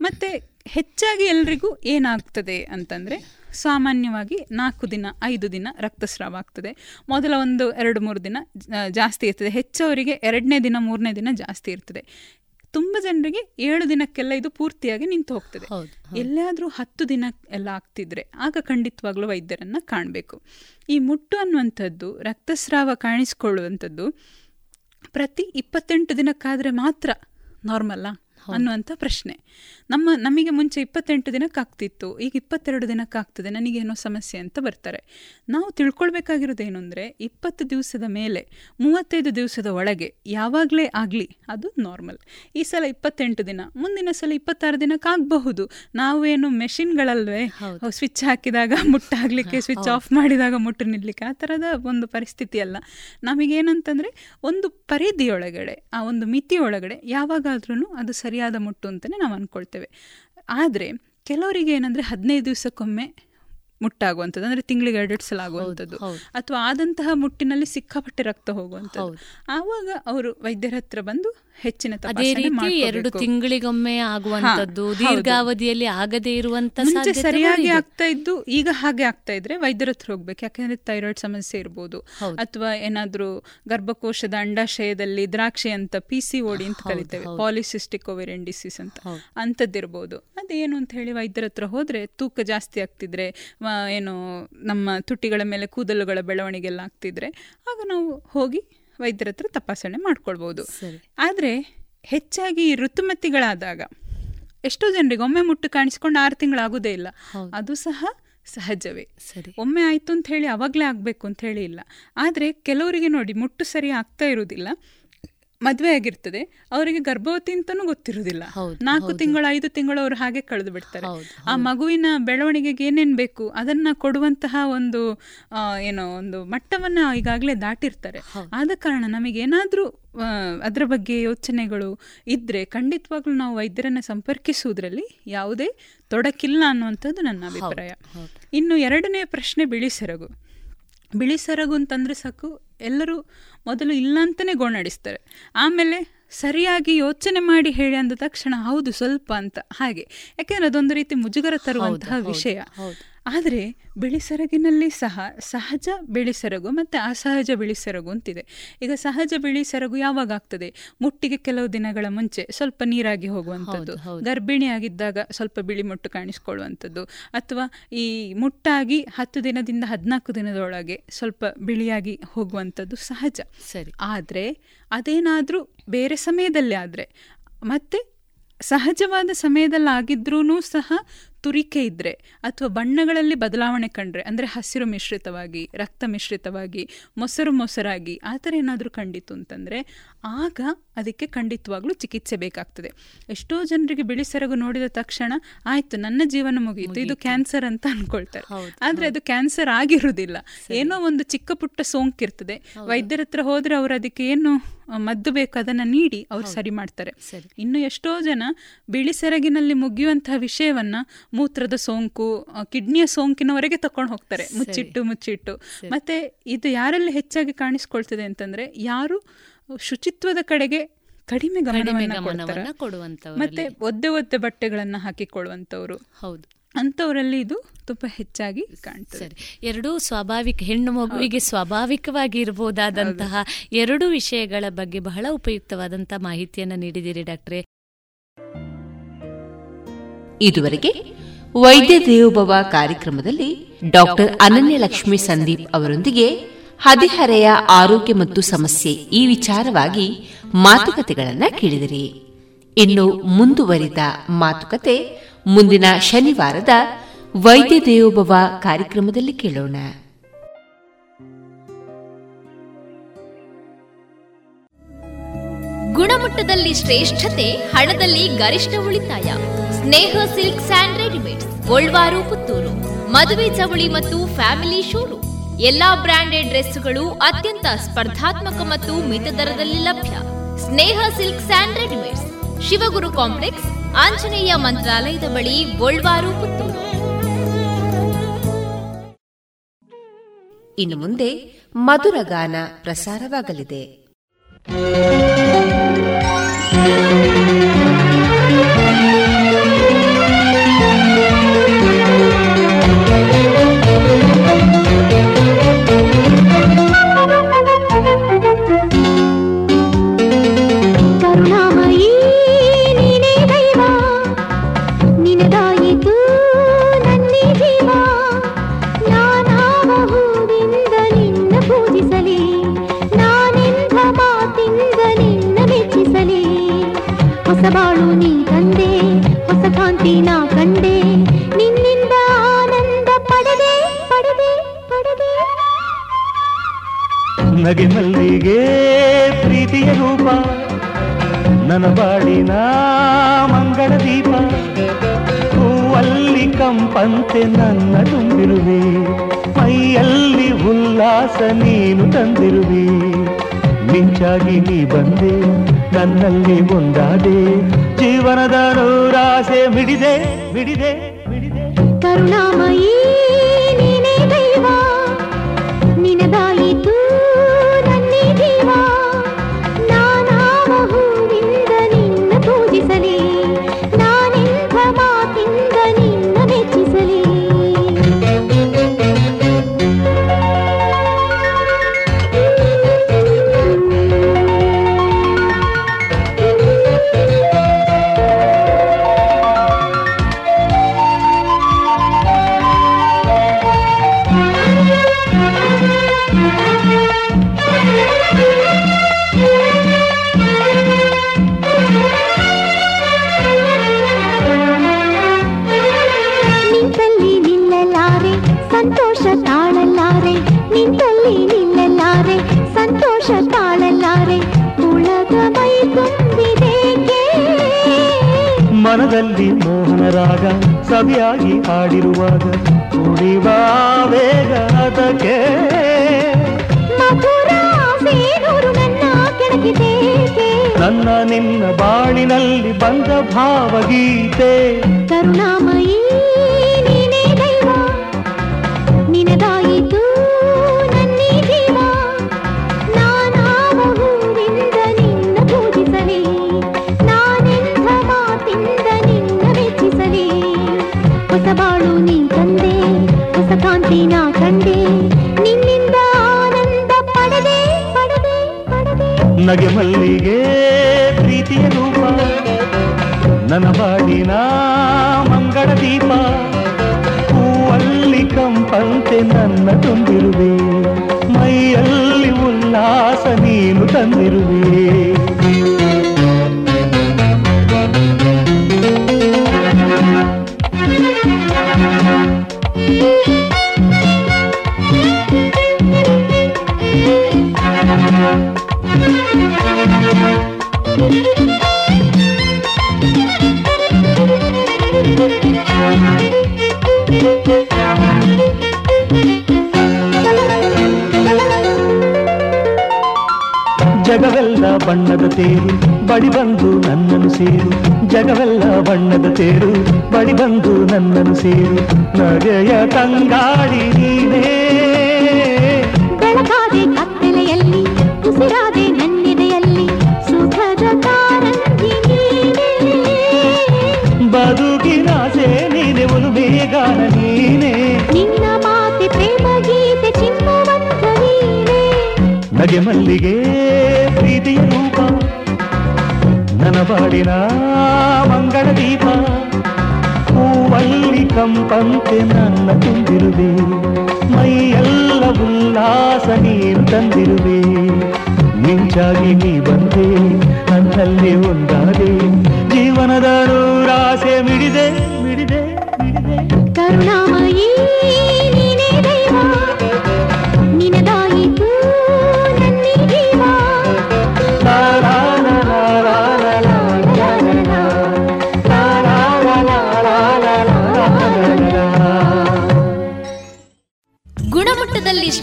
ಮತ್ತೆ ಹೆಚ್ಚಾಗಿ ಎಲ್ರಿಗೂ ಏನಾಗ್ತದೆ ಅಂತಂದ್ರೆ ಸಾಮಾನ್ಯವಾಗಿ ನಾಲ್ಕು ದಿನ ಐದು ದಿನ ರಕ್ತಸ್ರಾವ ಆಗ್ತದೆ. ಮೊದಲ ಒಂದು ಎರಡು ಮೂರು ದಿನ ಜಾಸ್ತಿ ಇರ್ತದೆ. ಹೆಚ್ಚವರಿಗೆ ಎರಡನೇ ದಿನ ಮೂರನೇ ದಿನ ಜಾಸ್ತಿ ಇರ್ತದೆ. ತುಂಬ ಜನರಿಗೆ ಏಳು ದಿನಕ್ಕೆಲ್ಲ ಇದು ಪೂರ್ತಿಯಾಗಿ ನಿಂತು ಹೋಗ್ತದೆ. ಎಲ್ಲಾದರೂ ಹತ್ತು ದಿನ ಎಲ್ಲ ಆಗ್ತಿದ್ರೆ ಆಗ ಖಂಡಿತವಾಗ್ಲೂ ವೈದ್ಯರನ್ನ ಕಾಣಬೇಕು. ಈ ಮುಟ್ಟು ಅನ್ನುವಂಥದ್ದು ರಕ್ತಸ್ರಾವ ಕಾಣಿಸ್ಕೊಳ್ಳುವಂಥದ್ದು ಪ್ರತಿ ಇಪ್ಪತ್ತೆಂಟು ದಿನಕ್ಕಾದರೆ ಮಾತ್ರ ನಾರ್ಮಲ್ಲಾ ಅನ್ನುವಂಥ ಪ್ರಶ್ನೆ. ನಮ್ಮ ನಮಗೆ ಮುಂಚೆ ಇಪ್ಪತ್ತೆಂಟು ದಿನಕ್ಕಾಗ್ತಿತ್ತು ಈಗ ಇಪ್ಪತ್ತೆರಡು ದಿನಕ್ಕಾಗ್ತದೆ ನನಗೇನೋ ಸಮಸ್ಯೆ ಅಂತ ಬರ್ತಾರೆ. ನಾವು ತಿಳ್ಕೊಳ್ಬೇಕಾಗಿರೋದೇನು ಅಂದರೆ ಇಪ್ಪತ್ತು ದಿವಸದ ಮೇಲೆ ಮೂವತ್ತೈದು ದಿವಸದ ಒಳಗೆ ಯಾವಾಗಲೇ ಆಗಲಿ ಅದು ನಾರ್ಮಲ್. ಈ ಸಲ ಇಪ್ಪತ್ತೆಂಟು ದಿನ ಮುಂದಿನ ಸಲ ಇಪ್ಪತ್ತಾರು ದಿನಕ್ಕಾಗಬಹುದು. ನಾವೇನು ಮೆಷಿನ್ಗಳಲ್ವೇ ಸ್ವಿಚ್ ಹಾಕಿದಾಗ ಮುಟ್ಟಾಗಲಿಕ್ಕೆ ಸ್ವಿಚ್ ಆಫ್ ಮಾಡಿದಾಗ ಮುಟ್ಟು ನಿಲ್ಲಲಿಕ್ಕೆ ಆ ಥರದ ಒಂದು ಪರಿಸ್ಥಿತಿ ಅಲ್ಲ ನಮಗೇನಂತಂದರೆ ಒಂದು ಪರಿಧಿಯೊಳಗಡೆ ಆ ಒಂದು ಮಿತಿಯೊಳಗಡೆ ಯಾವಾಗಾದ್ರೂ ಅದು ಸರಿಯಾದ ಮುಟ್ಟು ಅಂತಲೇ ನಾವು ಅಂದ್ಕೊಳ್ತೇವೆ ಆದರೆ ಕೆಲವರಿಗೆ ಏನಂದರೆ ಹದಿನೈದು ದಿವಸಕ್ಕೊಮ್ಮೆ ಮುಟ್ಟಾಗುವಂಥದ್ದು. ಅಂದರೆ ತಿಂಗಳಿಗೆ ಎರಡು ಸಲ ಆಗುವಂಥದ್ದು. ಅಥವಾ ಆದಂತಹ ಮುಟ್ಟಿನಲ್ಲಿ ಸಿಕ್ಕಾಪಟ್ಟೆ ರಕ್ತ ಹೋಗುವಂಥದ್ದು. ಆವಾಗ ಅವರು ವೈದ್ಯರ ಹತ್ರ ಬಂದು ಹೆಚ್ಚಿನ ಅದೇ ರೀತಿ ಎರಡು. ತಿಂಗಳಿಗೊಮ್ಮೆ ಆಗುವಂತದ್ದು ದೀರ್ಘಾವಧಿಯಲ್ಲಿ ಆಗದೇ ಇರುವಂತ ಸರಿಯಾಗಿ. ಆಗ್ತಾ ಇದ್ದು ಈಗ ಹಾಗೆ ಆಗ್ತಾ ಇದ್ರೆ ವೈದ್ಯರ ಹತ್ರ ಹೋಗ್ಬೇಕು. ಯಾಕಂದ್ರೆ ಥೈರಾಯ್ಡ್ ಸಮಸ್ಯೆ ಇರ್ಬೋದು. ಅಥವಾ ಏನಾದ್ರೂ ಗರ್ಭಕೋಶದ ಅಂಡಾಶಯದಲ್ಲಿ ದ್ರಾಕ್ಷಿ ಅಂತ ಪಿ ಸಿ ಓಡಿ ಅಂತ ಕರಿತೇವೆ. ಪಾಲಿಸಿಸ್ಟಿಕ್ ಓವೇರಿಯನ್ ಡಿಸೀಸ್ ಅಂತ. ಅಂಥದ್ದಿರ್ಬೋದು. ಅದೇನು ಅಂತ ಹೇಳಿ ವೈದ್ಯರ ಹತ್ರ ಹೋದ್ರೆ ತೂಕ ಜಾಸ್ತಿ ಆಗ್ತಿದ್ರೆ ಏನು ನಮ್ಮ ತುಟಿಗಳ ಮೇಲೆ ಕೂದಲುಗಳ ಬೆಳವಣಿಗೆ ಎಲ್ಲ ಆಗ್ತಿದ್ರೆ ಆಗ ನಾವು ಹೋಗಿ ವೈದ್ಯರ ಹತ್ರ ತಪಾಸಣೆ ಮಾಡ್ಕೊಳ್ಬೋದು. ಆದರೆ ಹೆಚ್ಚಾಗಿ ಋತುಮತಿಗಳಾದಾಗ ಎಷ್ಟೋ ಜನರಿಗೆ ಒಮ್ಮೆ ಮುಟ್ಟು ಕಾಣಿಸ್ಕೊಂಡು ಆರು ತಿಂಗಳಾಗೋದೇ ಇಲ್ಲ. ಅದು ಸಹ ಸಹಜವೇ. ಒಮ್ಮೆ ಆಯ್ತು ಅಂತ ಹೇಳಿ ಅವಾಗಲೇ ಆಗಬೇಕು ಅಂತ ಹೇಳಿ ಇಲ್ಲ. ಆದರೆ ಕೆಲವರಿಗೆ ನೋಡಿ ಮುಟ್ಟು ಸರಿ ಆಗ್ತಾ ಇರುವುದಿಲ್ಲ. ಮದುವೆ ಆಗಿರ್ತದೆ. ಅವರಿಗೆ ಗರ್ಭವತಿ ಅಂತಲೂ ಗೊತ್ತಿರುವುದಿಲ್ಲ. ನಾಲ್ಕು ತಿಂಗಳು ಐದು ತಿಂಗಳು ಅವರು ಹಾಗೆ ಕಳೆದು ಬಿಡ್ತಾರೆ. ಆ ಮಗುವಿನ ಬೆಳವಣಿಗೆಗೆ ಏನೇನು ಬೇಕು ಅದನ್ನ ಕೊಡುವಂತಹ ಒಂದು ಏನೋ ಒಂದು ಮಟ್ಟವನ್ನ ಈಗಾಗಲೇ ದಾಟಿರ್ತಾರೆ. ಆದ ಕಾರಣ ನಮಗೇನಾದರೂ ಅದರ ಬಗ್ಗೆ ಯೋಚನೆಗಳು ಇದ್ರೆ ಖಂಡಿತವಾಗ್ಲೂ ನಾವು ವೈದ್ಯರನ್ನ ಸಂಪರ್ಕಿಸುವುದರಲ್ಲಿ ಯಾವುದೇ ತೊಡಕಿಲ್ಲ ಅನ್ನುವಂಥದ್ದು ನನ್ನ ಅಭಿಪ್ರಾಯ. ಇನ್ನು ಎರಡನೇ ಪ್ರಶ್ನೆ ಬಿಳಿ ಸೆರಗು. ಬಿಳಿ ಸೆರಗು ಅಂತಂದ್ರೆ ಸಾಕು ಎಲ್ಲರೂ ಮೊದಲು ಇಲ್ಲ ಅಂತಲೇ ಗೋಣಡಿಸ್ತಾರೆ ಆಮೇಲೆ ಸರಿಯಾಗಿ ಯೋಚನೆ ಮಾಡಿ ಹೇಳಿ ಅಂದ ತಕ್ಷಣ ಹೌದು ಸ್ವಲ್ಪ ಅಂತ ಹಾಗೆ. ಯಾಕೆಂದ್ರೆ ಅದೊಂದು ರೀತಿ ಮುಜುಗರ ತರುವಂತಹ ವಿಷಯ. ಆದರೆ ಬಿಳಿ ಸೆರಗಿನಲ್ಲಿ ಸಹ ಸಹಜ ಬಿಳಿ ಸೆರಗು ಮತ್ತು ಅಸಹಜ ಬಿಳಿ ಸೆರಗು ಅಂತಿದೆ. ಈಗ ಸಹಜ ಬಿಳಿ ಸೆರಗು ಯಾವಾಗ ಆಗ್ತದೆ? ಮುಟ್ಟಿಗೆ ಕೆಲವು ದಿನಗಳ ಮುಂಚೆ ಸ್ವಲ್ಪ ನೀರಾಗಿ ಹೋಗುವಂಥದ್ದು. ಗರ್ಭಿಣಿಯಾಗಿದ್ದಾಗ ಸ್ವಲ್ಪ ಬಿಳಿ ಮುಟ್ಟು ಕಾಣಿಸ್ಕೊಳ್ಳುವಂಥದ್ದು. ಅಥವಾ ಈ ಮುಟ್ಟಾಗಿ ಹತ್ತು ದಿನದಿಂದ ಹದಿನಾಲ್ಕು ದಿನದೊಳಗೆ ಸ್ವಲ್ಪ ಬಿಳಿಯಾಗಿ ಹೋಗುವಂಥದ್ದು ಸಹಜ. ಸರಿ. ಆದರೆ ಅದೇನಾದರೂ ಬೇರೆ ಸಮಯದಲ್ಲಿ ಆದರೆ ಮತ್ತೆ ಸಹಜವಾದ ಸಮಯದಲ್ಲಾಗಿದ್ರೂ ಸಹ ತುರಿಕೆ ಇದ್ದರೆ ಅಥವಾ ಬಣ್ಣಗಳಲ್ಲಿ ಬದಲಾವಣೆ ಕಂಡ್ರೆ ಅಂದರೆ ಹಸಿರು ಮಿಶ್ರಿತವಾಗಿ ರಕ್ತ ಮಿಶ್ರಿತವಾಗಿ ಮೊಸರು ಮೊಸರಾಗಿ ಆ ಥರ ಏನಾದರೂ ಕಂಡಿತು ಅಂತಂದರೆ ಆಗ ಅದಕ್ಕೆ ಖಂಡಿತವಾಗ್ಲೂ ಚಿಕಿತ್ಸೆ ಬೇಕಾಗ್ತದೆ. ಎಷ್ಟೋ ಜನರಿಗೆ ಬಿಳಿ ಸೆರಗು ನೋಡಿದ ತಕ್ಷಣ ಆಯ್ತು ನನ್ನ ಜೀವನ ಮುಗಿಯಿತು ಇದು ಕ್ಯಾನ್ಸರ್ ಅಂತ ಅನ್ಕೊಳ್ತಾರೆ. ಆದರೆ ಅದು ಕ್ಯಾನ್ಸರ್ ಆಗಿರುವುದಿಲ್ಲ ಏನೋ ಒಂದು ಚಿಕ್ಕ ಪುಟ್ಟ ಸೋಂಕಿರ್ತದೆ ವೈದ್ಯರ ಹತ್ರ ಹೋದ್ರೆ ಅವರು ಅದಕ್ಕೆ ಏನು ಮದ್ದು ಬೇಕು ಅದನ್ನ ನೀಡಿ ಅವ್ರು ಸರಿ ಮಾಡ್ತಾರೆ. ಇನ್ನು ಎಷ್ಟೋ ಜನ ಬಿಳಿ ಸೆರಗಿನಲ್ಲಿ ಮುಗಿಯುವಂತಹ ವಿಷಯವನ್ನ ಮೂತ್ರದ ಸೋಂಕು ಕಿಡ್ನಿಯ ಸೋಂಕಿನವರೆಗೆ ತಕೊಂಡು ಹೋಗ್ತಾರೆ. ಮುಚ್ಚಿಟ್ಟು ಮುಚ್ಚಿಟ್ಟು. ಮತ್ತೆ ಇದು ಯಾರಲ್ಲಿ ಹೆಚ್ಚಾಗಿ ಕಾಣಿಸ್ಕೊಳ್ತದೆ ಅಂತಂದ್ರೆ ಯಾರು ಶುಚಿತ್ವದ ಕಡೆಗೆ ಕಡಿಮೆ ಗಮನವನ್ನ. ಮತ್ತೆ ಒದ್ದೆ ಒದ್ದೆ ಬಟ್ಟೆಗಳನ್ನ ಹಾಕಿಕೊಳ್ಳುವಂತವ್ರು ಹೌದು. ಅಂತವರಲ್ಲಿ ಇದು ತುಂಬಾ ಹೆಚ್ಚಾಗಿ ಕಾಣ್ತದೆ. ಎರಡು ಎರಡೂ ಸ್ವಾಭಾವಿಕ ಹೆಣ್ಣು ಮಗುವಿಗೆ ಸ್ವಾಭಾವಿಕವಾಗಿ ಇರಬಹುದಾದಂತಹ ಎರಡು ವಿಷಯಗಳ ಬಗ್ಗೆ ಬಹಳ ಉಪಯುಕ್ತವಾದಂತಹ ಮಾಹಿತಿಯನ್ನು ನೀಡಿದಿರಿ ಡಾಕ್ಟ್ರೆ. ಇದುವರೆಗೆ ವೈದ್ಯ ದೇವೋಭವ ಕಾರ್ಯಕ್ರಮದಲ್ಲಿ ಡಾಕ್ಟರ್ ಅನನ್ಯ ಲಕ್ಷ್ಮಿ ಸಂದೀಪ್ ಅವರೊಂದಿಗೆ ಹದಿಹರೆಯ ಆರೋಗ್ಯ ಮತ್ತು ಸಮಸ್ಯೆ ಈ ವಿಚಾರವಾಗಿ ಮಾತುಕತೆಗಳನ್ನ ಕೇಳಿದಿರಿ. ಇನ್ನು ಮುಂದುವರಿದ ಮಾತುಕತೆ ಮುಂದಿನ ಶನಿವಾರದ ವೈದ್ಯ ದೇವೋಭವ ಕಾರ್ಯಕ್ರಮದಲ್ಲಿ ಕೇಳೋಣ. ಗುಣಮಟ್ಟದಲ್ಲಿ ಶ್ರೇಷ್ಠತೆ, ಹಣದಲ್ಲಿ ಗರಿಷ್ಠ ಉಳಿತಾಯ. Sneha silk and Golwaru, Puttur. ಮದುವೆ ಚವಳಿ ಮತ್ತು ಫ್ಯಾಮಿಲಿ ಶೋರೂಮ್. ಎಲ್ಲಾ ಬ್ರಾಂಡೆಡ್ ಡ್ರೆಸ್ಗಳು ಅತ್ಯಂತ ಸ್ಪರ್ಧಾತ್ಮಕ ಮತ್ತು ಮಿತ ದರದಲ್ಲಿ ಲಭ್ಯ. Sneha silk and readymades. Shivaguru complex, Anjaneya ಮಂತ್ರಾಲಯದ ಬಳಿ ಗೋಲ್ವಾರು, ಪುತ್ತೂರು. ಇನ್ನು ಮುಂದೆ ಮಧುರ ಗಾನ ಪ್ರಸಾರವಾಗಲಿದೆ. ಹೊಸ ಬಾಳು ನೀ ತಂದೆ, ಹೊಸ ಕಾಂತಿ ನಾ ಕಂಡೆ. ನಿನ್ನಿಂದ ಆನಂದ ಪಡೆದೆ ಪಡೆದೆ ಪಡೆದೆ. ನಗೆ ಮಲ್ಲಿಗೆ ಪ್ರೀತಿಯ ರೂಪ ನನ್ನ ಬಾಳಿನ ಮಂಗಳ ದೀಪ. ಹೂವಲ್ಲಿ ಕಂಪಂತೆ ನನ್ನ ತುಂಬಿರುವೆ, ಮೈಯಲ್ಲಿ ಉಲ್ಲಾಸ ನೀನು ತಂದಿರುವೆ. ಮಿಂಚಾಗಿ ನೀ ಬಂದೆ ನನ್ನಲ್ಲಿ ಒಂದಾದೆ ಜೀವನದ ನೂರಾಸೆ ಮಿಡಿದೆ ಮಿಡಿದೆ ಕರುಣಾಮಯೀ ಸವಿಯಾಗಿ ಹಾಡಿರುವಾಗ ಕುಡಿವ ವೇಗ ಅದಕ್ಕೆ. ನನ್ನ ನಿನ್ನ ಬಾಳಿನಲ್ಲಿ ಬಂದ ಭಾವಗೀತೆ. ಕರುಣಾಮಯೀ ನಗೆ ಮಲ್ಲಿಗೆ ಪ್ರೀತಿಯ ರೂಪ. ನನ್ನ ಬಾಡಿನ ಮಂಗಳ ದೀಪ. ಹೂವಲ್ಲಿ ಕಂಪಂತೆ ನನ್ನ ತುಂಬಿರುವೆ. ಮೈಯಲ್ಲಿ ಉಲ್ಲಾಸ ನೀನು ತಂದಿರುವೆ. ಜಗವೆಲ್ಲ ಬಣ್ಣದ ತೇರು ಬಡಿ ಬಂದು ನನ್ನನ್ನು ಸೇರು. ಜಗವೆಲ್ಲ ಬಣ್ಣದ ತೇರು ಬಡಿ ಬಂದು ನನ್ನನ್ನು ಸೇರು. ನಗೆಯ ತಂಗಾಡಿ ನೀನೇ. ಬೆಳಗಾದೆ ಕತ್ತಲೆಯಲ್ಲಿ ಉಸಿರಾದೆ ನನ್ನಿದೆಯಲ್ಲಿ ಸುಖದ ಕಾರಂಜಿ ಬದುಕಿನ ಸೇ ನೀನೆ ಒಂದು ನೀನೇ. ನಿನ್ನ ಮಾತೆ ಪ್ರೇಮ ಗೀತೆ ಚಿನ್ನವಂತ ನೀನೇ. ನಗೆ ಮಲ್ಲಿಗೆ ಬಾಡಿನ ಮಂಗಳ ದೀಪ, ಹೂವಲ್ಲಿ ಕಂಪಂತೆ ನನ್ನ ತುಂಬಿರುವೆ. ಮೈಯೆಲ್ಲ ಉಲ್ಲಾಸ ನೀನು ತಂದಿರುವೆ. ನಿಂಚಾಗಿ ನೀ ಬಂದೆ, ನನ್ನಲ್ಲಿ ಒಂದಾದೆ. ಜೀವನದ ನೂರಾಸೆ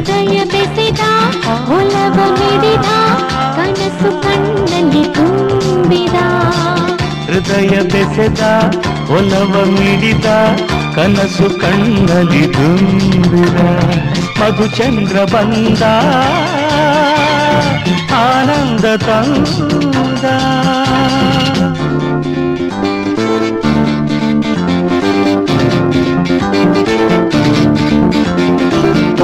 ಹೃದಯ ಬೆಸೆದ, ಒಲವ ಮಿಡಿದ ಕನಸು ಕಣ್ಣಲ್ಲಿ ತುಂಬಿದ. ಹೃದಯ ಬೆಸೆದ, ಒಲವ ಮಿಡಿದ, ಕನಸು ಕಣ್ಣಲ್ಲಿ ತುಂಬಿದ. ಮಧು ಚಂದ್ರ ಬಂದ, ಆನಂದ ತಂದ.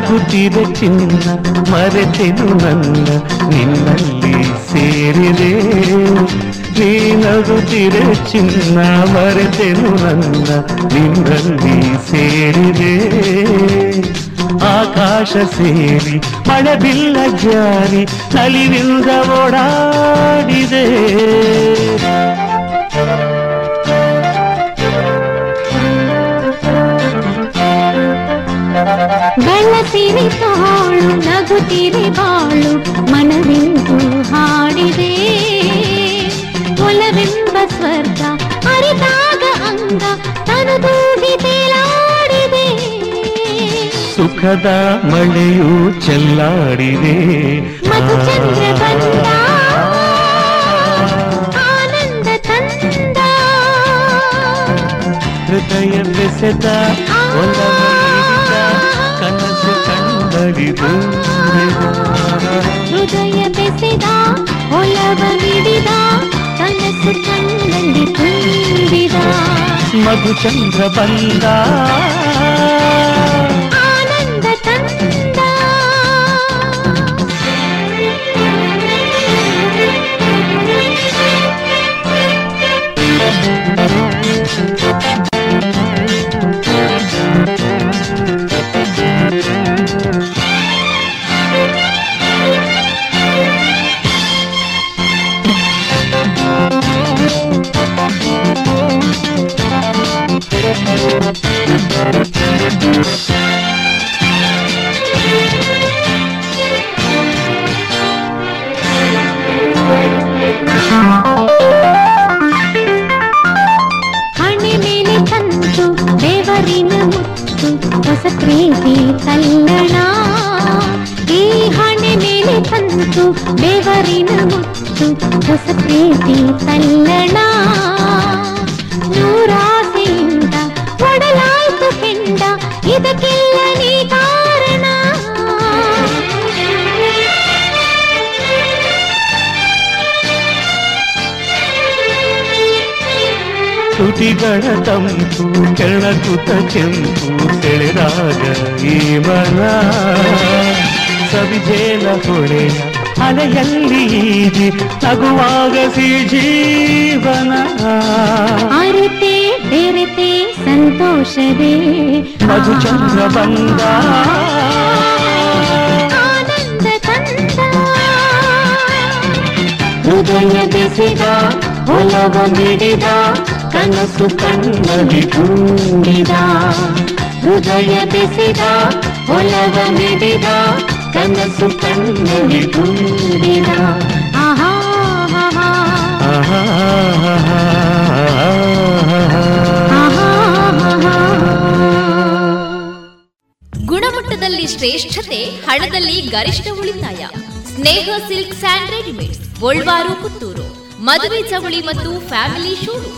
ನಗುತ್ತಿದೆ ಚಿನ್ನ ಮರೆತೆನು ನನ್ನ ನಿನ್ನಲ್ಲಿ ಸೇರಿದೆ ನೀ ನಗುತ್ತಿರೆ ಚಿನ್ನ ಮರೆತೆನು ನನ್ನ ನಿನ್ನಲ್ಲಿ ಸೇರಿದೆ ಆಕಾಶ ಸೇರಿ ಮಳೆ ಬಿಲ್ಲ ಜಾರಿ ನಲಿವಿಂದ ಓಡಾಡಿದೆ ಬೆಳಸಿರಿ ತಾಳು ನಗುತ್ತಿರಿ ಬಾಳು ಮನವೆಂದು ಹಾಡಿದೆ ಒಲವೆಂಬ ಸ್ವರ್ಗ ಅರಿತಾಗ ಅಂಗ ತನದೂಗಿ ತೇಲಾಡಿದೆ ಸುಖದ ಮಳೆಯು ಚೆಲ್ಲಾಡಿದೆ ಮಧುಚಂದ್ರ ಬಂದ ಆನಂದ ತಂದ ಹೃದಯ ಬೆಸೆದ ಒಲವ ನೀಡಿದ ಕನಸು ಕಂಡರಿದು ಹೃದಯ ಬೆಸೆದ ಒಲವ ಮಿಡಿದ ಕನಸು ಕಣ್ಣಲ್ಲಿ ತುಂಬಿದ ಮಧುಚಂದ್ರ ಬಂದ ಕೆಂಪು ಸೆಳೆದಾಗ ಈ ಮನ. ಸವಿಜೇಲ ಹೊಳೆಯ ಅಲೆಯಲ್ಲಿ ನಗುವಾಗ ಸಿ ಜೀವನ ಅರಿತೆ ಬೆರೆತೆ ಸಂತೋಷವೇ. ಮಧು ಚಂದ್ರ ಬಂದ. ಆನಂದ ತಂದ. ಹೃದಯ ಬೆಸಿದ ಒಲವ ಮಿಡಿದ ಕನಸು ಕಣ್ಣಲ್ಲಿ ತುಂಬಿದ ಹೃದಯ ಬೆಸಿದ ಹೊಲವ ಮಿಡಿದ ಕನಸು ಕಣ್ಣಲ್ಲಿ ತುಂಬಿದ. ಆಹಾ ಆಹಾ, ಗುಣಮಟ್ಟದಲ್ಲಿ ಶ್ರೇಷ್ಠತೆ ಹಣದಲ್ಲಿ ಗರಿಷ್ಠ ಉಳಿತಾಯ. Sneha silk and readymades Golwaru Puttur. ಮದುವೆ ಚವಳಿ ಮತ್ತು ಫ್ಯಾಮಿಲಿ ಶೋರು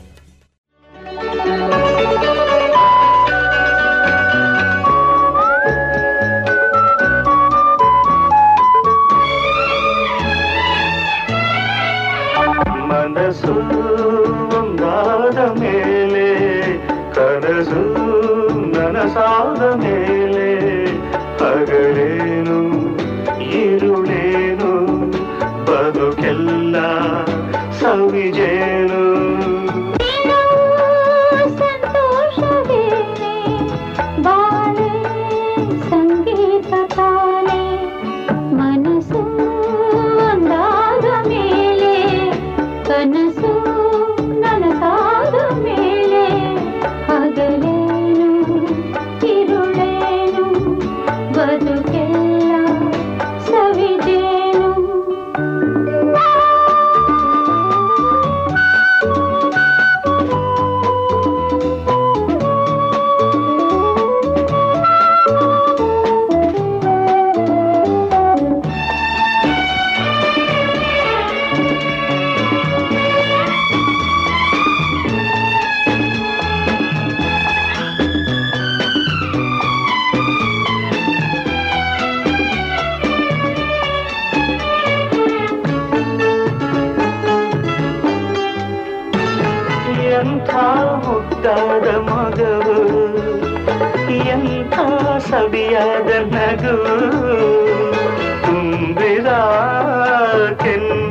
ಎಂಥ ಮುದ್ದಾದ ಮಗವು ಎಂಥ ಸವಿಯಾದ ನಗು? ತುಂಬಿದ ಕೆನ್ನೆಯ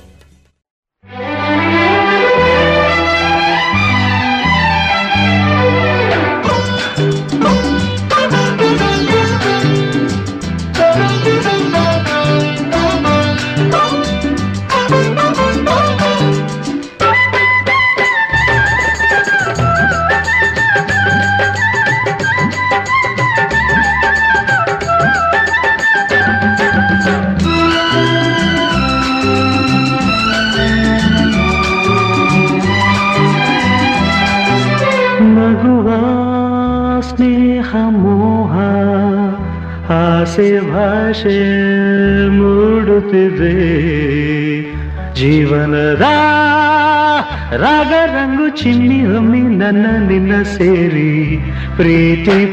ಪ್ರೀತಿ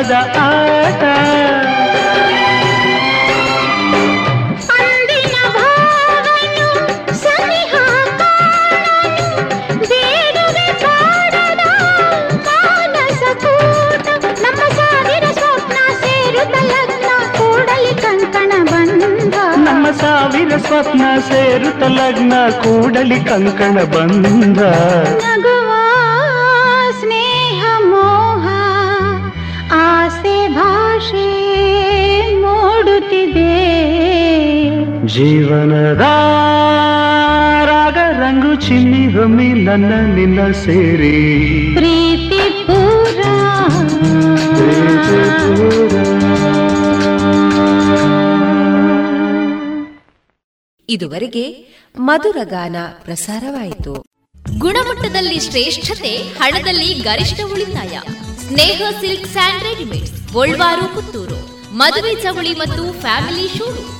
పద ఆట ಸಾವಿರ ಸ್ವಪ್ನ ಸೇರುತ್ತ ಲಗ್ನ ಕೂಡಲಿ ಕಂಕಣ ಬಂದ ಜೀವನದ ರಾಗ ರಂಗು ಚಿನ್ನಿ ಹೊಮ್ಮಿ ನನ್ನ ನಿನ್ನ ಸೇರಿ. ಪ್ರೀತಿ ಪೂರ. ಇದುವರೆಗೆ ಮಧುರ ಮಧುರಗಾನ ಪ್ರಸಾರವಾಯಿತು. ಗುಣಮಟ್ಟದಲ್ಲಿ ಶ್ರೇಷ್ಠತೆ ಹಣದಲ್ಲಿ ಗರಿಷ್ಠ ಉಳಿತಾಯ. Sneha silk and readymades Golwaru Puttur. ಮದುವೆ ಚವಳಿ ಮತ್ತು ಫ್ಯಾಮಿಲಿ ಶೂರು